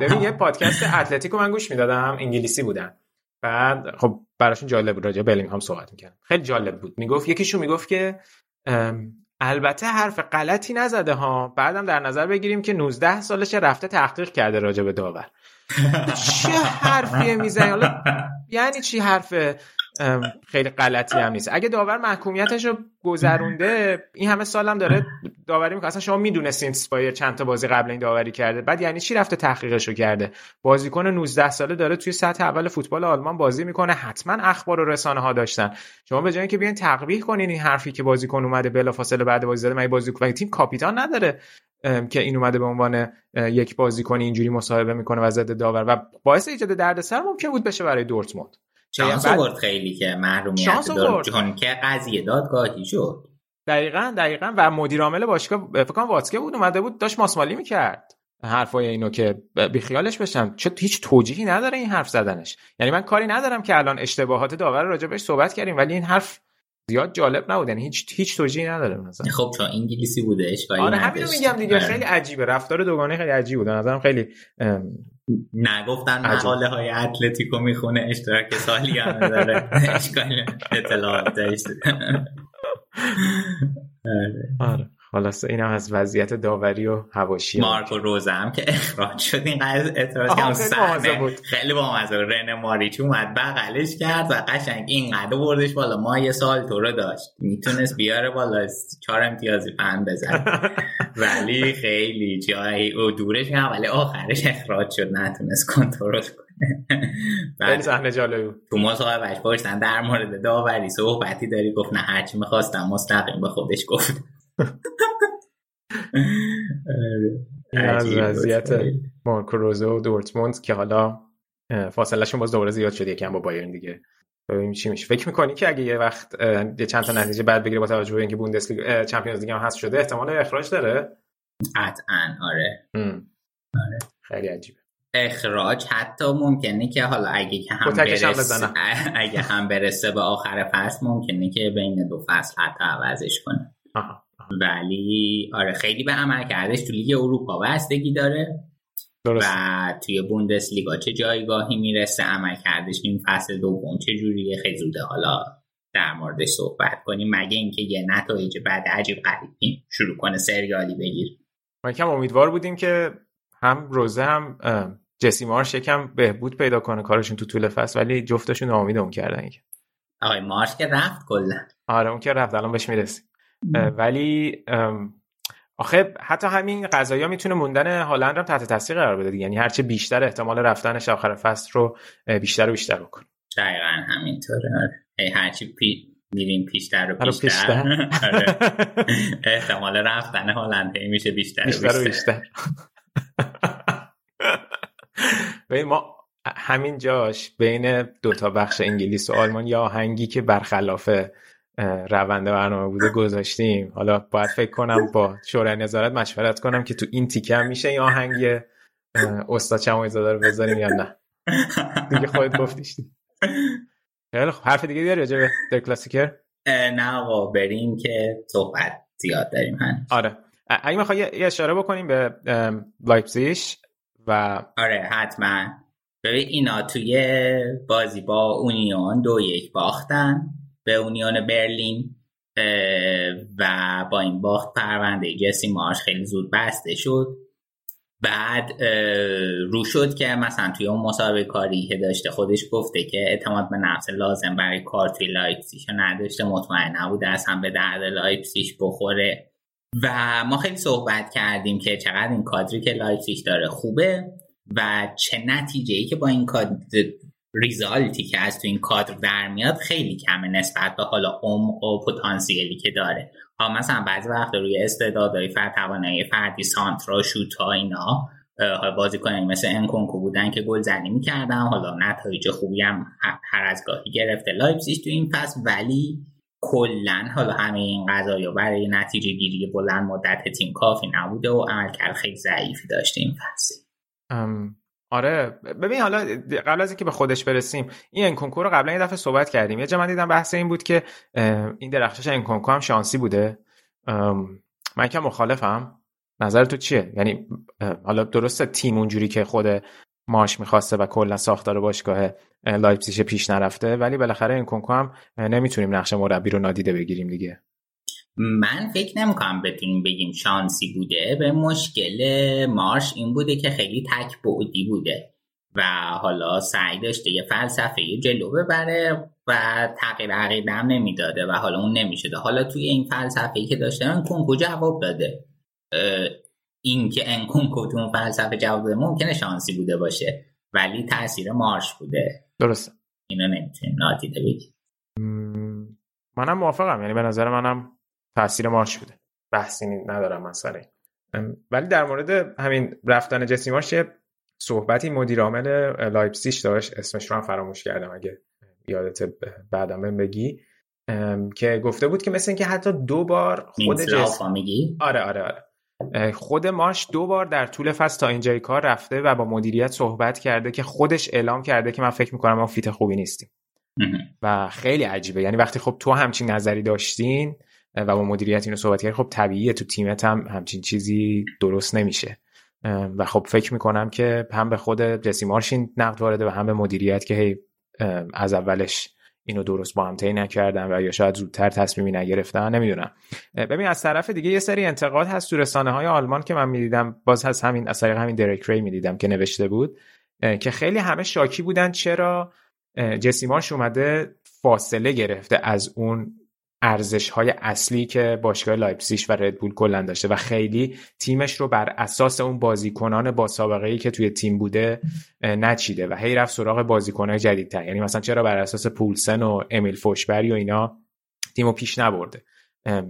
ببین یه پادکست اتلتیکو من گوش می‌دادم انگلیسی بودن. بعد خب براشون جالب بود راجع بلینگهام صحبت می‌کرد خیلی جالب بود. می‌گفت یکیشون می‌گفت که البته حرف غلطی نزده ها. بعدم در نظر بگیریم که 19 سالش رفته تحقیق کرده راجع به داور. چه حرفیه می‌زنی؟ حالا [laughs] یعنی چی حرف خیلی غلطی هم نیست. اگه داور محکومیتش رو گذرونده این همه سالم داره داوری می‌کنه. اصلا شما می‌دونستین سپایر چند تا بازی قبل این داوری کرده. بعد یعنی چی رفته تحقیقش رو کرده؟ بازیکن 19 ساله داره توی سطح اول فوتبال آلمان بازی می‌کنه. حتما اخبار و رسانه ها داشتن. شما به جای اینکه بیاین تقبیح کنین این حرفی که بازیکن اومده بلافاصله بعد بازی زده من بازیکن تیم کاپیتان نداره که این اومده به عنوان یک بازیکن اینجوری مصاحبه می‌کنه و ضد داور. و باعث ایجاد دردسر ممکن بود بشه برای دورتموند. شانس آورد خیلی که محرومیت داد. چون که قضیه دادگاهی شد. دقیقا دقیقا. و مدیر عامل باشگاه فکر کنم واتسکه بود اومده بود داشت ماسمالی می‌کرد. حرفای اینو که بیخیالش بشم. چه هیچ توجیهی نداره این حرف زدنش. یعنی من کاری ندارم که الان اشتباهات داور راجع بهش صحبت کردیم ولی این حرف زیاد جالب نبود. یعنی هیچ هیچ توجیهی نداره مثلا خب چون انگلیسی بوده اشکالی آره همین میگم دیگه. خیلی عجیبه. رفتار دوگانه خیلی عجیب بود. نظرم خیلی نگفتن مقاله های اتلتیکو می‌خونه اشتراک سالی هم داره. [laughs] اشکال اطلاعات داشت. آره. خلاصه اینم از وضعیت داوری و هواشی مارکو روزه هم که اخراج شد این قضیه اعتراض کردم صحنه بود. خیلی با مزه رن ماریچ اومد بغلش کرد و قشنگ این قدر بردش بالا. ما یه سال تو رو داشت. می‌تونست بیاره بالا. چهار امتیازی پن بزن [laughs] ولی خیلی جایی او دورش هم ولی آخرش اخراج شد. نتونست کنترل کنه. [laughs] خیلی صحنه جالبی تو مصاحبهش پرسیدن در مورد داوری صحبتی داری؟ گفت نه هرچی می‌خواستم مستقیم به خودش گفت. [laughs] از وضعیت مارکو روزه و دورتموند که حالا فاصلهشون باز دوباره زیاد شده یکم با بایرن دیگه. ببینیم چی میشه. فکر می‌کنی که اگه یه وقت یه چند تا نتیجه بعد بگیره با توجه به اینکه بوندسلیگا چمپیونز لیگ هم هست شده احتمال اخراج داره؟ قطعا آره. آره. خیلی عجیبه. اخراج حتی ممکنه که حالا اگه که هم برسه اگه هم برسه به آخر فصل ممکنه که بین دو فصل حتی عوضش کنه. ولی آره خیلی به عمل کردش تو لیگ اروپا بستگی داره. درست. و توی بوندس لیگا چه جایگاهی می‌رسه عمل کردش این فصل دوم چه جوریه؟ خیلی زوده. حالا در موردش صحبت کنیم. مگه اینکه یه نتایج بعد عجیب غریب شروع کنه سریالی بگیر. ما کم امیدوار بودیم که هم روزه هم جسی مارش یکم بهبود پیدا کنه کارشون تو طول فصل ولی جفتشون ناامید اون کردن آقای مارش که رفت کلا. آره اون که رفت الان بهش می‌رسیم. ولی آخه حتی همین قضایی می‌تونه موندن هالند رو تحت تاثیر قرار بده یعنی هرچه بیشتر احتمال رفتنش آخر فصل رو بیشتر و بیشتر بکنه دقیقا همینطوره آره. هرچی پی... میریم پیشتر و بیشتر, بیشتر. [laughs] آره. [laughs] احتمال رفتن هالند میشه بیشتر, بیشتر و بیشتر, بیشتر. [laughs] ما همین جاش بین دو تا بخش انگلیس و آلمان یا آهنگی که برخلاف روند برنامه بوده گذاشتیم. حالا باید فکر کنم با شورای نظارت مشورت کنم که تو این تیکه هم میشه این آهنگ استاد چمای زاده رو بذاریم یا نه. دیگه خودت گفتیش. خیلی حرف دیگه داری راجع به در کلاسیکر نه آقا بریم که صحبت زیاد داریم هن. آره. اگه می‌خوای یه اشاره بکنیم به لایپزیش و آره حتما. ببین اینا توی بازی با اونیون دو یک باختن. به اونیون برلین و با این باخت پرونده جسی مارش خیلی زود بسته شد. بعد رو شد که مثلا توی اون مصاحبه کاری که داشته خودش گفته که اعتماد به نفس لازم برای کار توی لایپسیش نداشته مطمئن نبوده اصلا به درد لایپسیش بخوره. و ما خیلی صحبت کردیم که چقدر این کادری که لایپسیش داره خوبه و چه نتیجه ای که با این کادر result ی که از تو این کادر در میاد خیلی کمه نسبت به حالا عمق و پتانسیلی که داره. ها مثلا بعضی وقت روی استعدادهای فرد توانایی فردی سانترا شوتا اینا بازی کنن مثل انکونکو بودن که گلزنی می‌کردن. حالا نتایج خوبی هم هر از گاهی گرفته. لایپزیگ تو این فصل ولی کلا حالا همه این قضايا برای نتیجه گیری بلند مدت تیم کافی نبوده و عملکرد خیلی ضعیفی داشته این فصل. آره. ببین حالا قبل از اینکه به خودش برسیم این انکونکو رو قبلا یه دفعه صحبت کردیم. یه جا من دیدم بحث این بود که این درخشش انکونکو هم شانسی بوده. من که مخالفم. نظر تو چیه؟ یعنی حالا درسته تیم اونجوری که خود ماش می‌خواسته و کلا ساختار باشگاه لایپزیگ پیش نرفته ولی بالاخره انکونکو هم نمی‌تونیم نقش مربی رو نادیده بگیریم دیگه. من فکر نمی‌کنم بتونیم بگیم شانسی بوده. ببین مشکل مارش این بوده که خیلی تک بعدی بوده و حالا سعی داشته یه فلسفه جلو ببره و تغییر عقیده هم نمی‌داده و حالا اون نمی‌شده. حالا توی این فلسفه که داشته انکونکو جواب داده. این که انکونکو تو اون فلسفه جواب داده ممکنه شانسی بوده باشه ولی تاثیر مارش بوده. درسته. اینو نمی‌تونیم نادیده بگیم. منم موافقم. یعنی به نظر منم تاثیر مارش بوده. بحثی ندارم من ولی در مورد همین رفتن جسی مارش صحبتی مدیر عامل لایپسیش داشت اسمش رو هم فراموش کردم اگه یادت بود بهم بگی. که گفته بود که مثل اینکه حتی دو بار خود جس... آره آره آره. خود مارش دو بار در طول فصل تا اینجای کار رفته و با مدیریت صحبت کرده که خودش اعلام کرده که من فکر می‌کنم ما fit خوبی نیستیم. و خیلی عجیبه. یعنی وقتی خب تو همچین نظری داشتین و با مدیریت اینو صحبت کردی خب طبیعیه تو تیمت هم همچین چیزی درست نمیشه. و خب فکر می‌کنم که هم به خود جسی مارشین نقد وارده و هم به مدیریت که هی از اولش اینو درست با هم نکردن و یا شاید زودتر تصمیمی نگرفتن نمی‌دونم. ببین از طرف دیگه یه سری انتقاد هست تو رسانه های آلمان که من می‌دیدم باز هست همین از طریق همین دریک ری می‌دیدم که نوشته بود که خیلی همه شاکی بودن چرا جسی مارش اومده فاصله گرفته از اون ارزش های اصلی که باشگاه لایپسیش و ردبول کلا داشته و خیلی تیمش رو بر اساس اون بازیکنان با سابقه ای که توی تیم بوده نچیده و هی رفت سراغ بازیکنهای جدیدتر. یعنی مثلا چرا بر اساس پولسن و امیل فورسبری و اینا تیمو پیش نبرده؟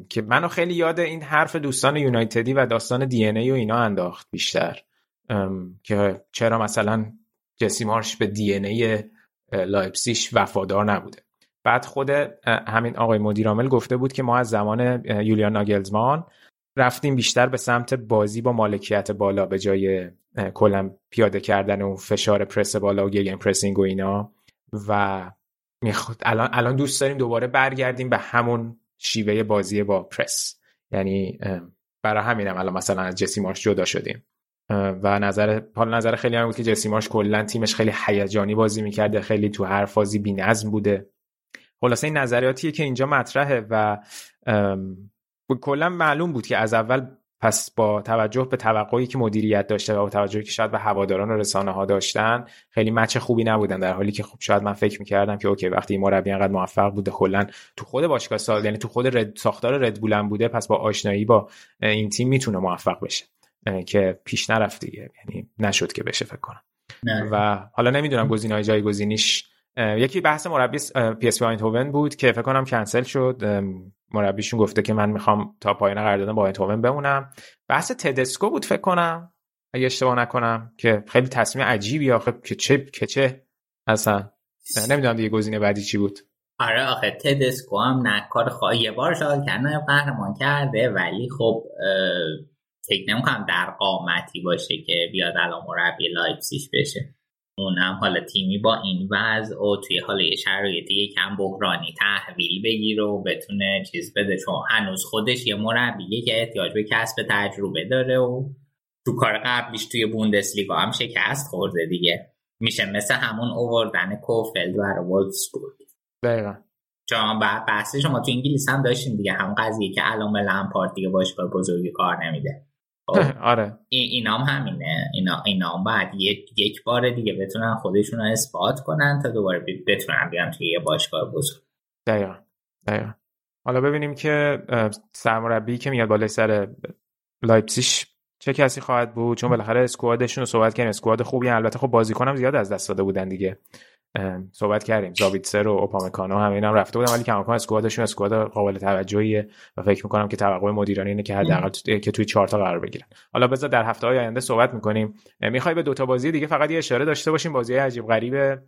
که منو خیلی یاد این حرف دوستان یونایتدی و داستان DNA و اینا انداخت بیشتر. که چرا مثلا جسی مارش به DNA لایپسیش وفادار نبوده. بعد خود همین آقای مدیرعامل گفته بود که ما از زمان یولیان ناگلزمان رفتیم بیشتر به سمت بازی با مالکیت بالا به جای کلا پیاده کردن اون فشار پرس بالا و Gegenpressing و اینا. و می‌خواد الان الان دوست داریم دوباره برگردیم به همون شیوه بازی با پرس. یعنی برای همینم الان مثلا از جسی مارش جدا شدیم. و نظر حالا نظر خیلی هم بود که جسی مارش کلا تیمش خیلی هیجانی بازی می‌کرده خیلی تو هر فازی بی‌نظم بوده. خلاصه این نظریاتیه که اینجا مطرحه و کلا معلوم بود که از اول پس با توجه به توقعی که مدیریت داشته و با توجهی که شاید به هواداران و رسانه ها داشتن خیلی مچ خوبی نبودن در حالی که خب شاید من فکر می‌کردم که اوکی وقتی این مربی انقدر موفق بوده کلا تو خود باشگاه سال یعنی تو خود رد ساختار ردبول بوده پس با آشنایی با این تیم می‌تونه موفق بشه که پیش نرفت دیگه یعنی نشد که بشه فکر کنم. و حالا نمی‌دونم گزینه‌های جایگزینیش یکی بحث مربی پی اس وی آیندهوون بود که فکر کنم کنسل شد. مربیشون گفته که من می‌خوام تا پایان قراردادم با آیندهوون بمونم. بحث تدسکو بود فکر کنم اگه اشتباه نکنم که خیلی تصمیم عجیبی آخه که چه که چه اصلا. نمی‌دونم دیگه گزینه بعدی چی بود. آره آخه تدسکو هم نکار خواهی. یه بار شاید کنه قهرمان کرده ولی خب فکر نمی‌کنم در قامتی باشه که بیاد الان مربی لایپسیش بشه. اونم حالا تیمی با این وضع و توی حالا یه شرایطی کم بحرانی تحویل بگیر و بتونه چیز بده. چون هنوز خودش یه مربیه که احتیاج به کسب تجربه داره و تو کار قبلیش توی بوندسلیگا هم شکست خورده دیگه. میشه مثل همون اووردن کوفلد برای وولفسبورگ. دقیقا. چون بحث شما تو انگلیس هم داشتیم دیگه. همون قضیه که الان به لمپارد دیگه باشگاه بزرگی کار نمیده. [laughs] آره. این اینام همینه. اینا اینام بعد یک یک بار دیگه بتونن خودشون رو اثبات کنن تا دوباره بتونن بیان توی یه باشگاه بزرگ. دقیقا. دقیقا. حالا ببینیم که سرمربی که میاد بالای سر لایپسیش چه کسی خواهد بود؟ چون بالاخره squad شون رو صحبت کردن squad خوبی البته خب بازیکنم زیاد از دست داده بودن دیگه. صحبت کردیم. زابیتسر و اوپامکانو هم اینم رفته بودن ولی کماکان squad شون squad قابل توجهیه و فکر می‌کنم که توقع مدیرانی اینه که حداقل که توی چهار تا قرار بگیرن. حالا بذار در هفته های آینده صحبت می‌کنیم. می‌خوای به دوتا بازی دیگه فقط یه اشاره داشته باشیم؟ بازی عجیب غریب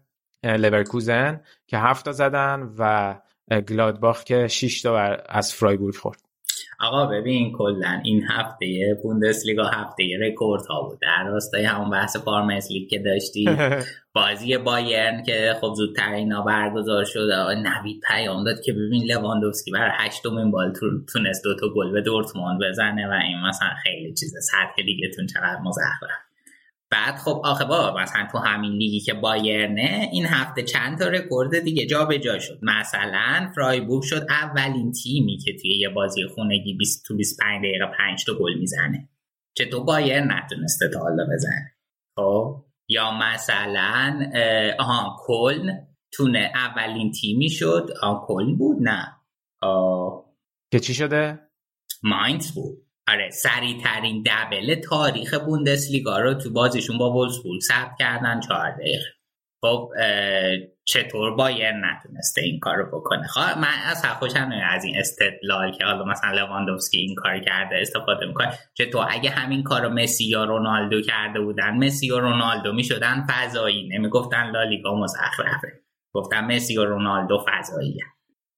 لورکوزن که هفت تا زدن و گلادباخ که 6 تا از فرایبورگ خورد. آقا ببین کلا این هفته بوندسلیگا هفته رکورد ها بود. در راستای همون بحث farmers league که داشتی [laughs] بازی بایرن که خب زودتر اینا برگزار شد نوید پیام داد که ببین لواندوفسکی برای هشتمین بار تونست دو تا گل به دورتموند بزنه و این مثلا خیلی چیز سطح لیگتون چقدر مزخرف. بعد خب آخه با مثلا تو همین لیگی که بایرنه این هفته چند تا رکورد دیگه جا به جا شد. مثلا فرایبورگ شد اولین تیمی که توی یه بازی خونگی 20 تو 25 دقیقه 5 تا گل می‌زنه. چطور بایرن نتونسته تا حالا بزنه؟ خب؟ یا مثلا آها کلن تونه اولین تیمی شد. آه کلن بود؟ نه. آه. که چی شده؟ ماینز بود. آره سریع ترین دبل تاریخ بوندسلیگا رو تو بازیشون با وولسبورگ ثبت کردن چهار دقیقه. خب چطور بایر نتونسته این کار رو بکنه. خب من از خوشم از این استدلال که حالا مثلا لواندوفسکی این کار کرده استفاده می‌کنه چطور اگه همین کار رو مسی یا رونالدو کرده بودن مسی و رونالدو می‌شدن فضایی. نمی‌گفتن لالیگا مزخرفه. گفتن مسی و رونالدو فضایی.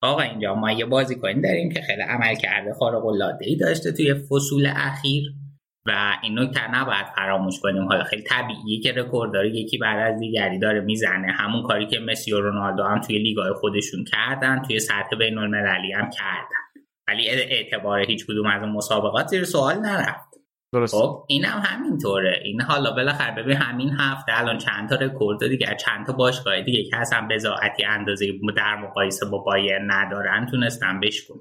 آقا اینجا ما یه بازیکن داریم که خیلی عمل کرده خارق العاده ای داشته توی فصول اخیر. و این نکته نباید فراموش کنیم. حالا خیلی طبیعیه که رکورددار یکی بعد از دیگری داره می‌زنه. همون کاری که مسی و رونالدو هم توی لیگای خودشون کردن توی سطح بین المللی هم کردن. ولی اعتبار هیچ کدوم از اون مسابقات زیر سوال نرفت. درست. خب اینم هم همینطوره. این حالا بالاخره ببین همین هفته الان چند تا رکورد دیگه چند تا باشگاه دیگه که اصلا بزاعتی اندازه در مقایسه با بایرن ندارن تونستن بشکنن.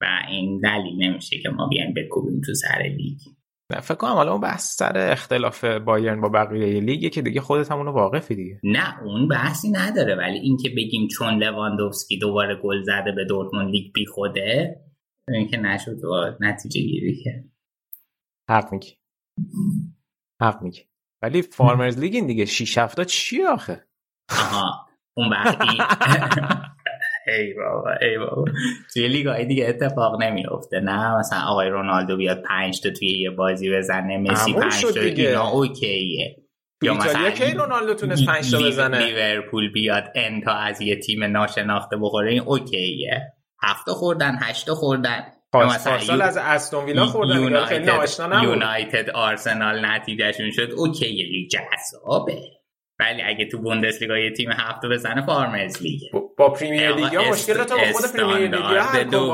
و این دلیل نمیشه که ما بیایم بکوبیم تو سر لیگ. فکر کنم حالا اون بحث سر اختلاف بایرن با بقیه لیگه که دیگه خودت همونو واقفی دیگه. نه اون بحثی نداره ولی اینکه بگیم چون لواندوفسکی دوباره گل زده به دورتموند لیگ بی خوده اینکه نشد نتیجه گیری کرد حق میگی. حق میگی. ولی farmers league این دیگه 6 هفت تا چی آخه؟ آها اون وقتی [laughs] ای بابا ای بابا. توی لیگ های دیگه اتفاق نمیفته نه مثلا آقای رونالدو بیاد 5 تا توی یه بازی بزنه مسی 5 تا اینا اوکیه. یا مثلا کی رونالدو تونست 5 تا بزنه؟ لیورپول بیاد n تا از یه تیم ناشناخته بخوره این اوکیه. هفت تا خوردن هشت خوردن. پارسال از استون ویلا خوردن یونایتد, یونایتد آرسنال نتیجهشون شد. اوکی لیگ جذابه. ولی اگه تو بوندسلیگا یه تیم هفت تا بزنه farmers league با پریمیر لیگ مشکل تو خود پریمیر لیگ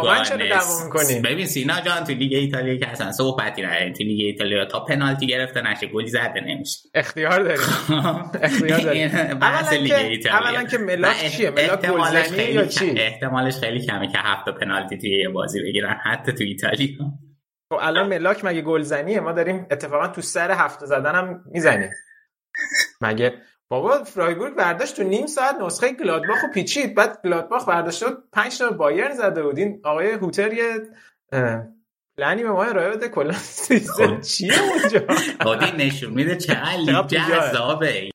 من چرا دعوا می‌کنی ببین سینا جان تو لیگ ایتالیا که اصلا صحبتی نداره تو لیگ ایتالیا تا پنالتی گرفته نشه گلی زده نمیشه. اختیار داری؟ اختیار داری. بحث لیگ ایتالیا. اولا که ملاک چیه؟ ملاک گلزنی یا چی؟ احتمالش خیلی کمه که هفت تا پنالتی توی یه بازی بگیرن حتی تو ایتالیا. خب الان ملاک مگه گلزنیه؟ ما داریم اتفاقا تو سر هفت تا زدن هم می‌زنیم. مگه بابا فرایبورگ برداشت تو نیم ساعت نسخه گلادباخو پیچید. بعد گلادباخ برداشت 5 تا بایرن زده بود. این آقای هوتر یه پلنی به ما ارائه بده کلا سیستم چیه اونجا؟ [laughs] خودی نشون میده چقدر جذابه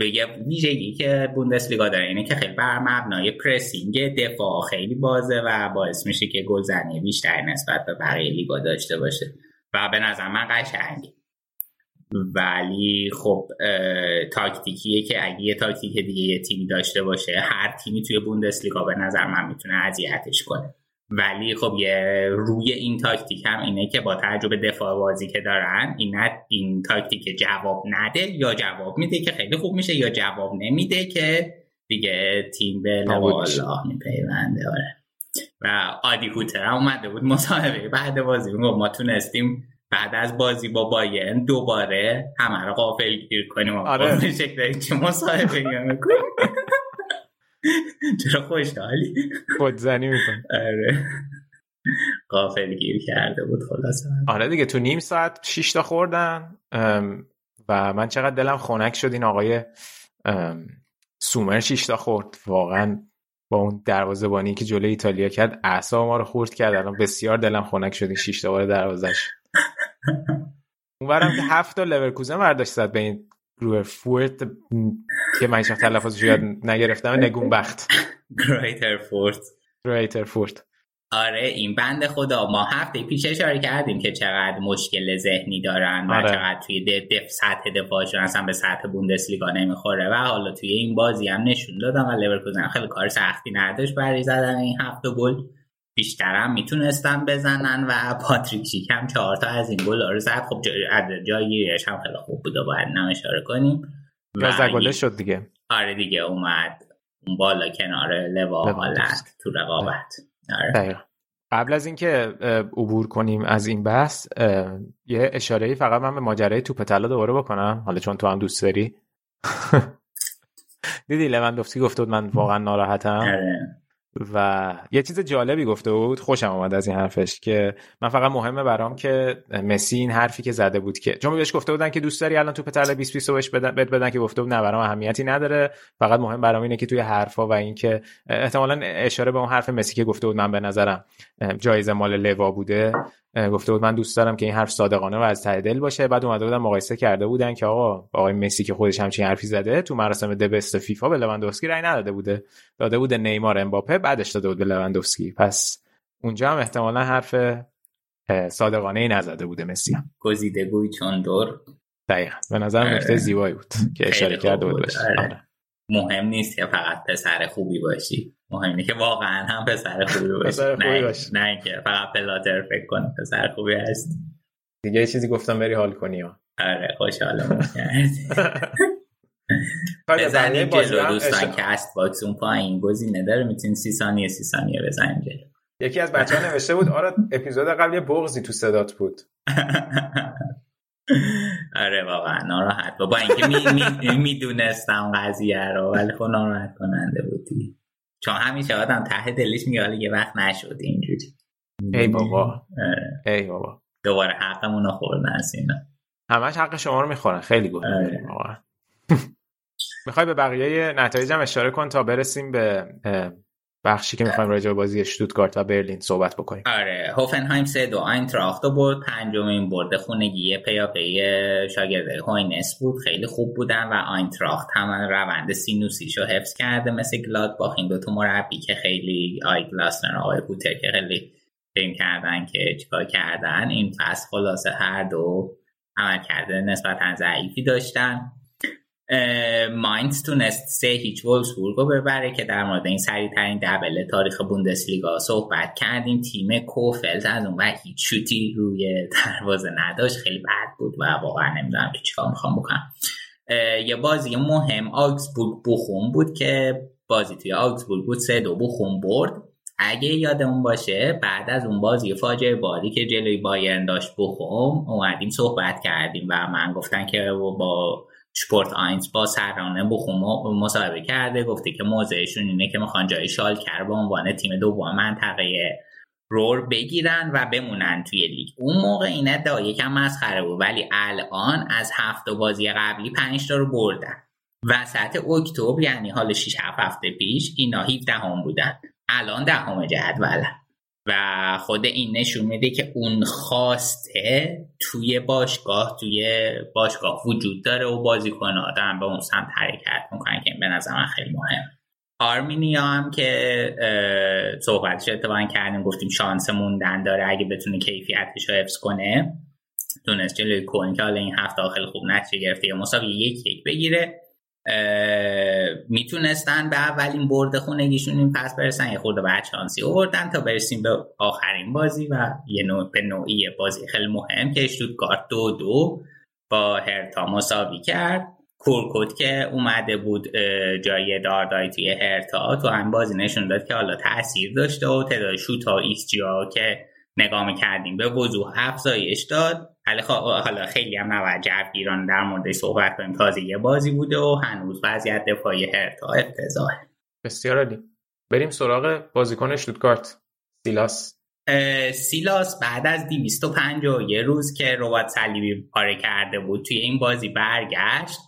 بگه ویژگی که بوندسلیگا داره اینه که خیلی بر مبنای پرسینگ دفاع خیلی بازه و باعث میشه که گلزنی بیشتر نسبت به بقیه لیگا داشته باشه. و به نظر من قشنگ ولی خب تاکتیکیه که اگه یه تاکتیک دیگه یه تیمی داشته باشه هر تیمی توی بوندسلیگا به نظر من می‌تونه اذیتش کنه. ولی خب یه روی این تاکتیک هم اینه که با تجربه دفاع بازی که دارن این این تاکتیک جواب نده یا جواب میده که خیلی خوب میشه یا جواب نمیده که دیگه تیم به الله. میپیونده. آره. و آدی هوتر هم اومده بود مصاحبه بعد بازی. ما تونستیم بعد از بازی با بایرن دوباره همه رو قافل گیر کنیم. آره. شکل چه مصاحبه چرا خوشحالی؟ خودزنی میکن آره. قافل گیر کرده بود خلاصه. آره دیگه تو نیم ساعت 6 تا خوردن و من چقدر دلم خنک شد این آقای سومر 6 تا خورد. واقعا با اون دروازه‌بانی که جلوی ایتالیا کرد اعصاب ما رو خورد کرد. الان بسیار دلم خنک شد این 6 تا دروازش اونورم که هفت تا لورکوزن برداشت زد به این گرویتر فورت که من هیچ تلفظش یاد نگرفتم نگون بخت. گرویتر فورت. گرویتر فورت. آره این بنده خدا. ما هفته پیش اشاره کردیم که چقدر مشکل ذهنی دارن و آره. چقدر توی دف سطح دفاعشون اصلا به سطح بوندسلیگا نمی‌خوره. و حالا توی این بازی هم نشون دادن و لورکوزن خیلی کار سختی نداشت برای زدن این هفت تا گل. بیشترم می‌تونستن بزنن و پاتریک شیک هم چهار تا از این گل رو زد. خب جایگیریش هم خیلی خوب بود و باید اشاره کنیم. و شد دیگه. آره دیگه اومد اون بالا کنار لوا حالت تو رقابت. آره. قبل از اینکه عبور کنیم از این بحث یه اشاره فقط من به ماجرای توپ طلا دوباره بکنم. حالا چون تو هم دوست داری. [laughs] دیدی لوندوفسکی گفته بود من واقعا ناراحتم؟ آره. و یه چیز جالبی گفته بود خوشم آمد از این حرفش که من فقط مهمه برام که مسی این حرفی که زده بود که چون بهش گفته بودن که دوست داری الان توپ طلا 20 20 بهش بدن بد بدن که گفته بود نه برام اهمیتی نداره. فقط مهم برام اینه که توی حرفا و اینکه احتمالا اشاره به اون حرف مسی که گفته بود من به نظرم جایزه مال لوا بوده. گفته بود من دوست دارم که این حرف صادقانه و از ته دل باشه. بعد اومده بودن مقایسه کرده بودن که آقا آقای مسی که خودش همچین حرفی زده تو مراسم دبست فیفا به لواندوفسکی رای نداده بوده. داده بوده نیمار امباپه بعدش داده بود به لواندوفسکی. پس اونجا هم احتمالا حرف صادقانه ای نزده بوده مسی هم. گزیده گوی چون دور. دقیقا. به نظر آره. نکته زیبایی بود. که اشاره کرده بود آره. مهم نیست که فقط پسر خوبی باشی. مهم اینه که واقعا هم پسر خوبی باشی. پسر خوبی نه اینکه فقط پلاتر فکر کنی پسر خوبی هست دیگه چیزی گفتم بری حال کنی ها. آره خوشحالم [laughs] بزنیم جلو دوستان کست باکس اون پایین گزینه داره. می‌تونی سی ثانیه سی ثانیه بزنیم جلو. یکی از بچه ها [laughs] نوشته بود آره اپیزود قبل یه بغزی تو صدات بود. [laughs] آره واقعا ناراحت. با اینکه می‌دونستم می قضیه رو ولی خب ناراحت کننده بود چون همیشه آدم ته دلش میگه حالا یه وقت نشد اینجوری. ای بابا. ای بابا. دوباره حقمون رو خوردن اینا همش حق شما رو می‌خورن. خیلی گفت آره. [laughs] می‌خوای به بقیه نتایج هم اشاره کن تا برسیم به بخشی که می‌خوایم راجع به بازی شتوتگارت و برلین صحبت بکنیم. آره هوفنهایم سه دو آینتراخت برد. پنجمین برد خونگی پیاپی شاگردای هوینس بود. خیلی خوب بودن و آینتراخت هم روند سینوسیشو حفظ کرده مثل گلاد با این دوتا مربی که خیلی آقای گلاسنر آقای هوتر که خیلی فیلم کردن که چیکار کردن. این فصل خلاصه هر دو عمل کرده نسبتا ضعیفی داشتن. ماینز تونست سه هیچ وولسبورگ ببره که در مورد این ترین دبل تاریخ بوندسلیگا صحبت کردیم. تیم کوفلز از اون وقت هیچ شوتی روی دروازه نداشت. خیلی بد بود و واقعا نمی‌دونم که چیکار می‌خوام بکنم. یه بازی مهم آگزبورگ بوخون بود که بازی توی آگزبورگ بود. سه دو بوخون برد. اگه یادمون باشه بعد از اون بازی فاجعه باری که جلوی بایرن داشت بخوم اومدیم صحبت کردیم و من گفتن که با سپورت آینز با سرانه بخوم مصاحبه کرده گفته که موضعشون اینه که می‌خوان جای شالکر به عنوان تیم دوم منطقه رور بگیرن و بمونن توی لیگ. اون موقع این ادعا یکم مسخره بود ولی الان از هفت بازی قبلی پنج تا رو بردن. وسط اکتبر یعنی حال 6 7 هفته پیش اینا 17 هم بودن. الان دهم جدولن. و خود این نشون میده که اون خواسته توی باشگاه توی باشگاه وجود داره و بازیکن آدم به اون سمت حرکت می‌کنن که به نظر من خیلی مهم. آرمینیا هم که صحبتش اتفاقا کردیم گفتیم شانس موندن داره اگه بتونه کیفیتش رو حفظ کنه. تونست جلوی کن که حالا این هفته خیلی خوب نتیجه گرفته یا مساوی یک یک بگیره. می‌تونستن به اولین برد خونگیشون این پس برسن. یه خورده بعد شانسی آوردن تا برسیم به آخرین بازی و یه نوع به نوعی بازی خیلی مهم که گارد دو دو با هرتا مساوی کرد. کورکوت که اومده بود جای داردای توی هرتا تو هم بازی نشون داد که حالا تاثیر داشته و تعداد شوت ها ایست که نگاه کردیم به وضوح افزایش داد. حالا خیلی هم نباید جوگیران در مورد صحبت کنیم. تازه یه بازی بوده و هنوز وضعیت دفاعی هرتا افتضاحه. بسیار عالی. بریم سراغ بازیکن شتوتگارت سیلاس. سیلاس بعد از 250 یه روز که ربات صلیبی پاره کرده بود توی این بازی برگشت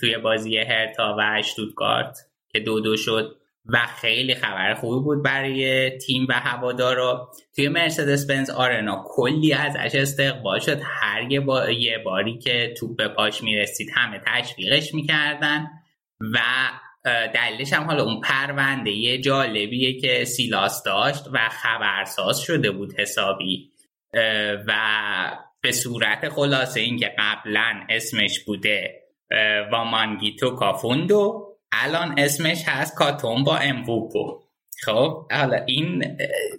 توی بازی هرتا و شتوتگارت که دو دو شد. و خیلی خبر خوبی بود برای تیم و هوادارا توی مرسدس بنز آرنا کلی ازش استقبال شد. هر یه, با... یه باری که توپ به پاش می‌رسید همه تشویقش می‌کردن و دلیلش هم حالا اون پرونده یه جالبیه که سیلاس داشت و خبرساز شده بود حسابی. و به صورت خلاصه اینکه قبلا اسمش بوده وامانگیتو کافوندو الان اسمش هست کاتون با امووپو خب حالا این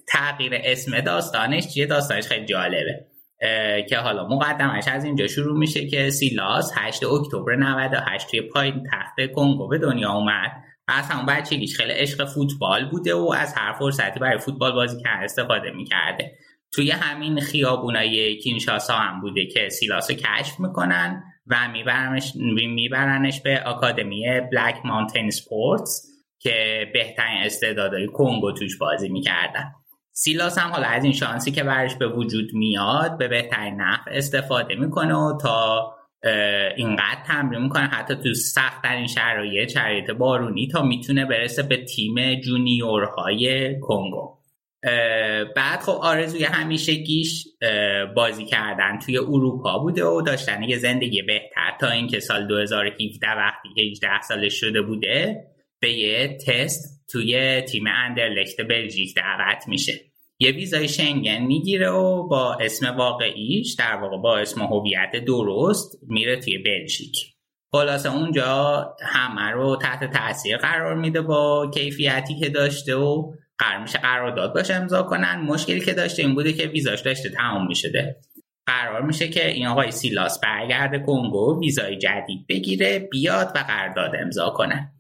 تغییر اسم داستانش چیه؟ داستانش خیلی جالبه. که حالا مقدمش از اینجا شروع میشه که سیلاس 8 اکتبر 98 توی پایین تخت کنگو به دنیا اومد. از همون بچگیش خیلی عشق فوتبال بوده و از هر فرصتی برای فوتبال بازی کردن استفاده می‌کرده. توی همین خیابونای کینشاسا هم بوده که سیلاس رو کشف می‌کنن. و میبرنش, میبرنش به آکادمی بلک مانتین سپورتس که بهترین استعدادهای کنگو توش بازی می‌کردن. سیلاس هم حالا از این شانسی که برش به وجود میاد به بهترین نحو استفاده می‌کنه و تا اینقدر تمرین می‌کنه حتی تو سختترین شرایط شرایط بارونی تا می‌تونه برسه به تیم جونیورهای کنگو. بعد خب آرزوی همیشه گیش بازی کردن توی اروپا بوده و داشتن یه زندگی بهتر. تا اینکه سال 2017 وقتی که 18 سالش شده بوده به یه تست توی تیم اندرلخت بلژیک دعوت میشه. یه ویزای شنگن می‌گیره و با اسم واقعیش در واقع با اسم هویت درست میره توی بلژیک. خلاصه اونجا همه رو تحت تاثیر قرار میده با کیفیتی که داشته و قرار میشه قرارداد باشه امضا کنن. مشکلی که داشته این بوده که ویزاش داشته تمام می‌شده. قرار میشه که این آقای سیلاس برگرده کنگو ویزای جدید بگیره بیاد و قرارداد امضا کنه.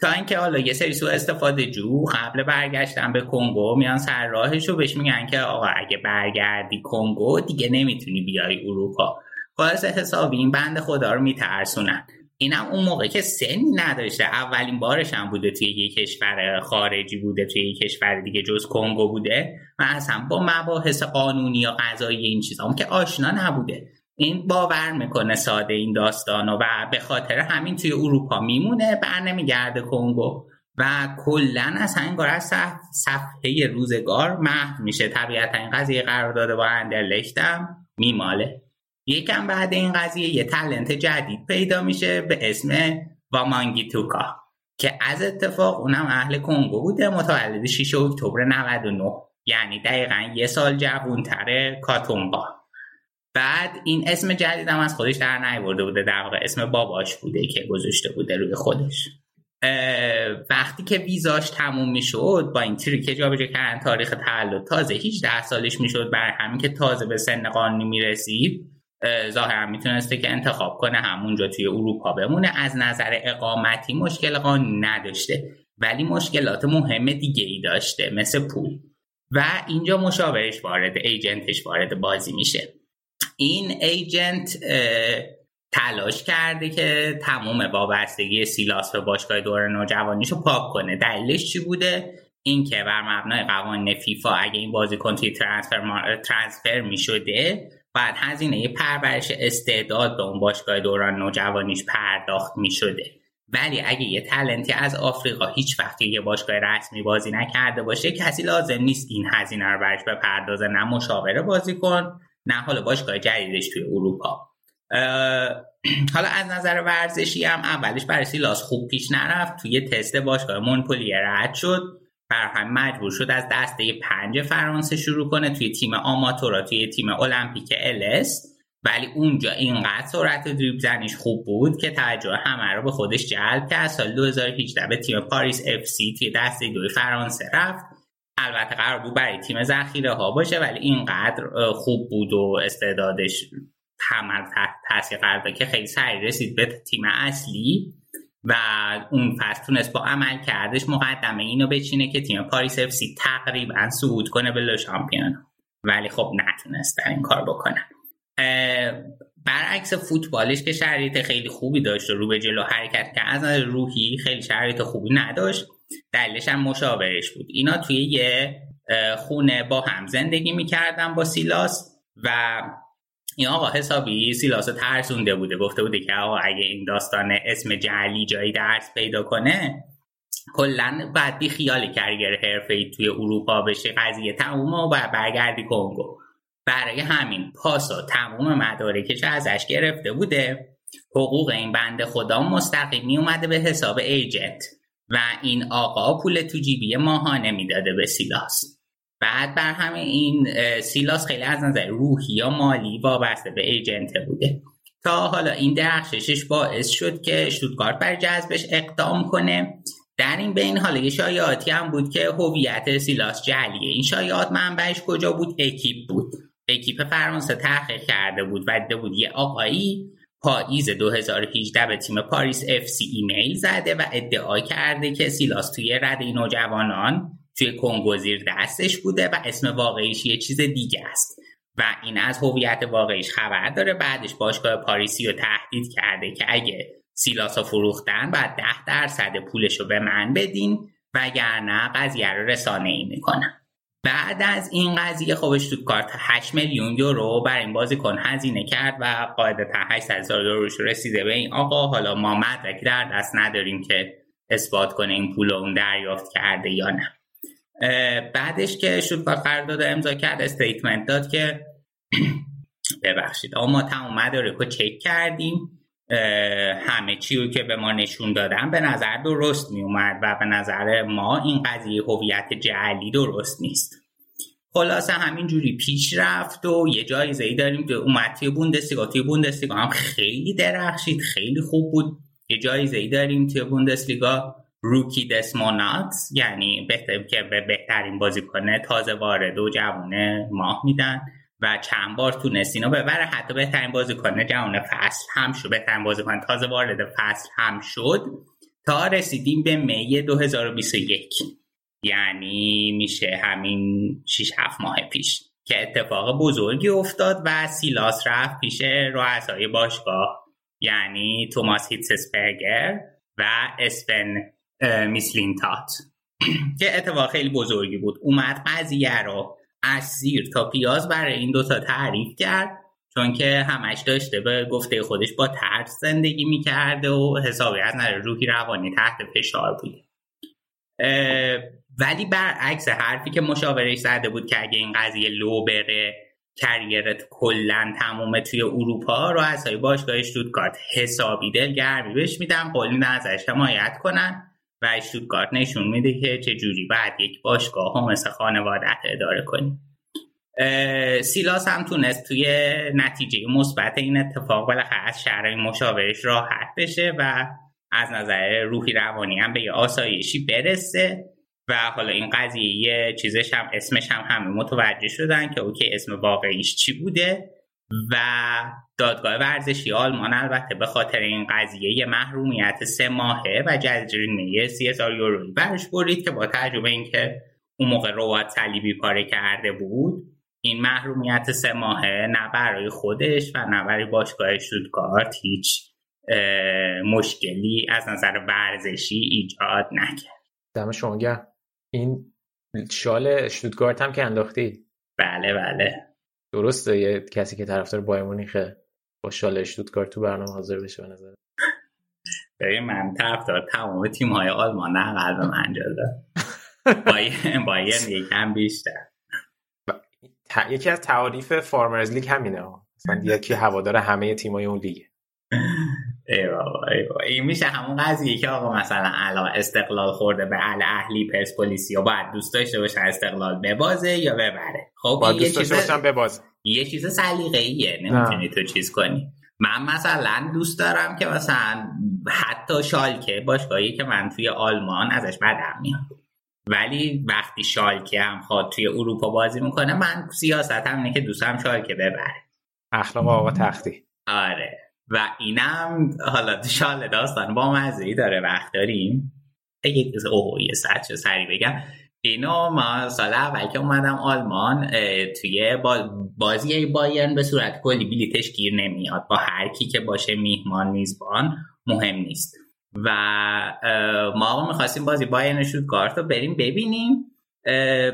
تا اینکه حالا یه سری سو استفاده جو قبل برگشتن به کنگو میان سر راهش رو بهش میگن که آقا اگه برگردی کنگو دیگه نمی‌تونی بیای اروپا. باعث حسابی این بند خدا رو میترسونن. اینم اون موقع که سنی نداشته. اولین بارش هم بوده توی یه کشور خارجی بوده توی یه کشور دیگه جز کنگو بوده. و اصلا با مباحث قانونی یا قضایی این چیزا که آشنا نبوده. این باور می‌کنه ساده این داستانو و به خاطر همین توی اروپا میمونه بر نمیگرده کنگو. و کلا از هنگار از صفحه روزگار محو میشه. طبیعتا این قضیه قرار داده با اندرلختم میماله. یکم بعد این قضیه یه تلنت جدید پیدا میشه به اسم وامانگی توکا که از اتفاق اونم اهل کنگو بوده متولد 6 اکتبر 99 یعنی دقیقا یه سال جوونتره کاتومبا بعد این اسم جدیدم از خودش در نیورده بوده در واقع اسم باباش بوده که گذاشته بوده روی خودش. وقتی که ویزاش تموم می‌شد با این تریک جابجا کردن تاریخ تولد تازه 18 سالش می‌شد برای همین که تازه به سن قانونی می‌رسید. ظاهرا می‌تونسته که انتخاب کنه همونجا توی اروپا بمونه. از نظر اقامتی مشکل قانونی نداشته ولی مشکلات مهم دیگه ای داشته مثل پول. و اینجا مشاورش وارد ایجنتش وارد بازی میشه. این ایجنت تلاش کرده که تمام وابستگی سیلاس به باشگاه دور نوجوانیشو پاک کنه. دلیلش چی بوده؟ اینکه بر مبنای قوانین فیفا اگه این بازیکن توی ترانسفر ترانسفر می‌شده بعد هزینه پرورش استعداد به اون باشگاه دوران نوجوانیش پرداخت می‌شده. ولی اگه یه تلنتی از آفریقا هیچ وقتی یه باشگاه رسمی بازی نکرده باشه کسی لازم نیست این هزینه رو برش بپردازه نه مشاوره بازی کن نه حالا باشگاه جدیدش توی اروپا. حالا از نظر ورزشی هم اولش برای سیلاس خوب پیش نرفت توی تست باشگاه مونپولی رد شد. بر هم مجبور شد از دسته پنج فرانسه شروع کنه توی تیم آماتورا توی تیم المپیک الس ولی اونجا اینقدر سرعت دریبل زنیش خوب بود که توجه همه رو به خودش جلب کرد. سال 2018 به تیم پاریس اف سی توی دسته دوی فرانسه رفت. البته قرار بود برای تیم ذخیره ها باشه ولی اینقدر خوب بود و استعدادش همه تحت تاثیر قرار داد که خیلی سریع رسید به تیم اصلی. و اون فصل تونست با عملکردش مقدمه اینو بچینه که تیم پاریس اف سی تقریبا صعود کنه به شامپیون. ولی خب نتونستن این کار بکنن برعکس فوتبالش که شرایط خیلی خوبی داشت و رو به جلو حرکت که از روحی خیلی شرایط خوبی نداشت دلیلش هم مشاورش بود. اینا توی یه خونه با هم زندگی می‌کردن با سیلاس و این آقا حسابی سیلاس ترسونده بوده. گفته بوده که آقا اگه این داستان اسم جعلی جایی درس پیدا کنه کلا بعد بی خیال کرگر حرفه توی اروپا بشه قضیه تموم و برگردی کنگو. برای همین پاس و تموم مدارکش ازش گرفته بوده. حقوق این بنده خدا مستقیم می‌اومده به حساب agent و این آقا پول تو جیبی ماهانه می‌داده به سیلاس. بعد برای همین سیلاس خیلی از نظر روحی یا مالی وابسته به agent بوده. تا حالا این درخششش باعث شد که شتوتگارت برای جذبش اقدام کنه. در این بین حالا یه شایعاتی هم بود که هویت سیلاس جعلیه. این شایعات منبعش کجا بود؟ اکیپ بود. اکیپ فرانسه تحقیق کرده بود و دیده بود یه آقایی پاییز 2018 به تیم پاریس اف سی ایمیل زده و ادعا کرده که سیلاس توی رده نوجوانان توی کنگوزیر دستش بوده و اسم واقعیش یه چیز دیگه است. و این از هویت واقعیش خبر داره. بعدش باشگاه پاریسی رو تهدید کرده که اگه سیلاسو فروختن بعد ده درصد پولش رو به من بدین وگرنه قضیه رو رسانه ای می‌کنم بعد از این قضیه تو کارت 8 میلیون یورو بر این بازیکن هزینه کرد و قاعدتا 800 هزار یوروش رسیده به این آقا. حالا ما مدرکی در دست نداریم که اثبات کنه این پول اون دریافت کرده یا نه. بعدش که شوتگارت قرارداد امضا کرد استیتمنت داد که [clears throat] ببخشید اما ما تمام مدارک رو چک کردیم. همه چی رو که به ما نشون دادن به نظر درست می اومد و به نظر ما این قضیه هویت جعلی درست نیست. خلاصه همینجوری پیش رفت و یه جایزه ای داریم که اومد توی بوندسلیگا توی بوندسلیگا هم خیلی درخشید خیلی خوب بود. یه جایزه ای داریم توی بوندسلیگا. روکی دسمونات یعنی بهتر که به بهترین بازیکن تازه وارد و جوانه ماه میدن. و چند بار تونست اینو ببره. حتی بهترین بازیکن جوان فصل هم شد. بهترین بازیکن تازه وارد فصل هم شد. تا رسیدیم به می 2021 یعنی میشه همین 6 7 ماه پیش که اتفاق بزرگی افتاد و سیلاس رفت پیش رؤسای باشگاه. یعنی توماس هیتسسبرگر و اسپن میسلینتات [clears throat] که اتفاق خیلی بزرگی بود. اومد قضیه رو از زیر تا پیاز برای این دوتا تعریف کرد چون که همش داشته به گفته خودش با ترس زندگی می‌کرده و حسابی از نظر روحی روانی تحت فشار بوده ولی برعکس حرفی که مشاورش زده بود که اگه این قضیه لو بره کریرت کلا تمومه توی اروپا رو از های باشگاه شتوتگارت حسابی دلگرمی بهش میدم میدن ازش حمایت کنن. و شوتگارت نشون میده که جوری بعد یک باشگاه هم مثل خانوادت اداره کنیم سیلاس هم تونست توی نتیجه مثبت این اتفاق بالاخره از شهر مشاورش راحت بشه و از نظر روحی روانی هم به یه آسایشی برسه و حالا این قضیه چیزش هم اسمش هم همه متوجه شدن که اوکی اسم واقعیش چی بوده؟ و دادگاه ورزشی آلمان البته به خاطر این قضیه محرومیت سه ماهه و جریمه سی هزار یورویی برش برید که با تجربه اینکه اون موقع روات صلیبی پاره کرده بود این محرومیت سه ماهه نه برای خودش و نه برای باشگاه شوتگارت هیچ مشکلی از نظر ورزشی ایجاد نکرد. دم شما این شال شوتگارت هم که انداختی؟ بله بله. درسته یه کسی که طرفدار بایر مونیخه با شال اشتوتگارت تو برنامه حاضر بشه به نظر ببین من طرفدار تمام تیم های آلمان نه قلب من جدا. بایر [laughs] یکم بیشتر. یکی از تعاریف فارمرز لیگ همینه مثلا یکی هوادار همه تیمای اون لیگه. ای بابا ای بابا. این میشه همون قضیه که آقا مثلا الان استقلال خورده به ال اهلی پرسپولیسی و باید دوست داشته باشه استقلال ببازه یا ببره. خب باید دوست داشته باشم ببازه. یه چیز سلیقه ایه نمی‌تونی تو چیز کنی. من مثلا دوست دارم که مثلا حتی شالکه باشگاهی که من توی آلمان ازش بدم میاد. ولی وقتی شالکه هم خواد توی اروپا بازی می‌کنه من سیاست هم اینه که دوستم شالکه ببره. اخلاق آقا تختی. آره. و اینم حالا شال داستان با مزهی داره وقت داریم. یک اوه یه سچ سری بگم. اینو ما سال اول که اومدم آلمان توی بازی بایرن به صورت کلی بلیتش گیر نمیاد. با هر کی که باشه میهمان میزبان مهم نیست. و ما می‌خواستیم بازی بایرن شوتگارت رو بریم ببینیم.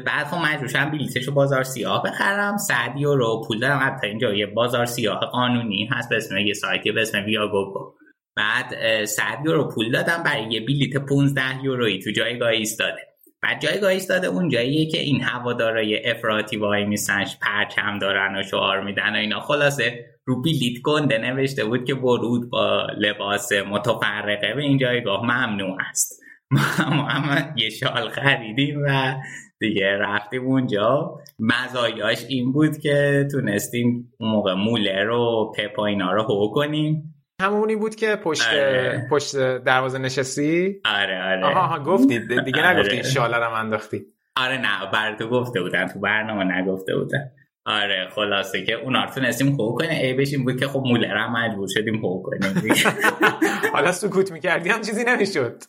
بعد خب مجبورشم بلیتش رو بازار سیاه بخرم. سعدیو رو پول دارم. حتی اینجا یه بازار سیاه قانونی هست به اسم یه سایتی به اسم ویاگوگو بعد سعدیو رو پول دادم برای یه بلیت 15 یورویی تو جایگاه ایستاده. بعد جایگاه ایستاده اون جاییه که این هوادارای افراطی وای میسنش پرچم دارن و شعار میدن و اینا. خلاصه رو بلیت گنده نوشته بود که ورود با لباس متفرقه به این جایگاه ممنوع است. [laughs] ما هم یه شال خریدیم و دیگه رفتیم اونجا. مزایاش این بود که تونستیم اون موقع موله رو پپا اینا رو هو کنیم. همونی بود که پشت آره. پشت دروازه نشستی؟ آره آره. آها گفتی. دیگه آره. نگفتی شاله رو انداختی. آره نه بر تو گفته بودن. تو برنامه نگفته بودن. آره خلاصه که اونا رو تونستیم خوب کنیم. ای بشیم بود که خب مولر هم مجبور شدیم خوب کنیم [laughs] حالا سکوت می‌کردی هم چیزی نمی‌شد.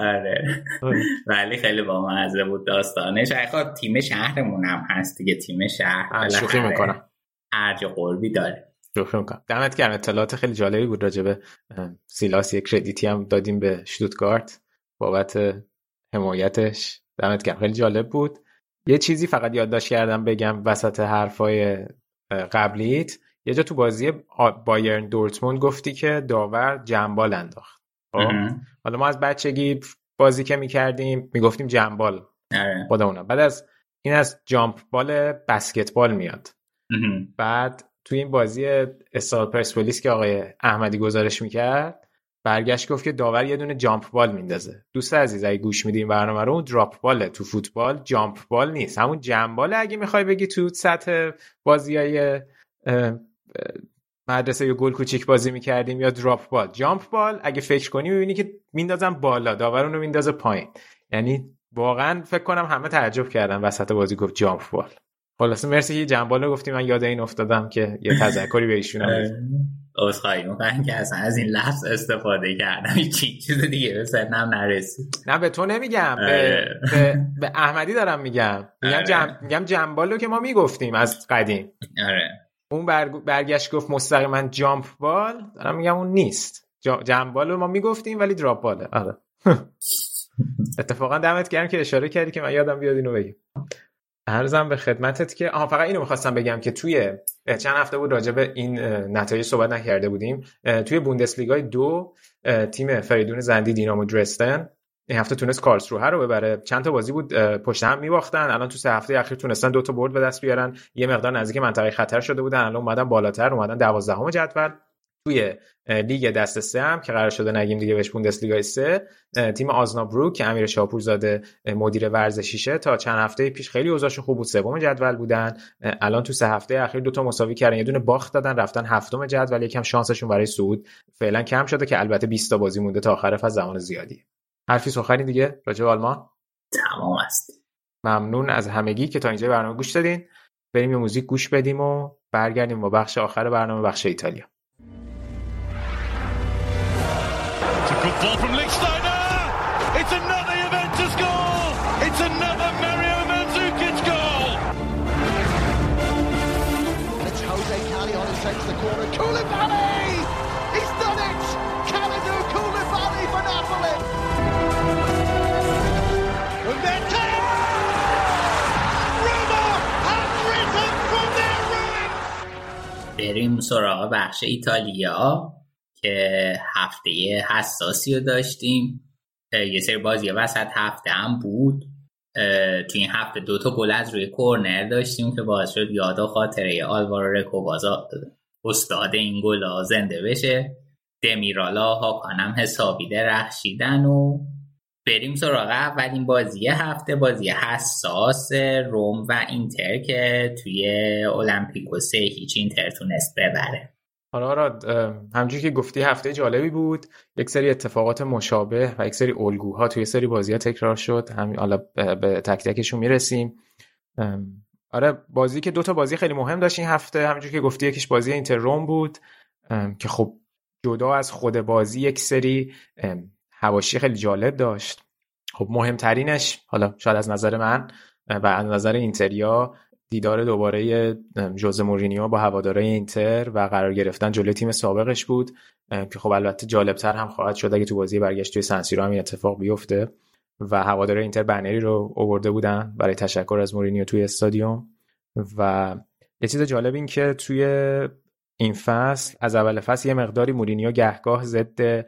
آره. ولی خیلی با مزه بود داستانش. خب تیم شهرمون هم هست دیگه تیم شهر. شوخی می‌کنم. ارج قربی داره. شوخی می‌کنم. دمت گرم. اطلاعات خیلی جالبی بود راجبه سیلاس یک کردیتی هم دادیم به شتوتگارت. بابت حمایتش. دمت گرم. خیلی جالب بود. یه چیزی فقط یادداشت کردم بگم وسط حرفای قبلیت. یه جا تو بازی بایرن دورتموند گفتی که داور جنبال انداخت؟ حالا ما از بچگی بازی که می‌کردیم می‌گفتیم جنبال آره. خودمونا بعد از این از جامپ بال بسکتبال میاد. بعد توی این بازی استاد پرسپولیس که آقای احمدی گزارش می‌کرد برگشت گفت که داور یه دونه جامپ بال میندازه. دوست عزیز اگه گوش میدیم برنامه رو اون دراپ باله. تو فوتبال جامپ بال نیست. همون جمع باله اگه می‌خوای بگی تو سطح بازی های مدرسه یا گل کوچیک بازی می‌کردیم یا دراپ بال جامپ بال اگه فکر کنی می‌بینی که میندازم بالا داور اونو میندازه پایین. یعنی واقعا فکر کنم همه تعجب کردن وسط بازی گفت جامپ بال خلاصه مرسی که جنبال رو گفتیم من یاد این افتادم که یه تذکری به ایشون عذرخواهی [laughs] می‌کنم که اصلا از این لفظ استفاده کردم. [laughs] چی چیز دیگه به سنم نرسید. نه به تو نمیگم به, به, به احمدی دارم میگم. میگم جم... میگم جنبال رو که ما می‌گفتیم از قدیم. آره. اون برگشت گفت مستقیما جامپ بال. دارم میگم اون نیست. جنبال رو ما می‌گفتیم ولی دراپ باله. آره. [laughs] اتفاقا دمت گرم که اشاره کردی که من یادم بیاد اینو بگیم ارزم به خدمتت که آها فقط اینو می‌خواستم بگم که توی چند هفته بود راجع به این نتایج صحبت نکرده بودیم. توی بوندسلیگای دو تیم فریدون زندی دینامو درستن. این هفته تونست کارلسروه رو ببره. چند تا بازی بود پشت هم میباختن. الان تو سه هفته اخیر تونستن دو تا برد به دست بیارن. یه مقدار نزدیک منطقه خطر شده بودن. الان اومدن بالاتر اومدن دوازدهم جدول. توی لیگ دست سه هم که قرار شده نگیم دیگه بهش بوندسلیگا سه تیم آزنابرو که امیر شاپورزاده مدیر ورزشیشه. تا چند هفته پیش خیلی اوضاعشون خوب بود. سوم جدول بودن. الان تو سه هفته اخیر دوتا مساوی کردن. یه دونه باخت دادن رفتن هفتم جدول. یکم شانسشون برای صعود فعلا کم شده که البته 20 تا بازی مونده تا آخر فصل زمان زیادی حرفی سخنی دیگه راجع به آلمان؟ تمام است. ممنون از همگی که تا اینجا برنامه گوش دادین. بریم یه موزیک گوش بدیم و برگردیم با بخش آخر برنامه بخش ایتالیا. بریم سراغ بخش ایتالیا که هفته حساسی رو داشتیم. یه سری بازی وسط هفته هم بود. تو این هفته دوتا گل از روی کورنر داشتیم که باعث شد یاد و خاطره آلوارو رکوبازا استاد این گل زنده بشه. دمیرالا هاکانم حسابی درخشیدن و بریم سراغ اولین بازی هفته بازی حساس روم و اینتر که توی المپیکو سه هیچ اینتر تونست ببره. آره آره همجوری که گفتی هفته جالبی بود یک سری اتفاقات مشابه و یک سری الگوها توی سری بازی ها تکرار شد. همین حالا به تک تکشون می‌رسیم. آره بازی که دوتا بازی خیلی مهم داشت این هفته. همونجوری که گفتی یکیش بازی اینتر روم بود. که خب جدا از خود بازی یک سری هواشی خیلی جالب داشت. خب مهمترینش حالا شاید از نظر من و از نظر اینتریا دیدار دوباره ژوزه مورینیو با هواداره اینتر و قرار گرفتن جلوی تیم سابقش بود که خب البته جالبتر هم خواهد شد اگه تو بازی برگشت توی سن سیرو هم این اتفاق بیفته. و هواداره اینتر بنری رو اوورده بودن برای تشکر از مورینیو توی استادیوم. و یه چیز جالب این که توی این فصل از اول فصل یه مقداری مورینیو گهگاه ضد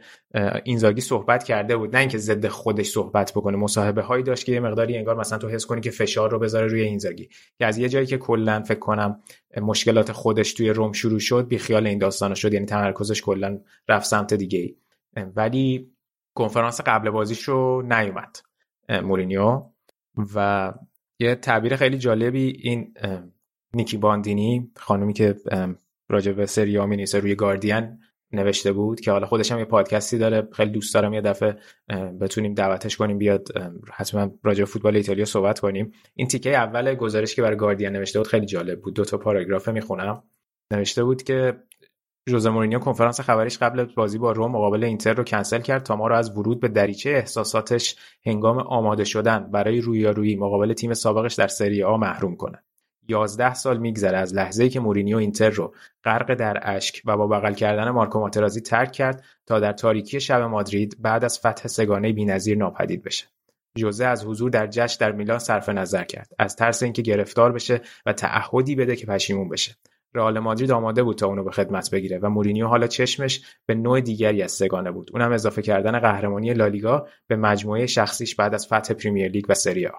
اینزاگی صحبت کرده بود. نه اینکه ضد خودش صحبت بکنه مصاحبه هایی داشت که یه مقداری انگار مثلا تو حس کنی که فشار رو بذاره روی اینزاگی. که از یه جایی که کلا فکر کنم مشکلات خودش توی روم شروع شد بی خیال این داستانا شد. یعنی تمرکزش کلا رفت سمت دیگه ای. ولی کنفرانس قبل بازیش رو نیومد مورینیو. و یه تعبیر خیلی جالبی این نیکی باندینی خانومی که راجع به سری می روی گاردین نوشته بود که حالا خودش هم یه پادکستی داره. خیلی دوست دارم یه دفعه بتونیم دعوتش کنیم بیاد حتما راجع فوتبال ایتالیا صحبت کنیم. این تیکه اول گزارش که برای گاردین نوشته بود خیلی جالب بود. دو تا پاراگراف می‌خونم. نوشته بود که ژوزه مورینیو کنفرانس خبریش قبل بازی با روم مقابل اینتر رو کنسل کرد تا ما رو از ورود به دریچه احساساتش هنگام آماده شدن برای رویارویی مقابل تیم سابقش در سری آ محروم کنه. 11 سال میگذره از لحظه‌ای که مورینیو اینتر رو غرق در اشک و با بغل کردن مارکو ماترازی ترک کرد تا در تاریکی شب مادرید بعد از فتح سگانه بی‌نظیر ناپدید بشه. ژوزه از حضور در جشن در میلان صرف نظر کرد. از ترس اینکه گرفتار بشه و تعهدی بده که پشیمون بشه. رئال مادرید آماده بود تا اونو به خدمت بگیره و مورینیو حالا چشمش به نوع دیگری از سگانه بود. اونم اضافه کردن قهرمانی لالیگا به مجموعه شخصیش بعد از فتح پریمیر لیگ و سریا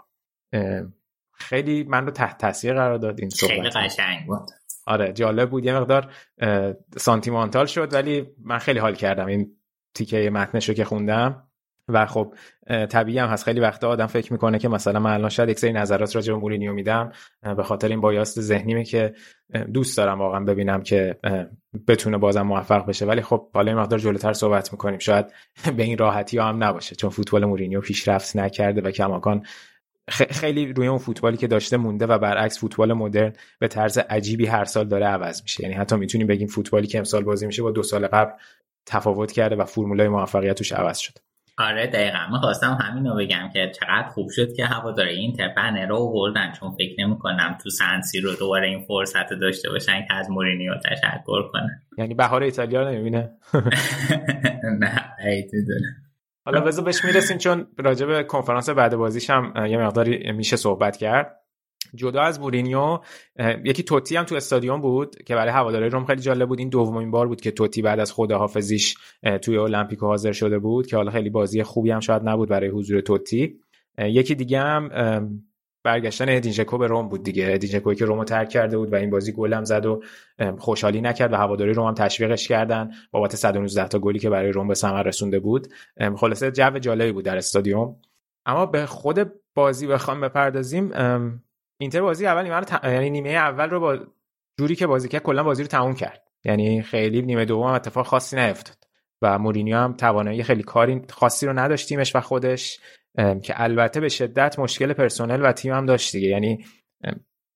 خیلی من رو تحت تاثیر قرار داد این صحبت خیلی قشنگ بود. آره جالب بود. یه مقدار سانتیمانتال شد ولی من خیلی حال کردم این تیکه متنش رو که خوندم. و خب طبیعی هم هست. خیلی وقتا آدم فکر می‌کنه که مثلا من الان شاید یک سری نظرات راجع به مورینیو میدم به خاطر این بایاست ذهنیمه که دوست دارم واقعا ببینم که بتونه بازم موفق بشه. ولی خب حالا این مقدار جلوتر صحبت می‌کنیم. شاید [laughs] به این راحتی هم نباشه چون فوتبال مورینیو پیشرفت نکرده و کماکان خیلی روی اون فوتبالی که داشته مونده و برعکس فوتبال مدرن به طرز عجیبی هر سال داره عوض میشه. یعنی حتی می‌تونیم بگیم فوتبالی که امسال بازی میشه با دو سال قبل تفاوت کرده و فرمولای موفقیت توش عوض شده. آره دقیقا. من خواستم همین رو بگم که چقدر خوب شد که هواداره این ترپنه رو بردن چون فکر نمی کنم تو سنسی رو دوباره این فرصت داشته باشن که از مورینیو تشکر کنن. یعنی بهار ایتالیا رو نمی‌بینه؟ [laughs] نه حالا بذار بهش می‌رسیم چون راجع به کنفرانس بعد بازیش هم یه مقداری میشه صحبت کرد. جدا از مورینیو یکی توتی هم تو استادیوم بود که برای هواداری روم خیلی جالب بود. این دومین بار بود که توتی بعد از خداحافظیش توی المپیکو حاضر شده بود که حالا خیلی بازی خوبی هم شاید نبود برای حضور توتی. یکی دیگه هم برگشتن ادین به روم بود دیگه. ادین که رومو ترک کرده بود و این بازی گلم زد و خوشحالی نکرد و هواداری روم هم تشویقش کردن بابت 119 تا گلی که برای روم به ثمر رسونده بود. خلاصه جو جالبی بود در استادیوم. اما به خود بازی بخوام بپردازیم. اینتر بازی اول نیمه ت... یعنی نیمه اول رو با جوری که بازی کرد کلا بازی رو تموم کرد. یعنی خیلی نیمه دوم اتفاق خاصی نیفتاد و مورینیو هم توانایی خیلی کاری خاصی رو نداشت تیمش و خودش. که البته به شدت مشکل پرسنل و تیم هم داشت دیگه. یعنی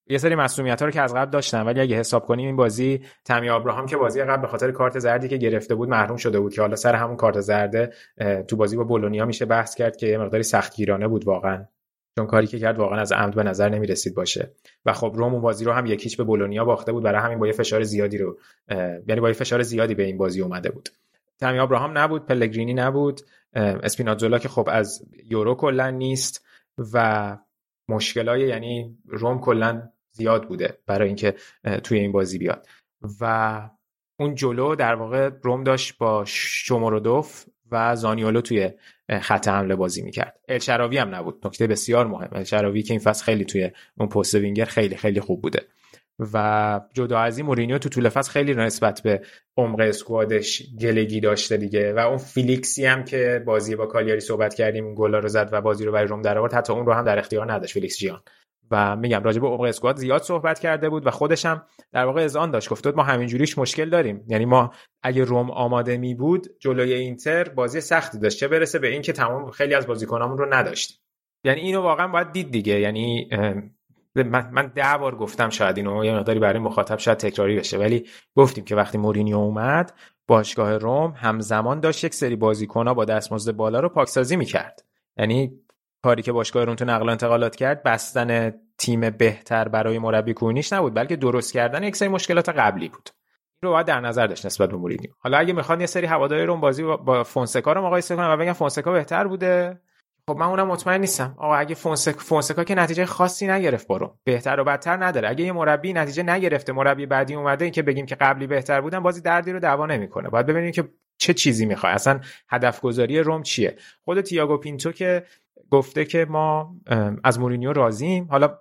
یه سری مسئولیت ها رو که از قبل داشتن ولی اگه حساب کنیم این بازی تامی ابراهام که بازی قبل به خاطر کارت زردی که گرفته بود محروم شده بود که حالا سر همون کارت زرده تو بازی با بولونیا میشه بحث کرد که یه مقداری سختگیرانه بود واقعا. چون کاری که کرد واقعا از عمد به نظر نمی رسید باشه. و خب روم اون بازی رو هم یکیچ به بولونیا باخته بود برای همین با یه فشار زیادی رو یعنی با یه فشار زیادی به این بازی اومده بود. تامی ابراهام نبود پلگرینی نبود. اسپیناتزولا که خب از یورو کلا نیست و مشکلای یعنی روم کلا زیاد بوده برای اینکه توی این بازی بیاد. و اون جلو در واقع روم داشت با شومورودوف و زانیولو توی خط حمله بازی می‌کرد. الشراوی هم نبود. نکته بسیار مهم. الشراوی که این فصل خیلی توی اون پست وینگر خیلی خیلی خوب بوده. و جدا از این مورینیو تو طول فصل خیلی نسبت به عمق squad ش گلگی داشته دیگه. و اون فیلیکسی هم که بازی با کالیاری صحبت کردیم اون گلا رو زد و بازی رو برای روم در آورد حتی اون رو هم در اختیار نداشت فیلیکس جیان. و میگم راجع به عمق squad زیاد صحبت کرده بود و خودش هم در واقع اذعان داشت. گفت ما همینجوریش مشکل داریم. یعنی ما اگه روم آماده می بود جلوی اینتر بازی سختی داشت. چه برسه به اینکه تمام خیلی از بازیکنامون رو نداشتیم یعنی اینو واقعا باید دید دیگه. یعنی من, من ده بار گفتم شاید اینو یه مقداری برای مخاطب شاید تکراری بشه ولی گفتیم که وقتی مورینیو اومد باشگاه روم همزمان داشت یک سری بازیکن‌ها با دستمزد بالا رو پاکسازی می‌کرد. یعنی کاری که باشگاه روم تو نقل و انتقالات کرد بستن تیم بهتر برای مربی کونیش نبود بلکه درست کردن یک سری مشکلات قبلی بود. این رو باید در نظر داشت نسبت به مورینیو. حالا اگه می‌خواد یه سری هوادارای روم بازی با فونسکا رو مقایسه کنن و بگن فونسکا بهتر بوده خب من اونم مطمئن نیستم. آقا اگه فونسک فونسکا که نتیجه خاصی نگرفت برو. بهتر و بدتر نداره. اگه یه مربی نتیجه نگرفته مربی بعدی اومده این که بگیم که قبلی بهتر بودن باز دردی رو دوا نمی‌کنه. باید ببینیم که چه چیزی می‌خواد. اصلا هدف گذاری روم چیه؟ خود تیاگو پینتو که گفته که ما از مورینیو راضیم. حالا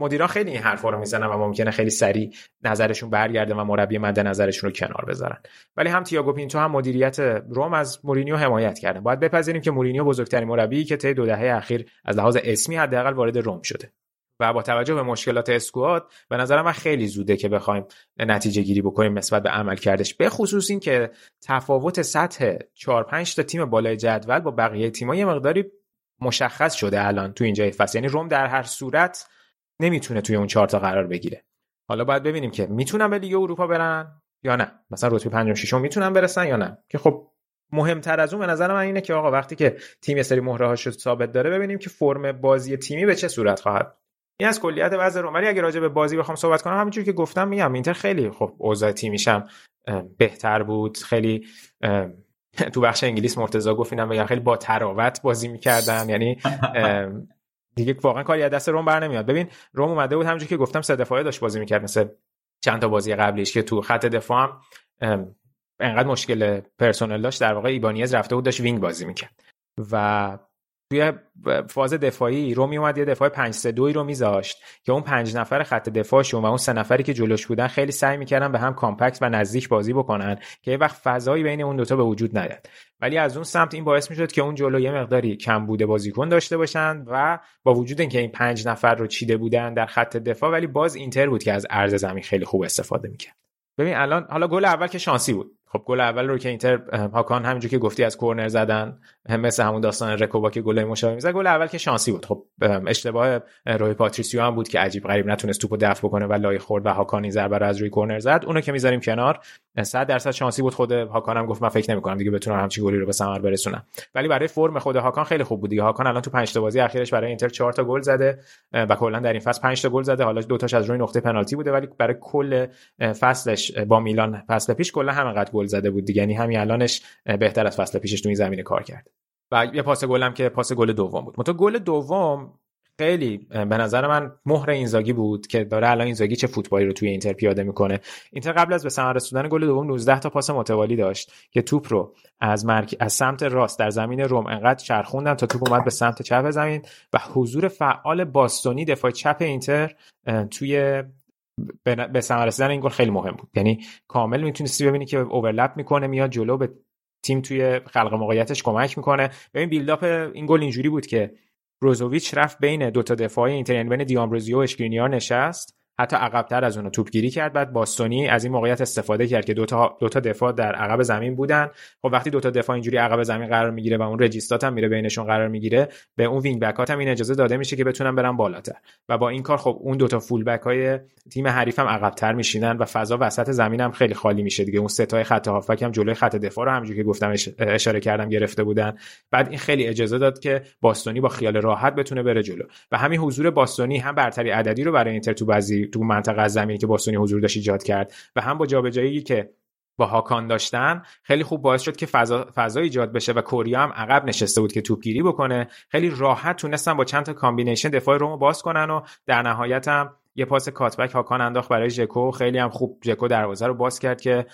مدیران خیلی این حرفا رو می‌زنن و ممکنه خیلی سریع نظرشون برگرده و مربی مد نظرشون رو کنار بذارن. ولی هم تییاگو پینتو هم مدیریت روم از مورینیو حمایت کرده. باید بپذیریم که مورینیو بزرگترین مربی که طی دو دهه اخیر از لحاظ اسمی حداقل وارد روم شده. و با توجه به مشکلات اسکواد به نظر من خیلی زوده که بخوایم نتیجه گیری بکنیم نسبت به عمل کردش. به خصوص این که تفاوت سطح 4 5 تا تیم بالای جدول با بقیه تیم‌ها یه مقداری مشخص شده الان تو اینجای فصل. یعنی روم در هر صورت نمی‌تونه توی اون چهار تا قرار بگیره. حالا باید ببینیم که می‌تونن به لیگ اروپا برن یا نه. مثلا رتبه 5 6 می‌تونن برسن یا نه. که خب مهمتر از اون به نظر من اینه که آقا وقتی که تیم یه سری مهره هاشو ثابت داره ببینیم که فرم بازی تیمی به چه صورت خواهد. این از کلیت وضع روم ولی اگه راجع به بازی بخوام صحبت کنم همینجوری که گفتم میگم اینتر خیلی خب اوضاع تیمیشم بهتر بود. خیلی تو بخش انگلیس مرتضی گفت اینم بگم خیلی با طراوت بازی می‌کردن. یعنی دیگه واقعا کاری از دست روم بر نمیاد. ببین روم اومده بود همونجوری که گفتم سه دفاعه داشت بازی می‌کرد مثل چند تا بازی قبلیش که تو خط دفاع هم انقدر مشکل پرسنل داشت. در واقع ایبانیز رفته بود داشت wing بازی می‌کرد. و توی فاز دفاعی روم می‌اومد یه دفاع 5 3 2 رو میذاشت که اون پنج نفر خط دفاعشون و اون سه نفری که جلوش بودن خیلی سعی می‌کردن به هم compact و نزدیک بازی بکنن که یه وقت فضایی بین اون دوتا به وجود نیاد. ولی از اون سمت این باعث می‌شد که اون جلو یه مقداری کمبود بازیکن داشته باشن و با وجود اینکه این پنج نفر رو چیده بودن در خط دفاع ولی باز اینتر بود که از عرض زمین خیلی خوب استفاده می‌کرد. ببین الان حالا گل اول که شانسی بود. خب گل اول رو که اینتر هاکان همینجور که گفتی از کورنر زدن مثل همون داستان رکوبا که گل مشابه می‌زد گل اول که شانسی بود. خب اشتباه روی پاتریسیو هم بود که عجیب غریب نتونست توپو دفع بکنه و لایی خورد و هاکان این ضربه رو از روی کورنر زد. اونو که می‌ذاریم کنار 100 درصد شانسی بود خود هاکان هم گفت من فکر نمی‌کنم دیگه بتونم همچی گلی رو به ثمر برسونم. ولی برای فرم خود هاکان خیلی خوب بود دیگه. هاکان الان تو 5 تا بازی اخیرش برای اینتر 4 تا گل زده و کلا در این فصل 5 تا گل زده. حالا دو تاش از روی نقطه پنالتی بوده ولی برای کل فصلش با میلان فصل پیش کلا همینقدر گل زده بود دیگه. یعنی همین الانش بهتر از فصل پیشش تو این زمینه کار کرد. و یه پاس گلم که پاس گل دوم بود. متو گل دوم خیلی به نظر من مهر اینزاگی بود که داره الان اینزاگی چه فوتبالی رو توی اینتر پیاده می‌کنه. اینتر قبل از به ثمر رسوندن گل دوم 19 تا پاس متوالی داشت که توپ رو از مرک... از سمت راست در زمین روم انقدر چرخوندن تا توپ اومد به سمت چپ زمین. و حضور فعال باستونی دفاع چپ اینتر توی به ثمر رسیدن این گل خیلی مهم بود. یعنی کامل می‌تونستی ببینی که اوورلپ می‌کنه میاد جلو به تیم توی خلق موقعیتش کمک می‌کنه. ببین بیلداپ این گل اینجوری بود که بروزوویچ رفت بین دو تا دفاع اینتر یعنی بین دیامبروزیو و اشکرینیار نشست. حتی عقبتر از اون توپگیری کرد. بعد باستونی از این موقعیت استفاده کرد که دو تا دو تا دفاع در عقب زمین بودن. خب وقتی دو تا دفاع اینجوری عقب زمین قرار می‌گیره و اون regista ت هم میره بینشون قرار می‌گیره به اون wing back هم این اجازه داده میشه که بتونن برن بالاتر. و با این کار خب اون دو تا full back های تیم حریف هم عقبتر میشینن و فضا وسط زمین هم خیلی خالی میشه دیگه. اون سه تای خط هافبک هم جلوی خط دفاع رو همونجوری که گفتم اشاره کردم گرفته بودن. بعد این خیلی اجازه داد که باستونی با خیال راحت بتونه بره جلو. و همین حضور باستونی هم برتری عددی رو برای اینتر تو بعضی تو منطقه زمینی که باستونی حضور داشت ایجاد کرد و هم با جابجایی که با هاکان داشتن خیلی خوب باعث شد که فضا, فضا ایجاد بشه و کوریا هم عقب نشسته بود که توپگیری بکنه. خیلی راحت تونستن با چند تا combination دفاع رومو باز کنن و در نهایت هم یه پاس cutback هاکان انداخت برای ژکو. خیلی هم خوب ژکو دروازه رو باز کرد که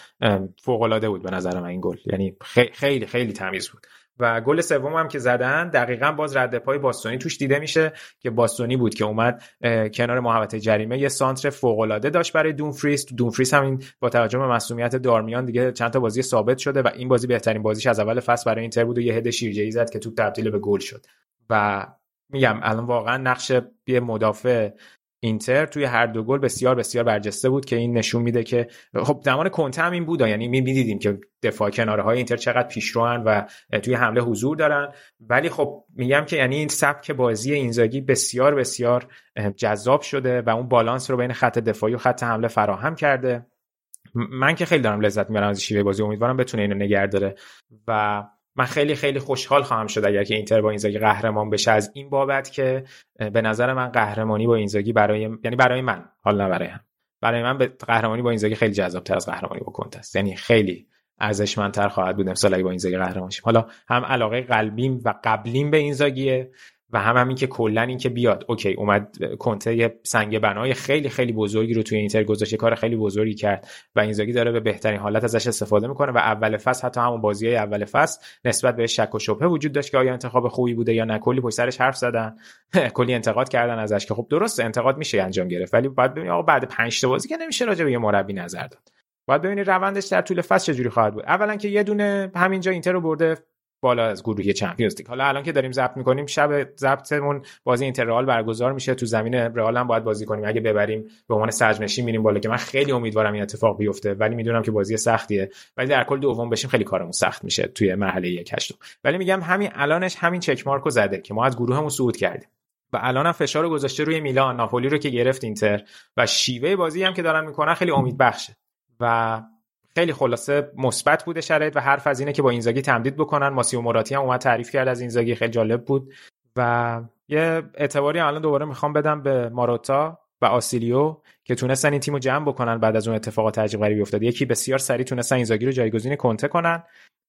فوق العاده بود به نظر من این گل. یعنی خیلی خیلی تمیز بود. و گل سوم هم که زدن دقیقا باز رد پای باستونی توش دیده میشه که باستونی بود که اومد کنار محوطه جریمه یه سانتر فوق العاده داشت برای دونفریس دونفریس هم این با توجه به مصدومیت دارمیان دیگه چند تا بازی ثابت شده و این بازی بهترین بازیش از اول فصل برای اینتر بود و یه هد شیرجه‌ای زد که توپ تبدیل به گل شد. و میگم الان واقعا نقش یه مدافع اینتر توی هر دو گل بسیار بسیار برجسته بود که این نشون میده که خب زمان کنته هم این بود. یعنی می‌دیدیم که دفاع کناره های اینتر چقدر پیشروان و توی حمله حضور دارن. ولی خب میگم که یعنی این سبک بازی اینزاگی بسیار بسیار جذاب شده و اون بالانس رو بین خط دفاعی و خط حمله فراهم کرده. من که خیلی دارم لذت می‌برم از شیوه بازی. امیدوارم بتونه اینو نگه داره. و من خیلی خیلی خوشحال خواهم شد اگر که اینتر با اینزاگی قهرمان بشه از این بابت که به نظر من قهرمانی با اینزاگی برای یعنی برای من حال نه برای هم. برای من به قهرمانی با اینزاگی خیلی جذابتر از قهرمانی با کنته است. یعنی خیلی ارزشمندتر خواهد بود امسال اگه با اینزاگی قهرمان شیم. حالا هم علاقه قلبیم و قبلیم به اینزاگیه. و هم همین که کلا این که بیاد. OK اومد کنته یه سنگ بنای خیلی خیلی بزرگی رو توی اینتر گذاشته کار خیلی بزرگی کرد و اینزاگی داره به بهترین حالت ازش استفاده می‌کنه و اول فصل حتی همون بازی های اول فصل نسبت به شک و شبهه وجود داشت که آیا انتخاب خوبی بوده یا نه. کلی پشت سرش حرف زدن [laughs] کلی انتقاد کردن ازش که خب درست انتقاد میشه انجام گرفت. ولی بعد ببینید آقا بعد 5 تا بازی که نمیشه راجع به یه مربی نظر داد. باید ببینید روندش در طول فصل چجوری خواهد بود. اولا که یه دونه همینجا اینتر رو برده بالا از گروهی چمپیونز لیگ. حالا الان که داریم ضبط می‌کنیم شب ضبطمون بازی اینتر برگزار میشه. تو زمین رئال هم باید بازی کنیم. اگه ببریم به عنوان صدرنشین میریم بالا که من خیلی امیدوارم این اتفاق بیفته. ولی می‌دونم که بازی سختیه. ولی در کل دوم بشیم خیلی کارمون سخت میشه توی مرحله یک هشتم. ولی میگم همین الانش همین چک مارکو زده که ما از گروهمون صعود کردیم. و الان هم فشار رو گذاشته روی میلان ناپولی رو که گرفت اینتر. و شیوه بازی هم که دارن می‌کنن خیلی امیدبخشه و خیلی خلاصه مثبت بوده شرایط و حرف از اینه که با اینزاگی تمدید بکنن. ماسیو موراتی هم اومد تعریف کرد از اینزاگی خیلی جالب بود. و یه اعتباری الان دوباره می‌خوام بدم به ماروتا و آسیلیو که تونستن این تیمو جمع بکنن بعد از اون اتفاقات عجیب غریبی افتاد. یکی بسیار سریع تونستن اینزاگی رو جایگزین کنته کنن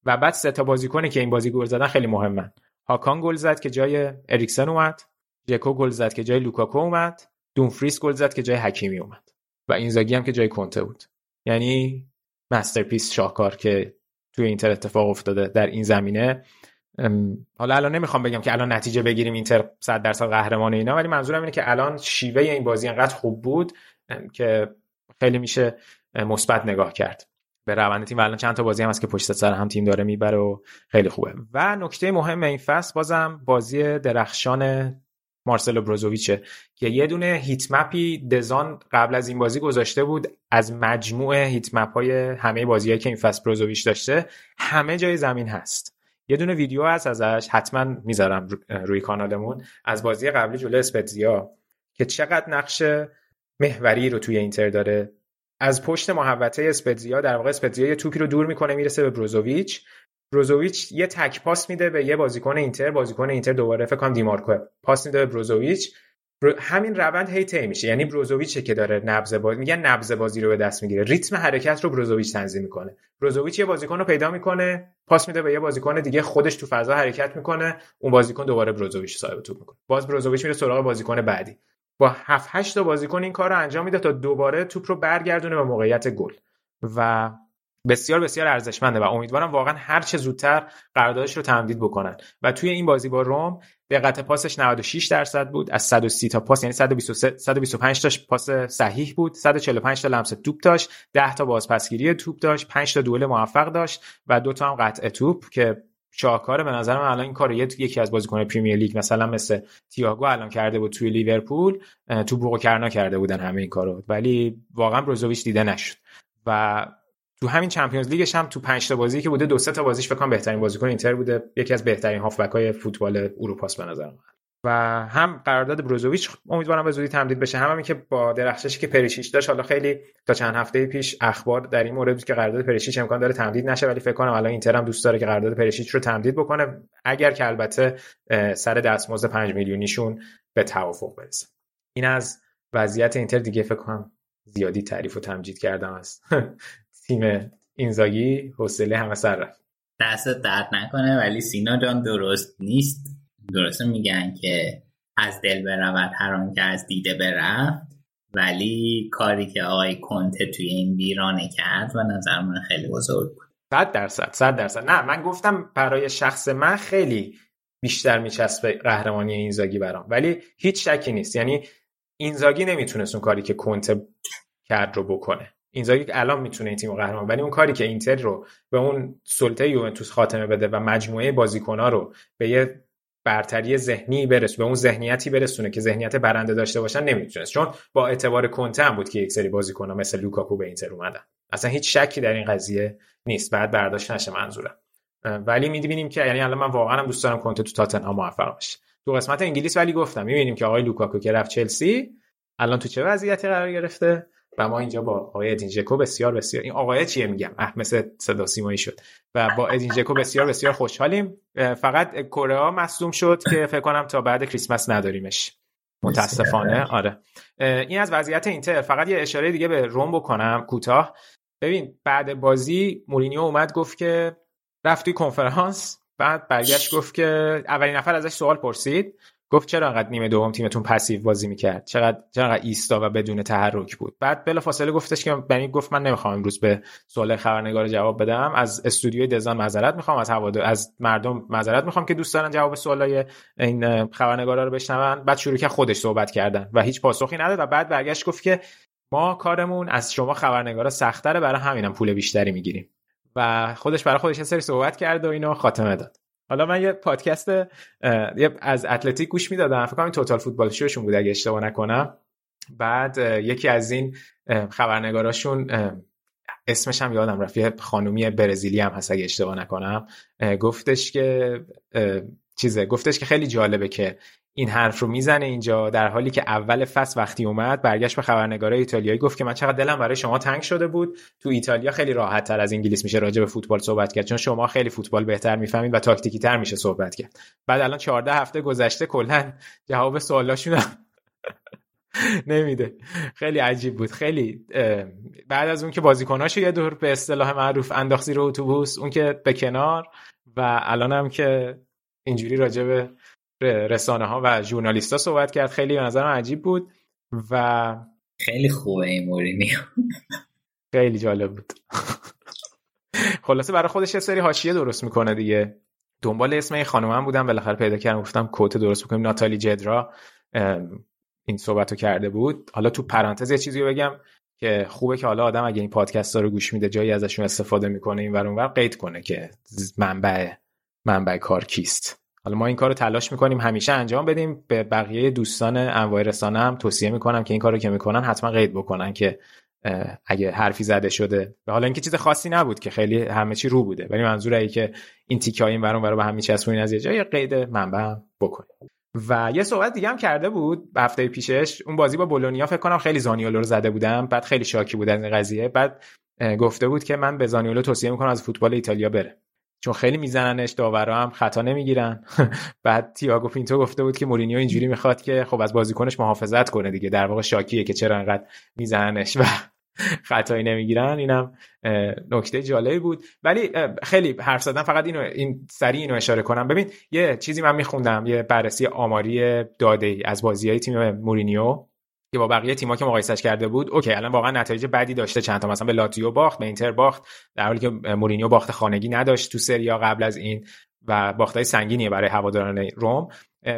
و بعد سه تا بازیکنی که این بازی گل زدن خیلی مهمن. هاکان گل زد که جای اریکسن اومد. جکو گل زد که جای لوکاکو اومد. دونفریس گل زد که جای حکیمی اومد. و اینزاگی هم که جای کنته بود. یعنی masterpiece شاهکار که توی اینتر اتفاق افتاده در این زمینه. حالا الان نمی‌خوام بگم که الان نتیجه بگیریم اینتر 100 درصد قهرمان اینا ولی منظورم اینه که الان شیوه این بازی انقدر خوب بود که خیلی میشه مثبت نگاه کرد. به روند تیم الان چند تا بازی هم هست که پشت سر هم تیم داره می‌بره و خیلی خوبه. و نکته مهم این فصل بازم بازی درخشان مارسلو بروزوویچه که یه دونه هیت مپی دزان قبل از این بازی گذاشته بود از مجموع هیت مپ های همه بازیهایی که این فصل بروزوویچ داشته همه جای زمین هست. یه دونه ویدیو هست ازش حتما می‌ذارم روی کانالمون از بازی قبلی جلو اسپتزیا که چقدر نقش محوری رو توی اینتر داره. از پشت محوطه اسپتزیا در واقع اسپتزیا یه توپی رو دور می‌کنه می‌رسه به بروزوویچ. بروزوویچ یه تک پاس میده به یه بازیکن اینتر بازیکن اینتر دوباره فکر کنم دیمارکو پاس میده به بروزوویچ همین روند هی طی میشه. یعنی بروزوویچ که داره نبض بازی میگن نبض بازی رو به دست می‌گیره. ریتم حرکت رو بروزوویچ تنظیم می‌کنه. بروزوویچ یه بازیکن رو پیدا می‌کنه پاس میده به یه بازیکن دیگه خودش تو فضا حرکت می‌کنه اون بازیکن دوباره بروزوویچ صاحب توپ می‌کنه. باز بروزوویچ میره سراغ بازیکن بعدی. با 7 8 تا بازیکن این کار رو انجام میده تا دوباره توپ رو برگردونه به موقعیت گل. و بسیار بسیار ارزشمنده و امیدوارم واقعا هر چه زودتر قراردادش رو تمدید بکنن. و توی این بازی با روم دقت پاسش 96 درصد بود از 130 تا پاس یعنی 123 125 تاش پاس صحیح بود 145 تا لمس توپ داشت 10 تا بازپسگیری توپ داشت 5 تا دوئل موفق داشت و دو تا هم قطع توپ که شاهکاره به نظر من الان این کار یکی از بازیکن پریمیر لیگ مثلا مثل تییاگو الان کرده بود توی لیورپول تو بروکرنا کرده بودن همه این کارو ولی واقعا بروزوویچ دیده نشد. و تو همین چمپیونز لیگش هم تو 5 تا بازی که بوده دو سه تا بازیش فکر بهترین بازیکن اینتر بوده. یکی از بهترین هافبک های فوتبال اروپاست به نظر من. و هم قرارداد بروزوویچ امیدوارم به زودی تمدید بشه. هم, هم که با درخششی که پریشیچ داشت حالا خیلی تا چند هفته پیش اخبار در این مورد بود که قرارداد پریشیچ امکان داره تمدید نشه ولی فکر کنم الان اینتر هم دوست داره که قرارداد پریشیچ رو تمدید بکنه. اگر که البته سر دستمزد 5 میلیونیشون به توافق برسه. این از وضعیت اینتر دیگه فکر کنم زیادی تعریف و تمجید کردم است. [laughs] تیم اینزاگی حوصله همه سر رفت. دست درد نکنه ولی سینا جان درست نیست. درست میگن که از دل برود هر که از دیده برفت ولی کاری که آقای کنته توی این ویرانه کرد و نظر من خیلی بزرگ بود. صد درصد صد درصد. نه من گفتم برای شخص من خیلی بیشتر میچسبه قهرمانی اینزاگی برام. ولی هیچ شکی نیست. یعنی اینزاگی نمی‌تونست اون کاری که کنته کرد رو بکنه. اینزاگی الان می‌تونه این تیم قهرمان ولی اون کاری که اینتر رو به اون سلطه یوونتوس خاتمه بده و مجموعه بازیکن‌ها رو به یه برتری ذهنی برس به اون ذهنیتی برسونه که ذهنیت برنده داشته باشن نمی‌تونست. چون با اعتبار کنته هم بود که یک سری بازیکن‌ها مثل لوکاکو به اینتر اومدن. اصلا هیچ شکی در این قضیه نیست. بعد برداشت نشه منظورم. ولی می‌بینیم که یعنی الان من واقعا هم دوست دارم کنته تو تاتنهام موفق بشه تو قسمت انگلیس ولی گفتم. می‌بینیم که آقای لوکاکو که رفت چلسی الان تو چه وضعیتی قرار گرفته؟ و ما اینجا با آقای ادین جکو بسیار بسیار این آقای چیه میگم؟ اه مثل صدا سیمایی شد. و با ادین جکو بسیار بسیار خوشحالیم. فقط کره مصدوم شد که فکر کنم تا بعد کریسمس نداریمش. متاسفانه. آره. این از وضعیت اینتر. فقط یه اشاره دیگه به روم بکنم کوتاه. ببین بعد بازی مورینیو اومد گفت که رفت کنفرانس بعد برگشت گفت که اولین نفر ازش سوال پرسید. گفت چرا انقدر نیمه دوم تیمتون پسیو بازی می‌کرد؟ چقدر چرا ایستا و بدون تحرک بود. بعد بلا فاصله گفتش که بنی گفت من نمی‌خوام امروز به سوال خبرنگار جواب بدم. از استودیوی دزان معذرت می‌خوام از هوادار از مردم معذرت می‌خوام که دوست دارن جواب سوالای این خبرنگارا رو بشنون. بعد شروع کرد خودش صحبت کردن و هیچ پاسخی نداد و بعد برگشت گفت که ما کارمون از شما خبرنگارا سختره برای همینم پول بیشتری می‌گیریم. و خودش برای خودش سری صحبت کرد و اینو خاتمه داد. حالا من یه پادکست از اتلتیک گوش می‌دادم. فکر کنم توتال فوتبال شوشون بود اگه اشتباه نکنم. بعد یکی از این خبرنگاراشون اسمش هم یادم رفت. یه خانومی برزیلی هم هست اگه اشتباه نکنم. گفتش که چیزه گفتش که خیلی جالبه که این حرف رو می‌زنه اینجا در حالی که اول فصل وقتی اومد برگشت به خبرنگارای ایتالیایی گفت که من چقدر دلم برای شما تنگ شده بود. تو ایتالیا خیلی راحت تر از انگلیس میشه راجع به فوتبال صحبت کرد چون شما خیلی فوتبال بهتر می‌فهمید و تاکتیکی تر میشه صحبت کرد. بعد الان 14 هفته گذشته کلا جواب سوالاشون [laughs] نمیده. خیلی عجیب بود. خیلی بعد از اون که بازیکناشو یه دور به اصطلاح معروف انداخت زیر اتوبوس اون که به کنار و الان هم که اینجوری راجع به رسانه ها و ژورنالیستا صحبت کرد. خیلی به نظرم عجیب بود و خیلی خوبه این مورینیو. خیلی جالب بود. خلاصه برای خودش یه سری حاشیه درست می‌کنه دیگه. دنبال اسم این خانم بودم. بالاخره پیدا کردم. گفتم کوت درست بکنیم ناتالی جدرا این صحبت رو کرده بود. حالا تو پرانتز یه چیزی بگم که خوبه که حالا آدم اگه این پادکست رو گوش میده جایی ازشون استفاده می‌کنه این اونور قید کنه که منبع منبع کار کیست. حالا ما این کار رو تلاش می‌کنیم همیشه انجام بدیم. به بقیه دوستان انواع رسانه هم توصیه می‌کنم که این کار رو که می‌کنن حتما قید بکنن که اگه حرفی زده شده. به حالا اینکه چیز خاصی نبود که خیلی همه چی رو بوده. ولی منظور ای که این تیکه این برون برای به هم میچسبونین از یه جای قید منبع بکنیم و یه صحبت دیگه هم کرده بود هفته پیشش. اون بازی با بولونیا فکر کنم خیلی زانیولو رو زده بودم. بعد خیلی شاکی بود از این قضیه. بعد گفته بود که من به زانیولو توصیه می‌کنم از فوتبال ایتالیا بره. چون خیلی میزننش داورا هم خطا نمی‌گیرن. [laughs] بعد تییاگو پینتو گفته بود که مورینیو اینجوری می‌خواد که خب از بازیکنش محافظت کنه دیگه. در واقع شاکیه که چرا انقدر میزننش و [laughs] خطایی نمی‌گیرن. اینم نکته جالبی بود. ولی خیلی حرف زدن. فقط اینو این سری اینو اشاره کنم. ببین یه چیزی من میخوندم. یه بررسی آماری داده از بازی های تیم مورینیو. که با بقیه تیم‌ها که مقایسش کرده بود اوکی الان واقعا نتایج بدی داشته. چند تا مثلا به لاتزیو باخت به اینتر باخت در حالی که مورینیو باخت خانگی نداشت تو سریا قبل از این و باختای سنگینیه برای هواداران روم.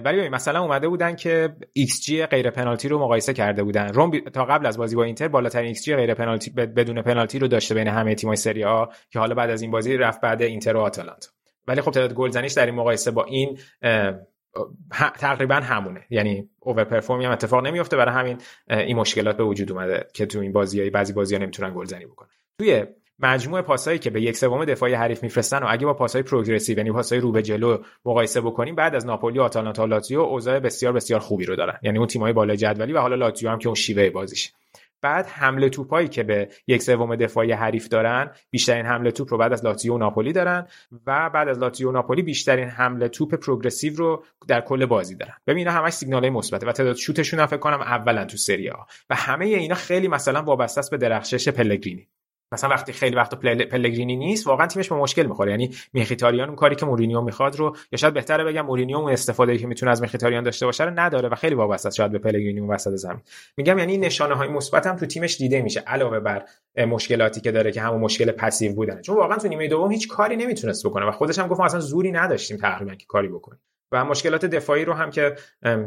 ولی مثلا اومده بودن که ایکس جی غیر پنالتی رو مقایسه کرده بودن. روم تا قبل از بازی با اینتر بالاترین ایکس جی غیر پنالتی بدون پنالتی رو داشته بین همه تیم‌های سری آ که حالا بعد از این بازی رفت بعد اینتر و آتالانتا. ولی خب تعداد گلزنیش در این مقایسه با این تقریبا همونه. یعنی اوور پرفورمی هم اتفاق نمیفته برای همین این مشکلات به وجود اومده که تو این بازیای بعضی بازی‌ها نمی‌تونن گلزنی بکنن. توی مجموع پاسایی که به یک سوم دفاعی حریف میفرستن و اگه با پاسای پروگرسیو یعنی پاسای رو به جلو مقایسه بکنیم بعد از ناپولی و آتالانتا لاتزیو اوضاع بسیار بسیار خوبی رو دارن. یعنی اون تیم‌های بالای جدولی و حالا لاتزیو هم که اون شیوه بازیش بعد حمله توپایی که به یک سوم دفاعی حریف دارن بیشترین حمله توپ رو بعد از لاتزیو و ناپولی دارن و بعد از لاتزیو و ناپولی بیشترین حمل توپ progressive رو در کل بازی دارن. ببین اینا همش سیگنال مثبته و تعداد شوتشون هم فکر کنم اولا تو سری آ و همه اینا خیلی مثلا وابسته است به درخشش پلگرینی. مثلا وقتی خیلی وقت پلگرینی نیست واقعا تیمش به مشکل می‌خوره. یعنی میخیتاریان اون کاری که مورینیو می‌خواد رو یا شاید بهتره بگم مورینیو اون استفاده که می‌تونه از میخیتاریان داشته باشه رو نداره و خیلی وابسته است شاید به پلگرینی اون وسط زمین. میگم یعنی نشانه های مثبت هم تو تیمش دیده میشه علاوه بر مشکلاتی که داره که همون مشکل پسیو بودن چون واقعا تو نیمه دوم هیچ کاری نمی‌تونست بکنه و خودش هم گفت اصلا زوری نداشتیم تقریبا که کاری بکنه. و مشکلات دفاعی رو هم که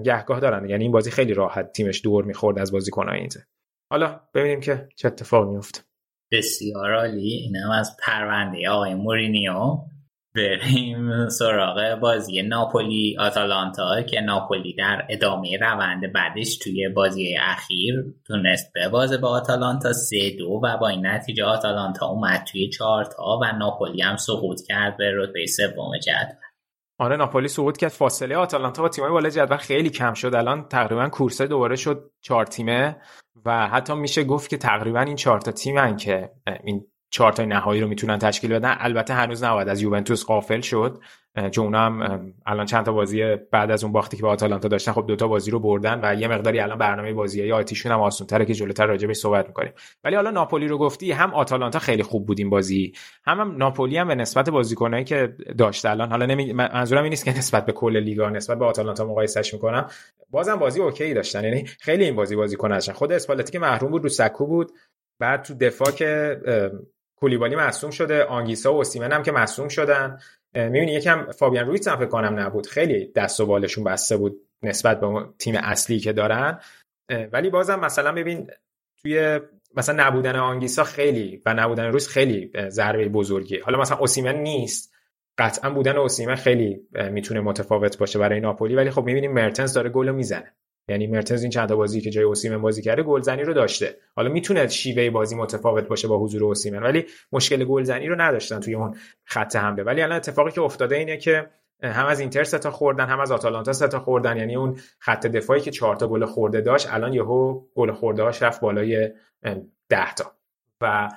گهگاه دارن. یعنی این بازی خیلی راحت تیمش دور می‌خورد از بازیکن‌های اینتر حالا ببینیم که چه اتفاقی میفته بسیار عالی. اینم از پرونده آقای مورینیو. بریم سراغ بازی ناپولی آتالانتا که ناپولی در ادامه روند بعدش توی بازی اخیر تونست به بازه با آتالانتا سه دو و با این نتیجه آتالانتا اومد توی چهارتا و ناپولی هم سقوط کرد به رتبه سوم جدول. آره ناپولی سقوط کرد. فاصله آتالانتا با تیمای بالای جدول خیلی کم شد. الان تقریبا کورسه دوباره شد. چهار تیمه. و حتی میشه گفت که تقریبا این چهار تا تیمن که این چهار تا نهایی رو می‌تونن تشکیل بدن البته هنوز نباید از یوونتوس قافل شد. اونا هم الان چند تا بازی بعد از اون باختی که با آتالانتا داشتن خب دوتا بازی رو بردن و یه مقداری الان برنامه بازی آتیشون هم آسان‌تره که جلوتر راجبش صحبت می‌کنیم. ولی حالا ناپولی رو گفتی هم آتالانتا خیلی خوب بود این بازی هم, هم ناپولی هم به نسبت بازیکنایی که داشته الان. حالا نمی... منظورم این نیست که نسبت به کل لیگا نسبت به آتالانتا مقایسهش می‌کنم. بازم بازی اوکی داشتن یعنی خیلی این بازی بازیکن داشتن خود اسپالتی که محروم بود رو سکو بود. بعد تو دفاع که کولیبالی مصوم شده آنگیسا و اوسیمن هم که مصوم شدن. می‌بینی یکم فابیان رویتس هم فکر کنم نبود. خیلی دست و بالشون بسته بود نسبت به تیم اصلی که دارن. ولی بازم مثلا ببین توی مثلا نبودن آنگیسا خیلی و نبودن رویس خیلی ضربه بزرگی حالا مثلا اوسیمن نیست. قطعا بودن اوسیمن خیلی می‌تونه متفاوت باشه برای ناپولی. ولی خب می‌بینیم مرتنز داره گل می‌زنه. یعنی مرتنز این چند بازی که جای اوسیمن بازی کرده گلزنی رو داشته. حالا می‌تونه شیوه بازی متفاوت باشه با حضور اوسیمن ولی مشکل گلزنی رو نداشتن توی اون خط حمله. ولی الان اتفاقی که افتاده اینه که هم از اینتر ستا خوردن هم از آتالانتا ستا خوردن. یعنی اون خط دفاعی که چهار تا گل خورده داشت الان یهو گل خورده هاش رفت بالای 10 تا. و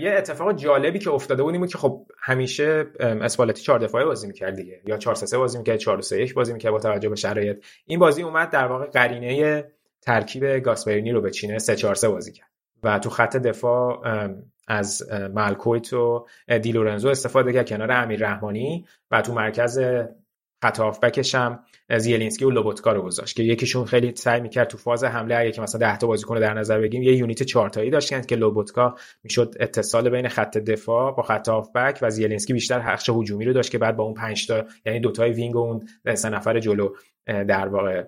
یه اتفاق جالبی که افتاده بود این که خب همیشه اسپالتی چهار دفاعه بازی می‌کرد دیگه. یا 4 3 بازی می‌کرد 4 3 1 بازی می‌کرد با توجه به شرایط. این بازی اومد در واقع قرینه ترکیب گاسپرینی رو به چینه 3 4 3 بازی کرد. و تو خط دفاع از مالکویت و دی لورنزو استفاده کرد کنار امیر رحمانی و تو مرکز خط هافبکش هم زیلینسکی و لوبوتکا رو گذاشت که یکیشون خیلی سعی می‌کرد تو فاز حمله اگه که مثلا 10 تا بازیکن در نظر بگیم یه یونیت 4 تایی داشتن که لوبوتکا می‌شد اتصال بین خط دفاع با خط هافبک و زیلینسکی بیشتر نقش هجومی رو داشت که بعد با اون 5 تا یعنی دو تای wing و اون سه نفر جلو در واقع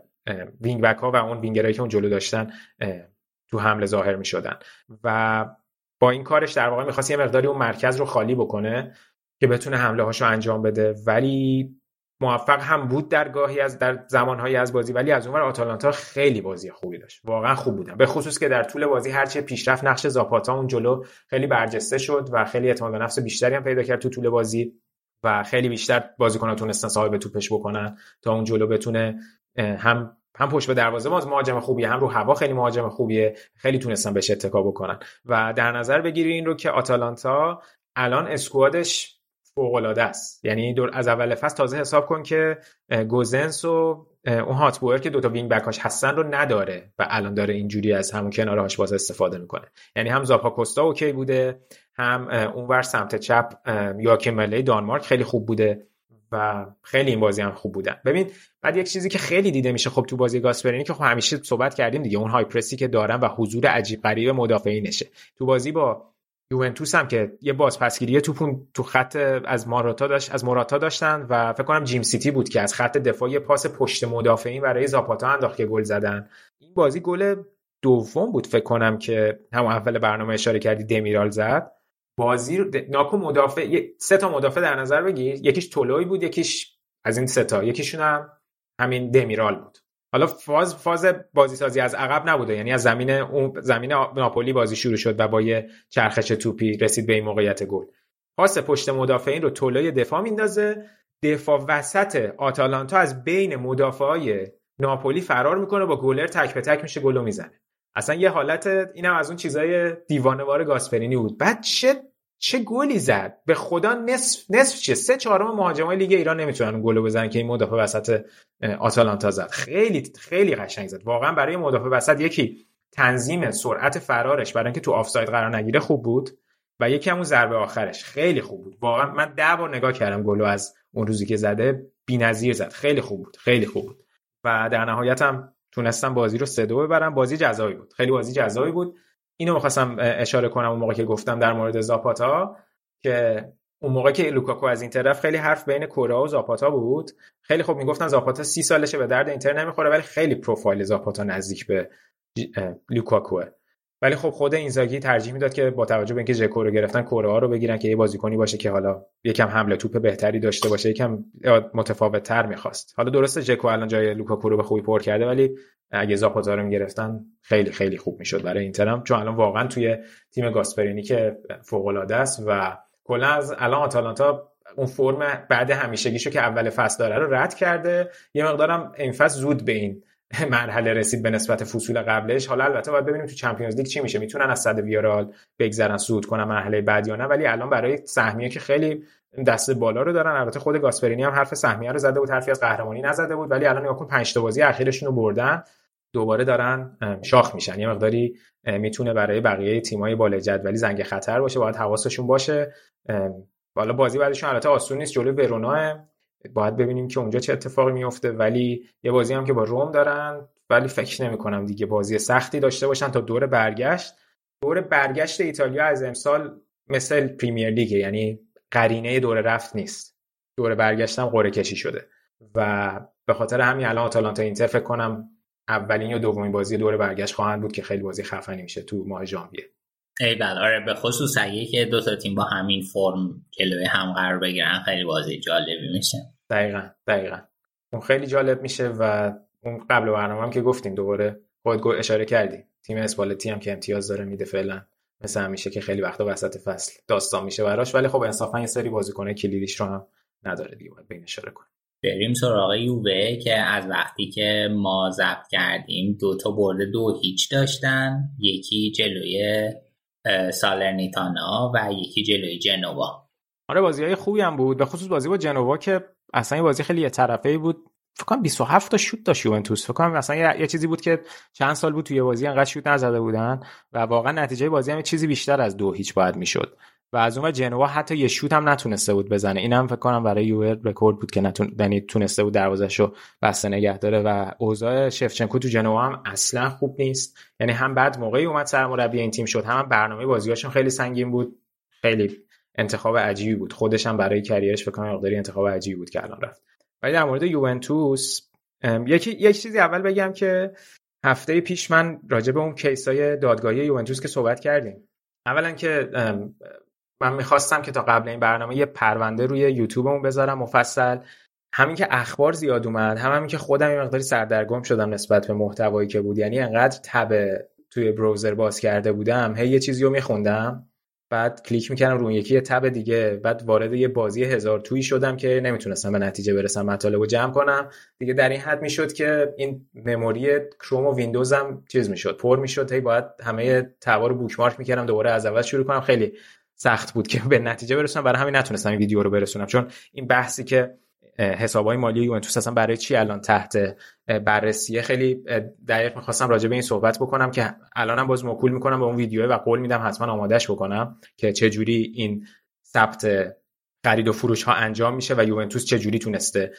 wing back ها و اون wingerایی که اون جلو داشتن تو حمله ظاهر می‌شدن. و با این کارش در واقع می‌خواست یه مقداری اون مرکز رو خالی بکنه که بتونه حمله هاشو انجام بده. ولی موفق هم بود در گاهی از در زمانهایی از بازی ولی از اونور آتالانتا خیلی بازی خوبی داشت. واقعا خوب بودن. به خصوص که در طول بازی هرچه پیشرفت نقش زاپاتا اون جلو خیلی برجسته شد و خیلی اعتماد به نفس بیشتری هم پیدا کرد تو طول بازی و خیلی بیشتر بازیکن‌ها تونستن صاحب توپش بکنن تا اون جلو بتونه هم هم پشت به دروازه ما مهاجم خوبیه هم رو هوا خیلی مهاجم خوبیه خیلی تونستن بهش اتکا بکنن. و در نظر بگیری رو که آتالانتا الان squadش فوق العاده است. یعنی دور از اول فصل تازه حساب کن که گوزنس و اون هاته‌بوئر که دوتا wing backاش هستن رو نداره و الان داره اینجوری از همون کنارهاش باز استفاده می‌کنه. یعنی هم زاپاکوستا اوکی بوده هم اونور سمت چپ یا مله دانمارک خیلی خوب بوده و خیلی این بازی هم خوب بودن. ببین بعد یک چیزی که خیلی دیده میشه خب تو بازی گاسپرینی که خب همیشه صحبت کردیم دیگه اون های پرسی که دارن و حضور عجیب غریب مدافعینشه. تو بازی با یوونتوس هم که یه بازپسگیری توپون تو خط از ماراتا داشت از موراتا داشتن و فکر کنم جیم سیتی بود که از خط دفاعی پاس پشت مدافعین برای زاپاتا انداخت که گل زدن. این بازی گل دوم بود فکر کنم که هم اول برنامه اشاره کردی دمیرال زد. بازی ناکو مدافع سه تا مدافع در نظر بگیر. یکیش تولوی بود یکیش از این سه تا یکیشون هم همین دمیرال بود. حالا فاز فاز بازی سازی از عقب نبوده. یعنی از زمین اون زمین ناپولی بازی شروع شد و با یه چرخش توپی رسید به این موقعیت گل. پاس پشت مدافعین رو تولای دفاع میندازه. دفاع وسط آتالانتا از بین مدافعای ناپولی فرار می‌کنه با گلر تک به تک میشه گلو می‌زنه. اصلا یه حالت اینم از اون چیزای دیوانوار گاسپرینی بود. بعد چه چه گلی زد؟ به خدا نصف نصف چه سه چهارم مهاجمای لیگ ایران نمی‌تونن گل بزنن که این مدافع وسط آتالانتا زد. خیلی خیلی قشنگ زد. واقعا برای مدافع وسط یکی تنظیم سرعت فرارش برای اینکه تو آفساید قرار نگیره خوب بود و یکی همون ضربه آخرش. خیلی خوب بود. واقعا من ده بار نگاه کردم گلو از اون روزی که زده بی‌نظیر زد. خیلی خوب بود خیلی خوب بود. و در نهایت هم تونستن بازی رو سه دو ببرن. بازی جذابی بود. خیلی بازی جذابی بود. اینو می‌خواستم اشاره کنم اون موقع که گفتم در مورد زاپاتا که اون موقع که لوکاکو از این طرف خیلی حرف بین کوره‌آ و زاپاتا بود خیلی خوب می‌گفتن زاپاتا سی سالشه به درد اینتر نمی‌خوره ولی خیلی پروفایل زاپاتا نزدیک به لوکاکوه. ولی خب خود اینزاگی ترجیح می‌داد که با توجه به اینکه ژکو رو گرفتن کوره‌آ رو بگیرن که یه بازیکنی باشه که حالا یکم حمل توپ بهتری داشته باشه یکم متفاوت تر می‌خواست. حالا درسته ژکو الان جای لوکاکو رو به خوبی پر کرده ولی اگه زاپاتا رو می‌گرفتن خیلی خیلی خوب می‌شد برای اینترم. چون الان واقعا توی تیم گاسپرینی که فوق العاده است و کلا از الان آتالانتا اون فرم بعد همیشگیشو که اول فصل داره رو رد کرده. یه مقدارم این فصل زود به این [laughs] مرحله رسید به نسبت فصول قبلش. حالا البته باید ببینیم تو چمپیونز لیگ چی میشه. می‌تونن از سد ویارئال بگذرن صعود کنن مرحله بعد یا نه. ولی الان برای سهمیه که خیلی دست بالا رو دارن. البته خود گاسپرینی هم حرف سهمیه رو زده بود. حرفی از قهرمانی نزده بود. ولی الان نگاه کن 5 تا بازی اخیرشون رو بردن. دوباره دارن شاخ میشن. یه مقداری می‌تونه برای بقیه تیمای بالای جدولی زنگ خطر باشه. باید حواسشون باشه. حالا بازی بعدشون البته آسون نیست. جلوی ورونا باید ببینیم که اونجا چه اتفاقی میفته ولی یه بازی هم که با روم دارن ولی فکر نمی کنم دیگه بازی سختی داشته باشن تا دور برگشت. دور برگشت ایتالیا از امسال مثل پریمیر لیگ یعنی قرینه دور رفت نیست. دور برگشتم قرعه کشی شده. و به خاطر همین الان آتالانتا اینتر فکر کنم اولین یا دومین بازی دور برگشت خواهند بود که خیلی بازی خفنی میشه تو ماه ژانویه. ای بله آره به خصوص اگه که دو تا تیم با همین فرم جلوی هم قرار بگیرن خیلی بازی جالبی میشه. دقیقا دقیقا. اون خیلی جالب میشه و اون قبل برنامه هم که گفتیم دوباره خود اشاره کردی. تیم اسپالتی هم که امتیاز داره میده فعلا. مثل همیشه که خیلی وقتا وسط فصل داستان میشه براش ولی خب انصافا یه سری بازیکن کلیدیش رو هم نداره دیگه باید بین اشاره کنیم. بریم سراغ یووه که از وقتی که ما ضبط کردیم دو تا برده دو هیچ داشتن یکی جلوی سالرنیتانا و یکی جلوی جنوا. آره بازی های خوبی هم بود به خصوص بازی با جنوا که اصلا یه بازی خیلی یه طرفه بود. فکر کنم 27 تا شوت داشت یوونتوس. فکر کنم مثلا یه،, چیزی بود که چند سال بود توی بازی انقدر شوت نزده بودن و واقعا نتیجه بازی هم چیزی بیشتر از دو هیچ باید می‌شد. و از اون جنوا حتی یه شوت هم نتونسته بود بزنه. اینم فکر کنم برای یوور رکورد بود که نتون یعنی تونسته بود دروازه‌شو بسته نگه داره و اوضاع شفچنکو تو جنوا هم اصلا خوب نیست. یعنی هم بعد موقعی اومد سرمربی این تیم شد هم برنامه بازیاشون خیلی سنگین بود. خیلی انتخاب عجیبی بود. خودش هم برای کریرش فکر کنم مقداری انتخاب عجیبی بود که الان رفت. ولی در مورد یوونتوس یکی یک چیزی اول بگم که هفته پیش من راجع به اون کیسای دادگاهی یوونتوس که صحبت کردیم. اولا که من می‌خواستم که تا قبل این برنامه یه پرونده روی یوتیوبمون بذارم مفصل. همین که اخبار زیاد اومد هم همین که خودم یه مقداری سردرگم شدم نسبت به محتوایی که بود. یعنی انقدر تب توی بروزر باز کرده بودم. هی یه چیزی رو میخوندم بعد کلیک می‌کردم روی یکی یه تب دیگه. بعد وارد یه بازی هزار تویی شدم که نمی‌تونستم به نتیجه برسم مطالب رو جمع کنم. دیگه در این حد می‌شد که این مموری کروم و ویندوزم چیز می‌شد پر می‌شد. هی باید همه تبا رو بوکمارک می‌کردم دوباره از اول شروع کنم. خیلی سخت بود که [laughs] به نتیجه برسونم. برای همین نتونستم این ویدیو رو برسونم. چون این بحثی که حسابای مالی یوونتوس اصلا برای چی الان تحت بررسیه؟ خیلی دقیق می‌خواستم راجع به این صحبت بکنم که الانم باز موکول می‌کنم به اون ویدیو و قول میدم حتما آمادش بکنم که چه جوری این ثبت خرید و فروش ها انجام میشه و یوونتوس چه جوری تونسته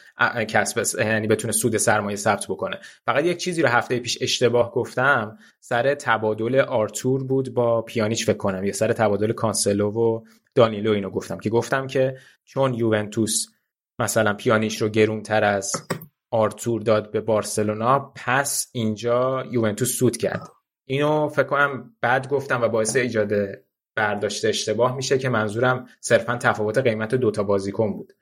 کسب یعنی بتونه سود سرمایه ثبت بکنه. فقط یک چیزی رو هفته پیش اشتباه گفتم سر تبادل آرتور بود با پیانیچ فکر کنم یا سر تبادل کانسلو و دانیلو اینو گفتم. که گفتم که چون یوونتوس مثلا پیانیش رو گرونتر از آرتور داد به بارسلونا پس اینجا یوونتوس سود کرد. اینو فکر کنم بعد گفتم و باعث ایجاد برداشت اشتباه میشه که منظورم صرفا تفاوت قیمت دوتا بازیکن بود.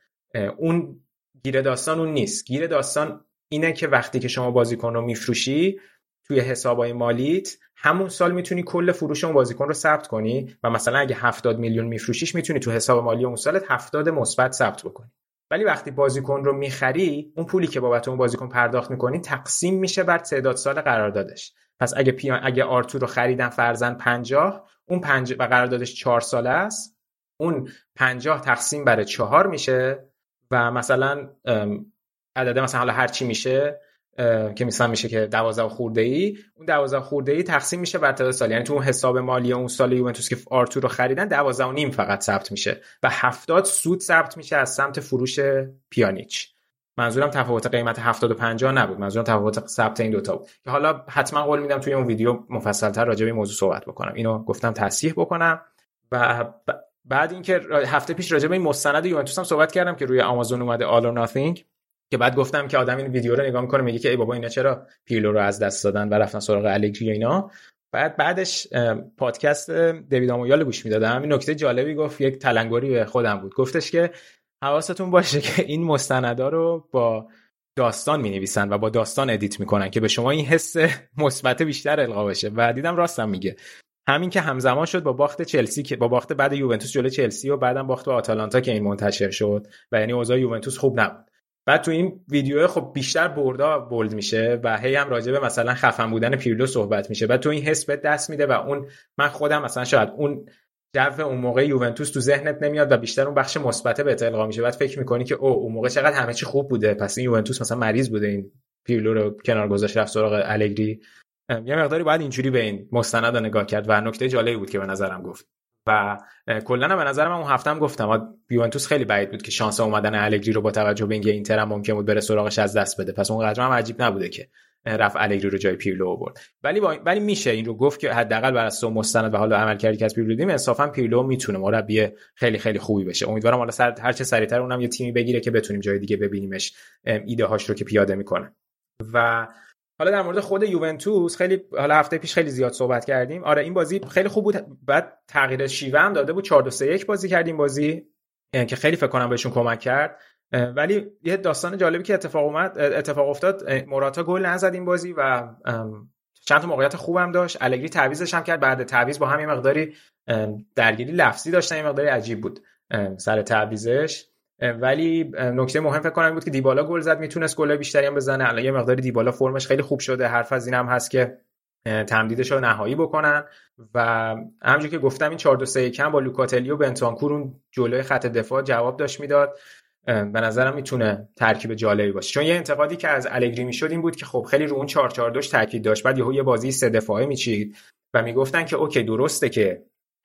اون گیره داستان اون نیست. گیره داستان اینه که وقتی که شما بازیکن رو میفروشی توی حسابای مالیت همون سال می‌تونی کل فروش اون بازیکن رو ثبت کنی و مثلا اگه 70 میلیون میفروشیش می‌تونی تو حساب مالی اون سالت 70 مثبت ثبت بکنی. ولی وقتی بازیکن رو می‌خری اون پولی که بابت اون بازیکن پرداخت می‌کنی تقسیم میشه بر تعداد سال قراردادش. پس اگه پیان اگه آرتور رو خریدن فرزن 50 اون پنج و قراردادش 4 ساله است. اون 50 تقسیم بر 4 میشه و مثلا عدد مثلا حالا هر چی میشه که مثلا میشه که 12 خورده ای اون 12 خورده ای تقسیم میشه بر تعداد سال یعنی تو اون حساب مالی اون سال یوونتوس که آرتور رو خریدن 12 و نیم فقط ثبت میشه. و 70 سود ثبت میشه از سمت فروش پیانیچ. منظورم تفاوت قیمت 70 و 50 نبود. منظورم تفاوت ثبت این دوتا بود. که حالا حتما قول میدم توی اون ویدیو مفصلتر راجع به این موضوع صحبت بکنم. اینو گفتم تصحیح بکنم. و بعد اینکه هفته پیش راجع به این مستند یوونتوس هم صحبت کردم که روی آمازون اومده All or Nothing. که بعد گفتم که آدم این ویدیو رو نگاه می‌کنه میگه که ای بابا اینا چرا پیلو رو از دست دادن و رفتن سراغ الگری اینا. بعد بعدش پادکست دیوید آمویال گوش می‌دادم. این نکته جالبی گفت یک تلنگری به خودم بود. گفتش که حواستون باشه که این مستندا رو با داستان می نویسن و با داستان edit می‌کنن که به شما این حس مثبت بیشتر القا بشه. و دیدم راستم میگه. همین که همزمان شد با باخت چلسی که با باخت بعد یوونتوس جلوی چلسی و بعدم باخت با آتالانتا که این منتشر شد. و یعنی اوضاع یوونتوس خوب نبود. بعد تو این ویدیو خب بیشتر بردا bold میشه و هی هم راجع به مثلا خفن بودن پیرلو صحبت میشه. بعد تو این حس به دست میده و اون من خودم مثلا شاید اون جو اون موقع یوونتوس تو ذهنت نمیاد و بیشتر اون بخش مثبت به القا میشه. بعد فکر می‌کنی که او اون موقع چقدر همه چی خوب بوده. پس این یوونتوس مثلا مریض بوده. این پیرلو رو کنار گذاشت رفت سراغ الگری یه مقداری باید اینجوری به این مستند نگاه کرد و نکته جالبی بود که به نظرم گفت. و کلا به نظر من اون هفته هم گفتم. یوونتوس خیلی بعید بود که شانس اومدن الگری رو با توجه به اینکه اینتر هم ممکن بود بره سراغش از دست بده. پس اون قدر هم عجیب نبوده که. رفت الگری رو جای پیرلو آورد. ولی. ولی میشه این رو گفت که حداقل بر اساس مستند و حالا عمل کردی که از پیرلو دیدیم انصافا پیرلو می‌تونه مربی خیلی خیلی خوبی بشه. امیدوارم حالا سر هر چه سریعتر اونم یه تیمی بگیره که بتونیم جای دیگه ببینیمش ایده هاش رو که پیاده می‌کنه. و حالا در مورد خود یوونتوس خیلی حالا هفته پیش خیلی زیاد صحبت کردیم. آره این بازی خیلی خوب بود. بعد تغییر شیوه هم داده بود. 4 2 3 1 بازی کردیم بازی که خیلی فکر کنم بهشون کمک کرد. ولی یه داستان جالبی که اتفاق اومد اتفاق افتاد موراتا گل نزد این بازی و چند تا موقعیت خوبم داشت. الگری تعویزش هم کرد. بعد تعویض با همین مقداری درگیری لفظی داشتن. این مقداری عجیب بود سر تعویزش ولی نکته مهم فکر کنم بود که دیبالا گل زد. می‌تونست گل بیشتری هم بزنه. الان یه مقداری دیبالا فرمش خیلی خوب شده. حرف از این هم هست که تمدیدش رو نهایی بکنن. و همونجوری که گفتم این 4 2 3 1 با لوکاتلی و بنتانکور جلوی خط دفاع جواب داشت می‌داد. به نظرم می‌تونه ترکیب جالبی باشه. چون یه انتقادی که از الگری می‌شد این بود که خب خیلی رو اون 4 4 2 تاکید داشت. بعد یهو یه بازی سه دفاعه میچید و می‌گفتن که اوکی درسته که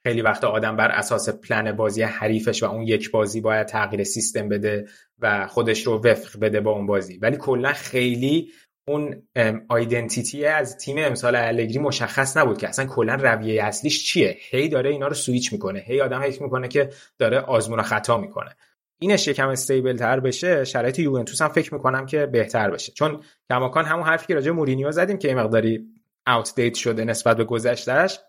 خیلی وقت آدم بر اساس پلن بازی حریفش و اون یک بازی باید تغییر سیستم بده و خودش رو وفق بده با اون بازی. ولی کلا خیلی اون identity از تیم امسال الگری مشخص نبود که اصلا کلا رویه اصلیش چیه. هی داره اینا رو سویچ می‌کنه. هی آدم فکر می‌کنه که داره آزمون و خطا می‌کنه. اینش یکم stable تر بشه شرایط یوونتوس هم فکر می‌کنم که بهتر بشه. چون کماکان همون حرفی که راجع مورینیو زدیم که یه مقداری outdate شده نسبت به گذشتهش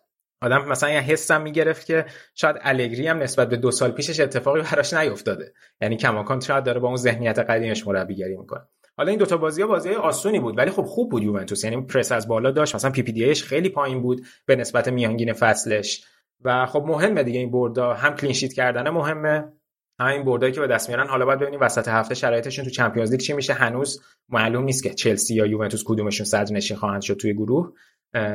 آدم مثلا یه حسم می‌گرفت که شاید الگری هم نسبت به دو سال پیشش اتفاقی براش نیفتاده. یعنی کماکان شاید داره با اون ذهنیت قدیمش مربیگری می‌کنه. حالا این دوتا بازی ها بازی آسونی بود ولی خب خوب بود یوونتوس. یعنی پرس از بالا داشت. مثلا PPDA خیلی پایین بود به نسبت میانگین فصلش. و خب مهمه دیگه این بردا. هم clean sheet کردن مهمه. همین بردایی که به دست میارن حالا باید ببینیم وسط هفته شرایطشون تو چمپیونز لیگ چی میشه. هنوز معلوم نیست که چلسی یا یوونتوس کدومشون صدرنشین خواهند شد توی گروه.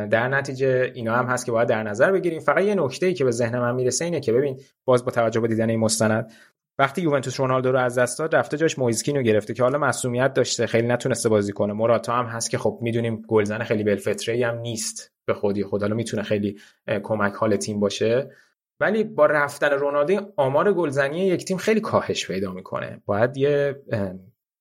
در نتیجه اینا هم هست که باید در نظر بگیریم. فقط یه نکته ای که به ذهن من می‌رسه اینه که ببین باز با توجه به دیدن این مستند وقتی یوونتوس رونالدو رو از دست داد رفته جاش مویزکینو گرفته که حالا مسئولیت داشته خیلی نتونسته بازی کنه. موراتا هم هست که خب می‌دونیم گلزن خیلی بالفطره هم نیست به خودی. خود حالا می‌تونه خیلی کمک حال تیم باشه. ولی با رفتن رونالدو آمار گلزنی یک تیم خیلی کاهش پیدا می‌کنه. باید یه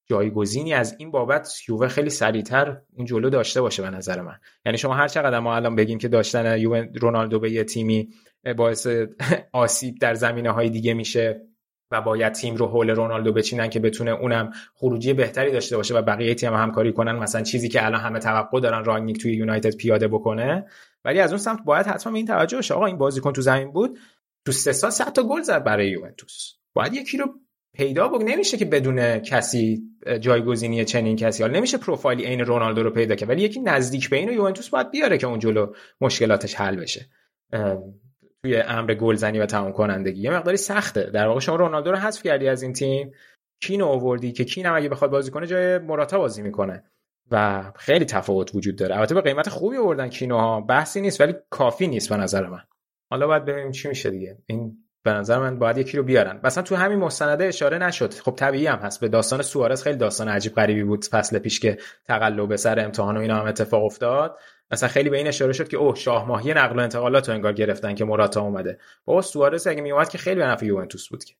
جایگزینی از این بابت یووه خیلی سریعتر اون جلو داشته باشه به نظر من. یعنی شما هر چقدر ما الان بگیم که داشتن رونالدو به یه تیمی باعث [laughs] آسیب در زمینه های دیگه میشه و باید تیم رو حول رونالدو بچینن که بتونه اونم خروجی بهتری داشته باشه و بقیه تیم هم همکاری کنن. مثلا چیزی که الان همه توقع دارن رانگنیک توی یونایتد پیاده بکنه ولی از اون سمت باید حتما این توجه باشه. آقا این بازیکن تو زمین بود تو سه سال تا گل زد برای یوونتوس. باید یکی رو پیدا بکنه نمیشه که بدون کسی جایگزینی چنین کسی. حالا نمیشه پروفایلی عین رونالدو رو پیدا کنه ولی یکی نزدیک به اینو یوونتوس باید بیاره که اون جلو مشکلاتش حل بشه. توی امر گلزنی و تمام کنندگی. یه مقداری سخته. در واقع شما رونالدو رو حذف کردی از این تیم. کینو آوردی که کین هم اگه بخواد بازی کنه جای موراتا بازی می‌کنه. و خیلی تفاوت وجود داره. البته به قیمت خوبی آوردن کینوها بحثی نیست ولی کافی نیست به نظر من. حالا باید ببینیم چی میشه دیگه. این به نظر من باید یکی رو بیارن. مثلا تو همین مستنده اشاره نشد. خب طبیعی هم هست. به داستان سوارز خیلی داستان عجیب غریبی بود. فصل پیش که تقلب سر امتحان و اینا هم اتفاق افتاد. مثلا خیلی به این اشاره شد که اوه شاه ماهی نقل و انتقالات رو انگار گرفتن که موراتا اومده. بابا سوارز اگه میومد که خیلی به نفع یوونتوس بود که.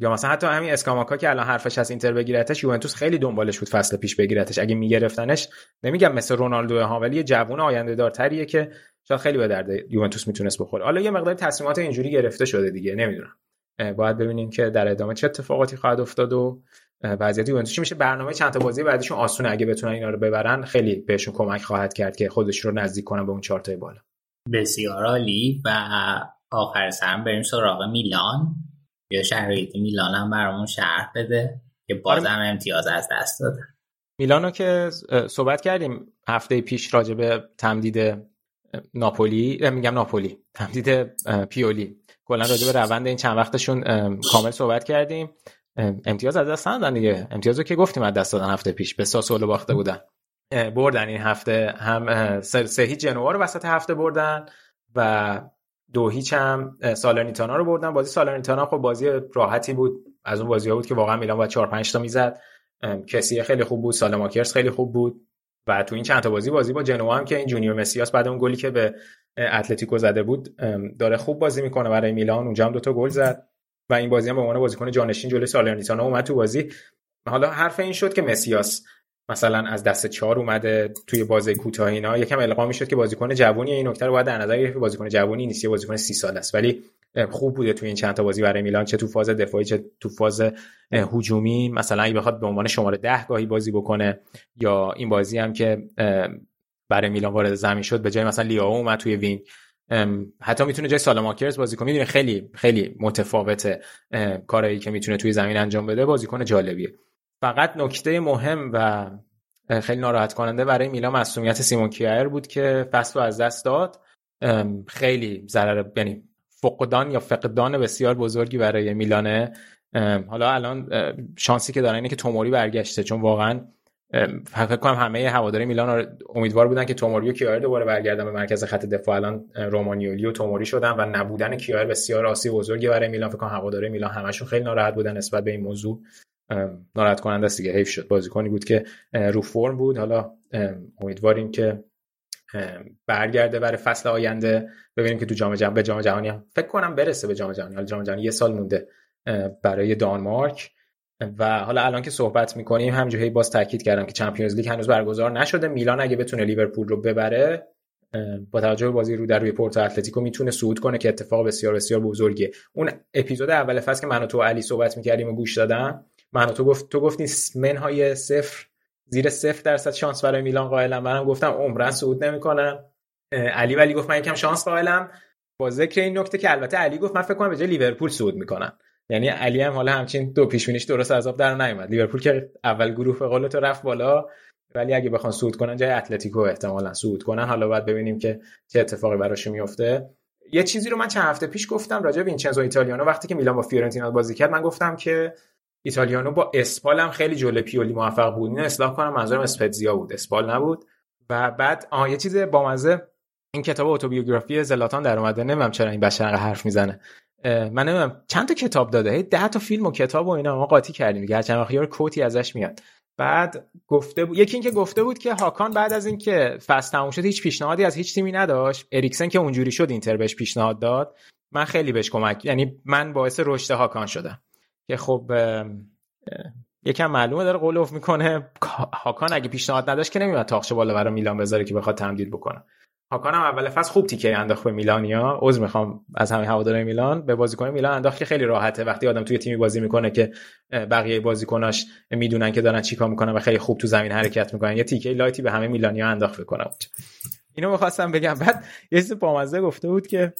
یا مثلا حتی همین اسکاماکا که الان حرفش از اینتر بگیرتش یوونتوس خیلی دنبالش بود فصل پیش بگیرتش. اگه میگرفتنش نمیگم مثل رونالدو ها ولی یه جوون آینده دارتریه که شاید خیلی به درد یوونتوس می‌تونست بخوره. حالا یه مقدار تصمیمات اینجوری گرفته شده دیگه نمی‌دونم. باید ببینیم که در ادامه چه اتفاقاتی خواهد افتاد و وضعیت یوونتوس چی میشه. برنامه چند تا بازی بعدیشون آسونه. اگه بتونن اینا رو ببرن خیلی بهشون کمک خواهد کرد که خودش رو نزدیک کنن به اون چهار بالا. بسیار عالی. و آخر سرم بریم سراغ میلان. یا شرایط میلان هم برامون شرح بده که بازم آره. امتیاز از دست داده. میلانو که صحبت کردیم هفته پیش راجع به تمدید ناپولی میگم ناپولی تمدید پیولی. کلا راجع به روند این چند وقتشون کامل صحبت کردیم. امتیاز از دست ندادن دیگه. امتیازو که گفتیم از دست دادن هفته پیش. به ساسولو باخته بودن. بردن این هفته. هم سه هیچ جنوا رو وسط هفته بردن و دو هیچ هم سالرنیتانا رو بردن. بازی سالرنیتانا خب بازی راحتی بود. از اون بازی ها بود که واقعا میلان باید 4 5 تا می‌زد. کسی خیلی خوب بود. سالماکرز خیلی خوب بود. و تو این چند تا بازی بازی با جنوا هم که این جونیور مسیاس بعد اون گلی که به اتلتیکو زده بود داره خوب بازی می‌کنه برای میلان. اونجا هم دو تا گل زد. و این بازی هم به عنوان بازیکن جانشین جلوی سالرنیتانا اومد تو بازی. حالا حرف این شد که مسیاس مثلا از دست چهار اومده توی بازی کوتاه اینا یکم القا می‌شد که بازیکن جوونی این نکته رو باید در نظر گرفت بازیکن جوونی نیست یه بازیکن سی سال است. ولی خوب بوده تو این چند تا بازی برای میلان چه تو فاز دفاعی چه تو فاز هجومی. مثلا اگه بخواد به عنوان شماره ده گاهی بازی بکنه یا این بازی هم که برای میلان وارد زمین شد به جای مثلا لیاو اومد توی وینگ. حتی می‌تونه جای سالاماکرز بازی کنه. می‌دونه خیلی خیلی متفاوته کارهایی که می‌تونه توی زمین انجام بده بازیکن جالبیه. فقط نکته مهم و خیلی ناراحت کننده برای میلان مسئولیت سیمون کیر بود که فصل از دست داد. خیلی ضرر یعنی فقدان یا فقدان بسیار بزرگی برای میلانه. حالا الان شانسی که دارن اینه که توموری برگشته چون واقعا فکر کنم همه هواداری میلان امیدوار بودن که توموری و کیار دوباره برگردن به مرکز خط دفاع. الان رومانیولی و توموری شدن و نبودن کیار بسیار آسیب بزرگی برای میلان. فکر کنم هواداری میلان همشون خیلی ناراحت بودن نسبت به این موضوع. ناراحت کننده است دیگه. حیف شد. بازیکنی بود که رو فرم بود. حالا امیدواریم که برگرده برای فصل آینده. ببینیم که تو جام جهانی به جام جهانی هم فکر کنم برسه به جام جهانی. حالا جام جهانی یه سال مونده برای دانمارک. و حالا الان که صحبت می‌کنیم همجوری باز تاکید کردم که چمپیونز لیگ هنوز برگزار نشده. میلان اگه بتونه لیورپول رو ببره با توجه به بازی رو در روی پورتو اتلتیکو می‌تونه صعود کنه که اتفاق بسیار بسیار بزرگیه. اون اپیزود اول فصل که من و تو علی صحبت می‌کردیم و گوش دادم من تو گفت تو گفتی منهای صفر زیر صفر درصد شانس برای میلان قائلم. منم گفتم عمراً صعود نمی‌کنن علی ولی گفت من یکم شانس قائلم. با ذکر این نکته که البته علی گفت من فکر کنم به جای لیورپول صعود می‌کنن. یعنی علی هم حالا همچین دو پیش بینیش درست از آب در نیومد. لیورپول که اول گروه به تو رفت بالا. ولی اگه بخوان صعود کنن جای اتلتیکو احتمالا صعود کنن. حالا باید ببینیم که چه اتفاقی براش میفته یه چیزی رو من چند هفته پیش گفتم راجع به وینچنزو ایتالیانو. وقتی که میلان با فیورنتینا بازی کرد من گفتم که ایتالیانو با اسپال هم خیلی جلو پیولی موفق بود. اینو اصلاح کنم منظورم اسپتزیا بود. اسپال نبود. و بعد آها یه چیز بامزه. این کتاب اتوبیوگرافی زلاتان در اومده. نمی‌دونم چرا این بشر حرف می‌زنه. من نمی‌دونم چند تا کتاب داده؟ ده تا فیلم و کتاب و اینا. ما قاطی کردیم دیگه. هرچند وقتی کوتی ازش میاد. بعد گفته بود یکی اینکه گفته بود که هاکان بعد از اینکه فصل تموم شد هیچ پیشنهادی از هیچ تیمی نداشت. اریکسن که اونجوری شد اینتر بهش پیشنهاد داد. من خیلی بهش کمک یعنی من باعث رشد هاکان شدم. که خب یکم معلومه داره قول می‌کنه. هاکان اگه پیشنهاد نداشت که نمیاد تاخچه بالا برای میلان بذاره که بخواد تمدید بکنه. هاکان هم اول فصل خوب تیکه انداخت به میلانیا. عذر می‌خوام از همه هوادارهای میلان. به بازیکن میلان انداخت که خیلی راحته. وقتی آدم توی تیمی بازی می‌کنه که بقیه بازیکناش می‌دونن که دارن چیکار می‌کنن و خیلی خوب تو زمین حرکت می‌کنن. یه تیکه لایتی به همه میلانیا انداخت بکنه اینو می‌خواستم بگم. بعد یه چیز بامزه گفته بود که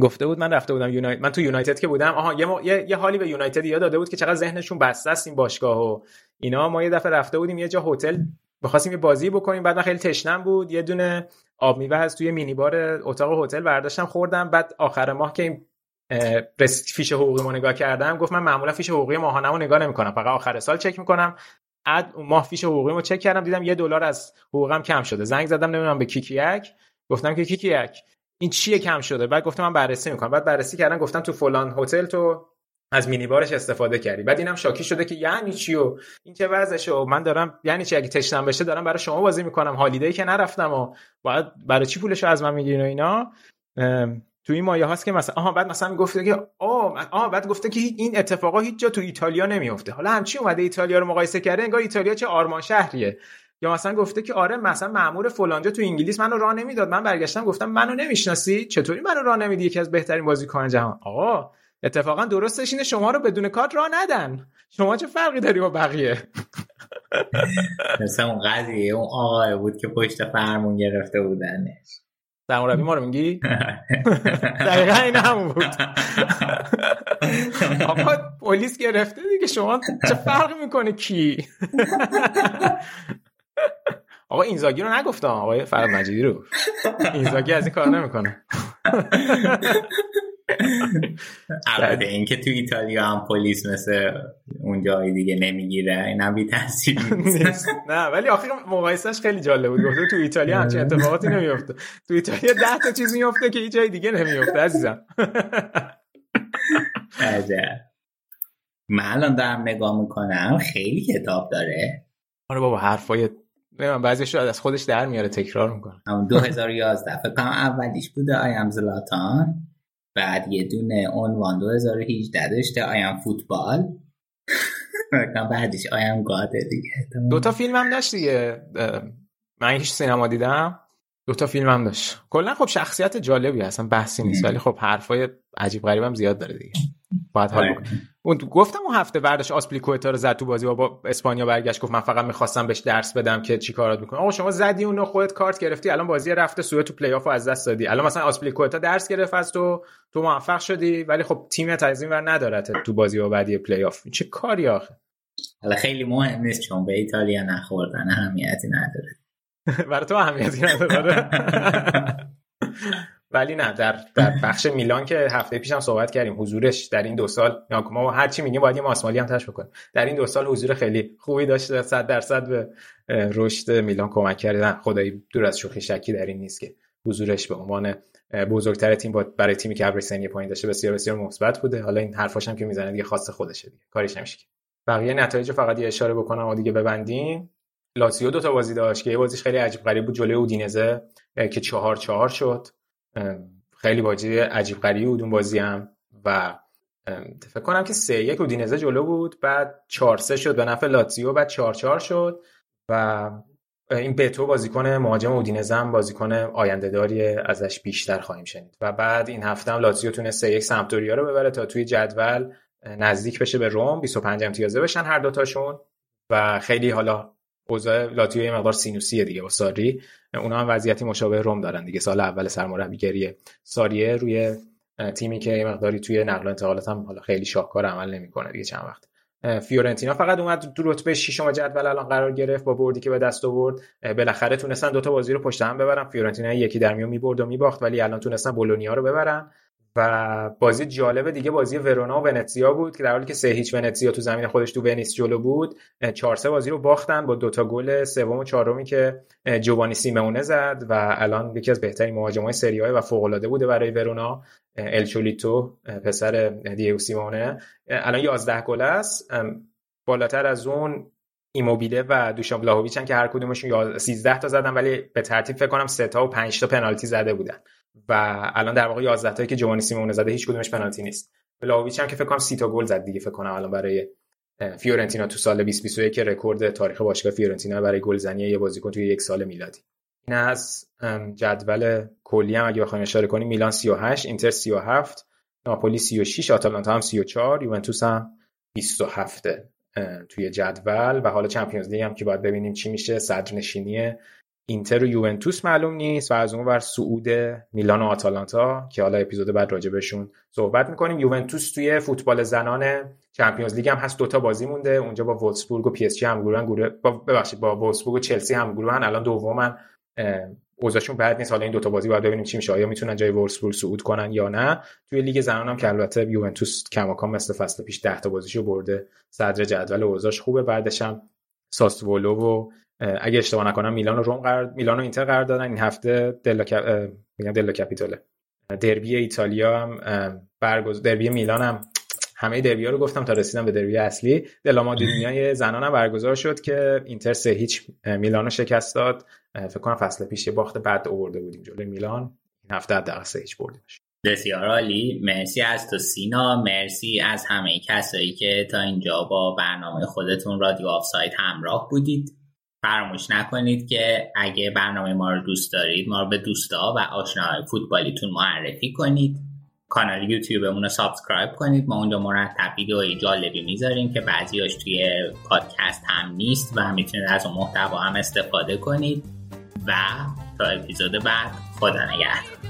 گفته بود من رفته بودم یونایتد من تو یونایتد که بودم. آها یه, یه... یه حالی به یونایتد یاد داده بود که چقدر ذهنشون بسته است این باشگاه و اینا ما یه دفعه رفته بودیم یه جا هتل بخواستیم یه بازی بکنیم. بعد من خیلی تشنم بود. یه دونه آب میوه از توی مینی بار اتاق هتل برداشتم خوردم. بعد آخر ماه که این فیش حقوقی مو نگاه کردم گفت من معمولا فیش حقوقی ماهانه‌مو نگاه نمی‌کنم فقط آخر سال چک می‌کنم. اد ماه فیش حقوقیمو چک کردم دیدم یه دلار از حقوقم کم شده. زنگ زدم نمی‌دونم به کیکیک گفتم که کیکیک این چیه کم شده؟ بعد گفتم من بررسی می‌کنم. بعد بررسی کردم گفتم تو فلان هتل تو از مینی بارش استفاده کردی. بعد اینم شاکی شده که یعنی چی و این چه وضعشه و من دارم یعنی چی؟ اگه تشنم بشه دارم برای شما بازی می‌کنم. هالیدی که نرفتم و باید برای چی پولشو از من می‌گیرین و اینا؟ تو این مایه هاست که مثلا آها بعد مثلا گفته که آه آه بعد گفته که این اتفاقا هیچ جا تو ایتالیا نمیفته حالا همچی اومده ایتالیا رو مقایسه کرده انگار ایتالیا چه آرمان شهریه یا مثلا گفته که آره مثلا مامور فلانجا تو انگلیس منو راه نمی‌داد. من برگشتم گفتم منو نمی‌شناسی؟ چطوری منو راه نمیدی؟ یکی از بهترین بازیکنان جهان. آقا اتفاقا درستش اینه شما رو بدون کارت راه ندن. شما چه فرقی داری با بقیه؟ [laughs] مثل اون قضیه اون آقای بود که پشت فرمون گرفته بودنش. سرمربی ما رو میگی؟ [laughs] دقیقا این هم بود. [laughs] آقا پلیس گرفته دیگه. شما چه فرقی می‌کنه؟ کی؟ آقا اینزاگی رو نگفتم. آقای فرد مجیدی رو. اینزاگی از این کار نمی‌کنه. البته اینکه تو ایتالیا هم پلیس مثل اون جای دیگه نمی‌گیره این هم بی تاثیر نه ولی آخر مقایسش خیلی جالب بود گفته تو ایتالیا همچین اتفاقاتی نمیفته تو ایتالیا ده تا چیز میفته که هیچ جای دیگه نمیفته عزیزم. من الان دارم نگاه می‌کنم خیلی کتاب داره. آره بابا حرفای من بعضیش رو از خودش در میاره تکرار می‌کنه. همون 2011 فکر کنم اولیش بوده آیم زلاتان بعد یه دونه عنوان 2018 داشته آیم [laughs] فوتبال بعدش آیم گاده دیگه. دو تا فیلم هم داشت دیگه. من هیچ سینما دیدم. دو تا فیلم هم داشت. کلا خب شخصیت جالبی اصلا بحثی نیست. ولی خب حرفای عجیب غریبم زیاد داره دیگه. باید حال آره. اون گفتم اون هفته برداشت آسپیلیکوئتا رو زد تو بازی. با اسپانیا برگشت گفت من فقط می‌خواستم بهش درس بدم که چی کارات می‌کنه آقا شما زدی اونو خودت کارت گرفتی الان بازی رفته سوئد تو پلی آف از دست دادی. الان مثلا آسپیلیکوئتا درس گرفت از تو تو موفق شدی ولی خب تیم از این ور نداره تو بازی با بعدی پلی آف چه کاری آخه؟ حالا خیلی مهم نیست چون به ایتالیا نخوردن اهمیتی نداره. [laughs] برای تو اهمیتی نداره. [laughs] ولی نه در در [laughs] بخش میلان که هفته پیشم صحبت کردیم حضورش در این دو سال ما هر چی میگیم باید یه ماسمالی هم تش بکنیم. در این دو سال حضور خیلی خوبی داشته 100 درصد به رشد میلان کمک کرده. خدایی دور از شوخی شکی در این نیست که حضورش به عنوان بزرگتر تیم برای تیمی که ابر سنی پایین داشته بسیار بسیار مثبت بوده. حالا این حرفاش هم که می‌زنه دیگه خاص خودشه دیگه کاریش نمیشه بقیه نتایج فقط یه اشاره بکنم و دیگه ببندیم. لاتزیو دو تا بازی داشت که یه بازیش خیلی عجیب غریب بود جلوی اودینزه که چهار چهار شد. خیلی بازی عجیب غریبی بود اون بازی هم و فکر کنم که سه یک اودینزه جلو بود بعد 4 3 شد به نفع لاتزیو بعد 4 4 شد و این بتو بازیکن مهاجم اودینزه هم بازیکن آینده داری ازش بیشتر خواهیم شنید و بعد این هفته هم لاتزیو تونست 3 1 سمپدوریا رو ببره تا توی جدول نزدیک بشه به روم 25 امتیازه بشن هر دوتاشون و خیلی حالا اوضاع لاتیو یه مقدار سینوسیه دیگه با ساری. اونا هم وضعیتی مشابه روم دارن دیگه. سال اول سرمربیگری ساریه روی تیمی که یه مقداری توی نقل و انتقالات هم حالا خیلی شاهکار عمل نمی‌کنه دیگه چند وقت. فیورنتینا فقط اومد تو رتبه ششم جدول الان قرار گرفت با بردی که به دست آورد. بالاخره تونستن دوتا بازی رو پشت هم ببرن. فیورنتینا یکی در میون می‌برد و میباخت ولی الان تونستن بولونیا رو ببرن. و بازی جالب دیگه بازی ورونا و ونتسیا بود که در حالی که سه هیچ ونتسیا تو زمین خودش تو ونیس جلو بود 4 سه بازی رو باختن با دوتا گل سوم و چهارمی که جوانی سیمونه زد و الان یکی از بهترین مهاجمای سری و فوق بوده برای ورونا الچولیتو پسر دیگو سیمونه الان 11 گل است. بالاتر از اون ایموبیله و دوشان بلاهویچ که هر کدومشون 13 تا زدن ولی به ترتیب فکر کنم 3 تا و 5 تا پنالتی زده بودن. و الان در واقع 11 تایی که جوانی سیمونه زده هیچ کدومش پنالتی نیست. ولاهوویچ هم که فکر کنم 30 تا گل زد دیگه فکر کنم الان برای فیورنتینا تو سال 2021 که رکورد تاریخ باشگاه فیورنتینا برای گلزنی یه بازیکن توی یک سال میلادی. این از جدول کلی هم اگه بخوایم اشاره کنیم میلان 38 اینتر 37 ناپولی 36 آتالانتا هم 34 یوونتوس هم 27 توی جدول. و حالا Champions League هم که باید ببینیم چی میشه صدر نشینی اینتر و یوونتوس معلوم نیست و از اون ور صعود میلان و آتالانتا که حالا اپیزود بعد راجع بهشون صحبت می‌کنیم. یوونتوس توی فوتبال زنان Champions League هم هست دوتا بازی مونده. اونجا با وولسبورگ و پی اس جی هم گروهن گروه با ببخشید با وولسبورگ و چلسی هم گروهن الان دومن. اوضاعشون بد نیست. حالا این دوتا بازی باید ببینیم چی میشه. آیا می‌تونن جای وولسبورگ صعود کنن یا نه؟ توی لیگ زنان هم که البته یوونتوس کماکان مثل فصل پیش 10 تا بازیشو برده. صدر جدول اوضاعش خوبه. بعدش هم ساسولو و اگه اشتباه نکنم میلان و روم قرار میلان و اینتر قرار دادن این هفته دلا. میگم دلا کپیتوله دربی ایتالیا هم برگز دربی میلان هم. همه دربی ها رو گفتم تا رسیدم به دربی اصلی. دلا مادونیای زنان هم برگزار شد که اینتر سه هیچ میلان رو شکست داد. فکر کنم فصل پیش یه باخت بعد آورده بودیم جلوی میلان. این هفته حداقل سه هیچ بردیم بسیار عالی. مرسی از تو سینا. مرسی از همه کسایی که تا اینجا با برنامه خودتون رادیو آف سایت همراه بودید. فراموش نکنید که اگه برنامه ما رو دوست دارید ما رو به دوستا و آشناهای فوتبالیتون معرفی کنید. کانال یوتیوبمون رو subscribe کنید. ما اونجا مرتب ویدیوهای جالبی می‌ذاریم که بعضیاش توی پادکست هم نیست و می‌تونید از اون محتوا هم استفاده کنید. و تا اپیزود بعد خدا نگهدار.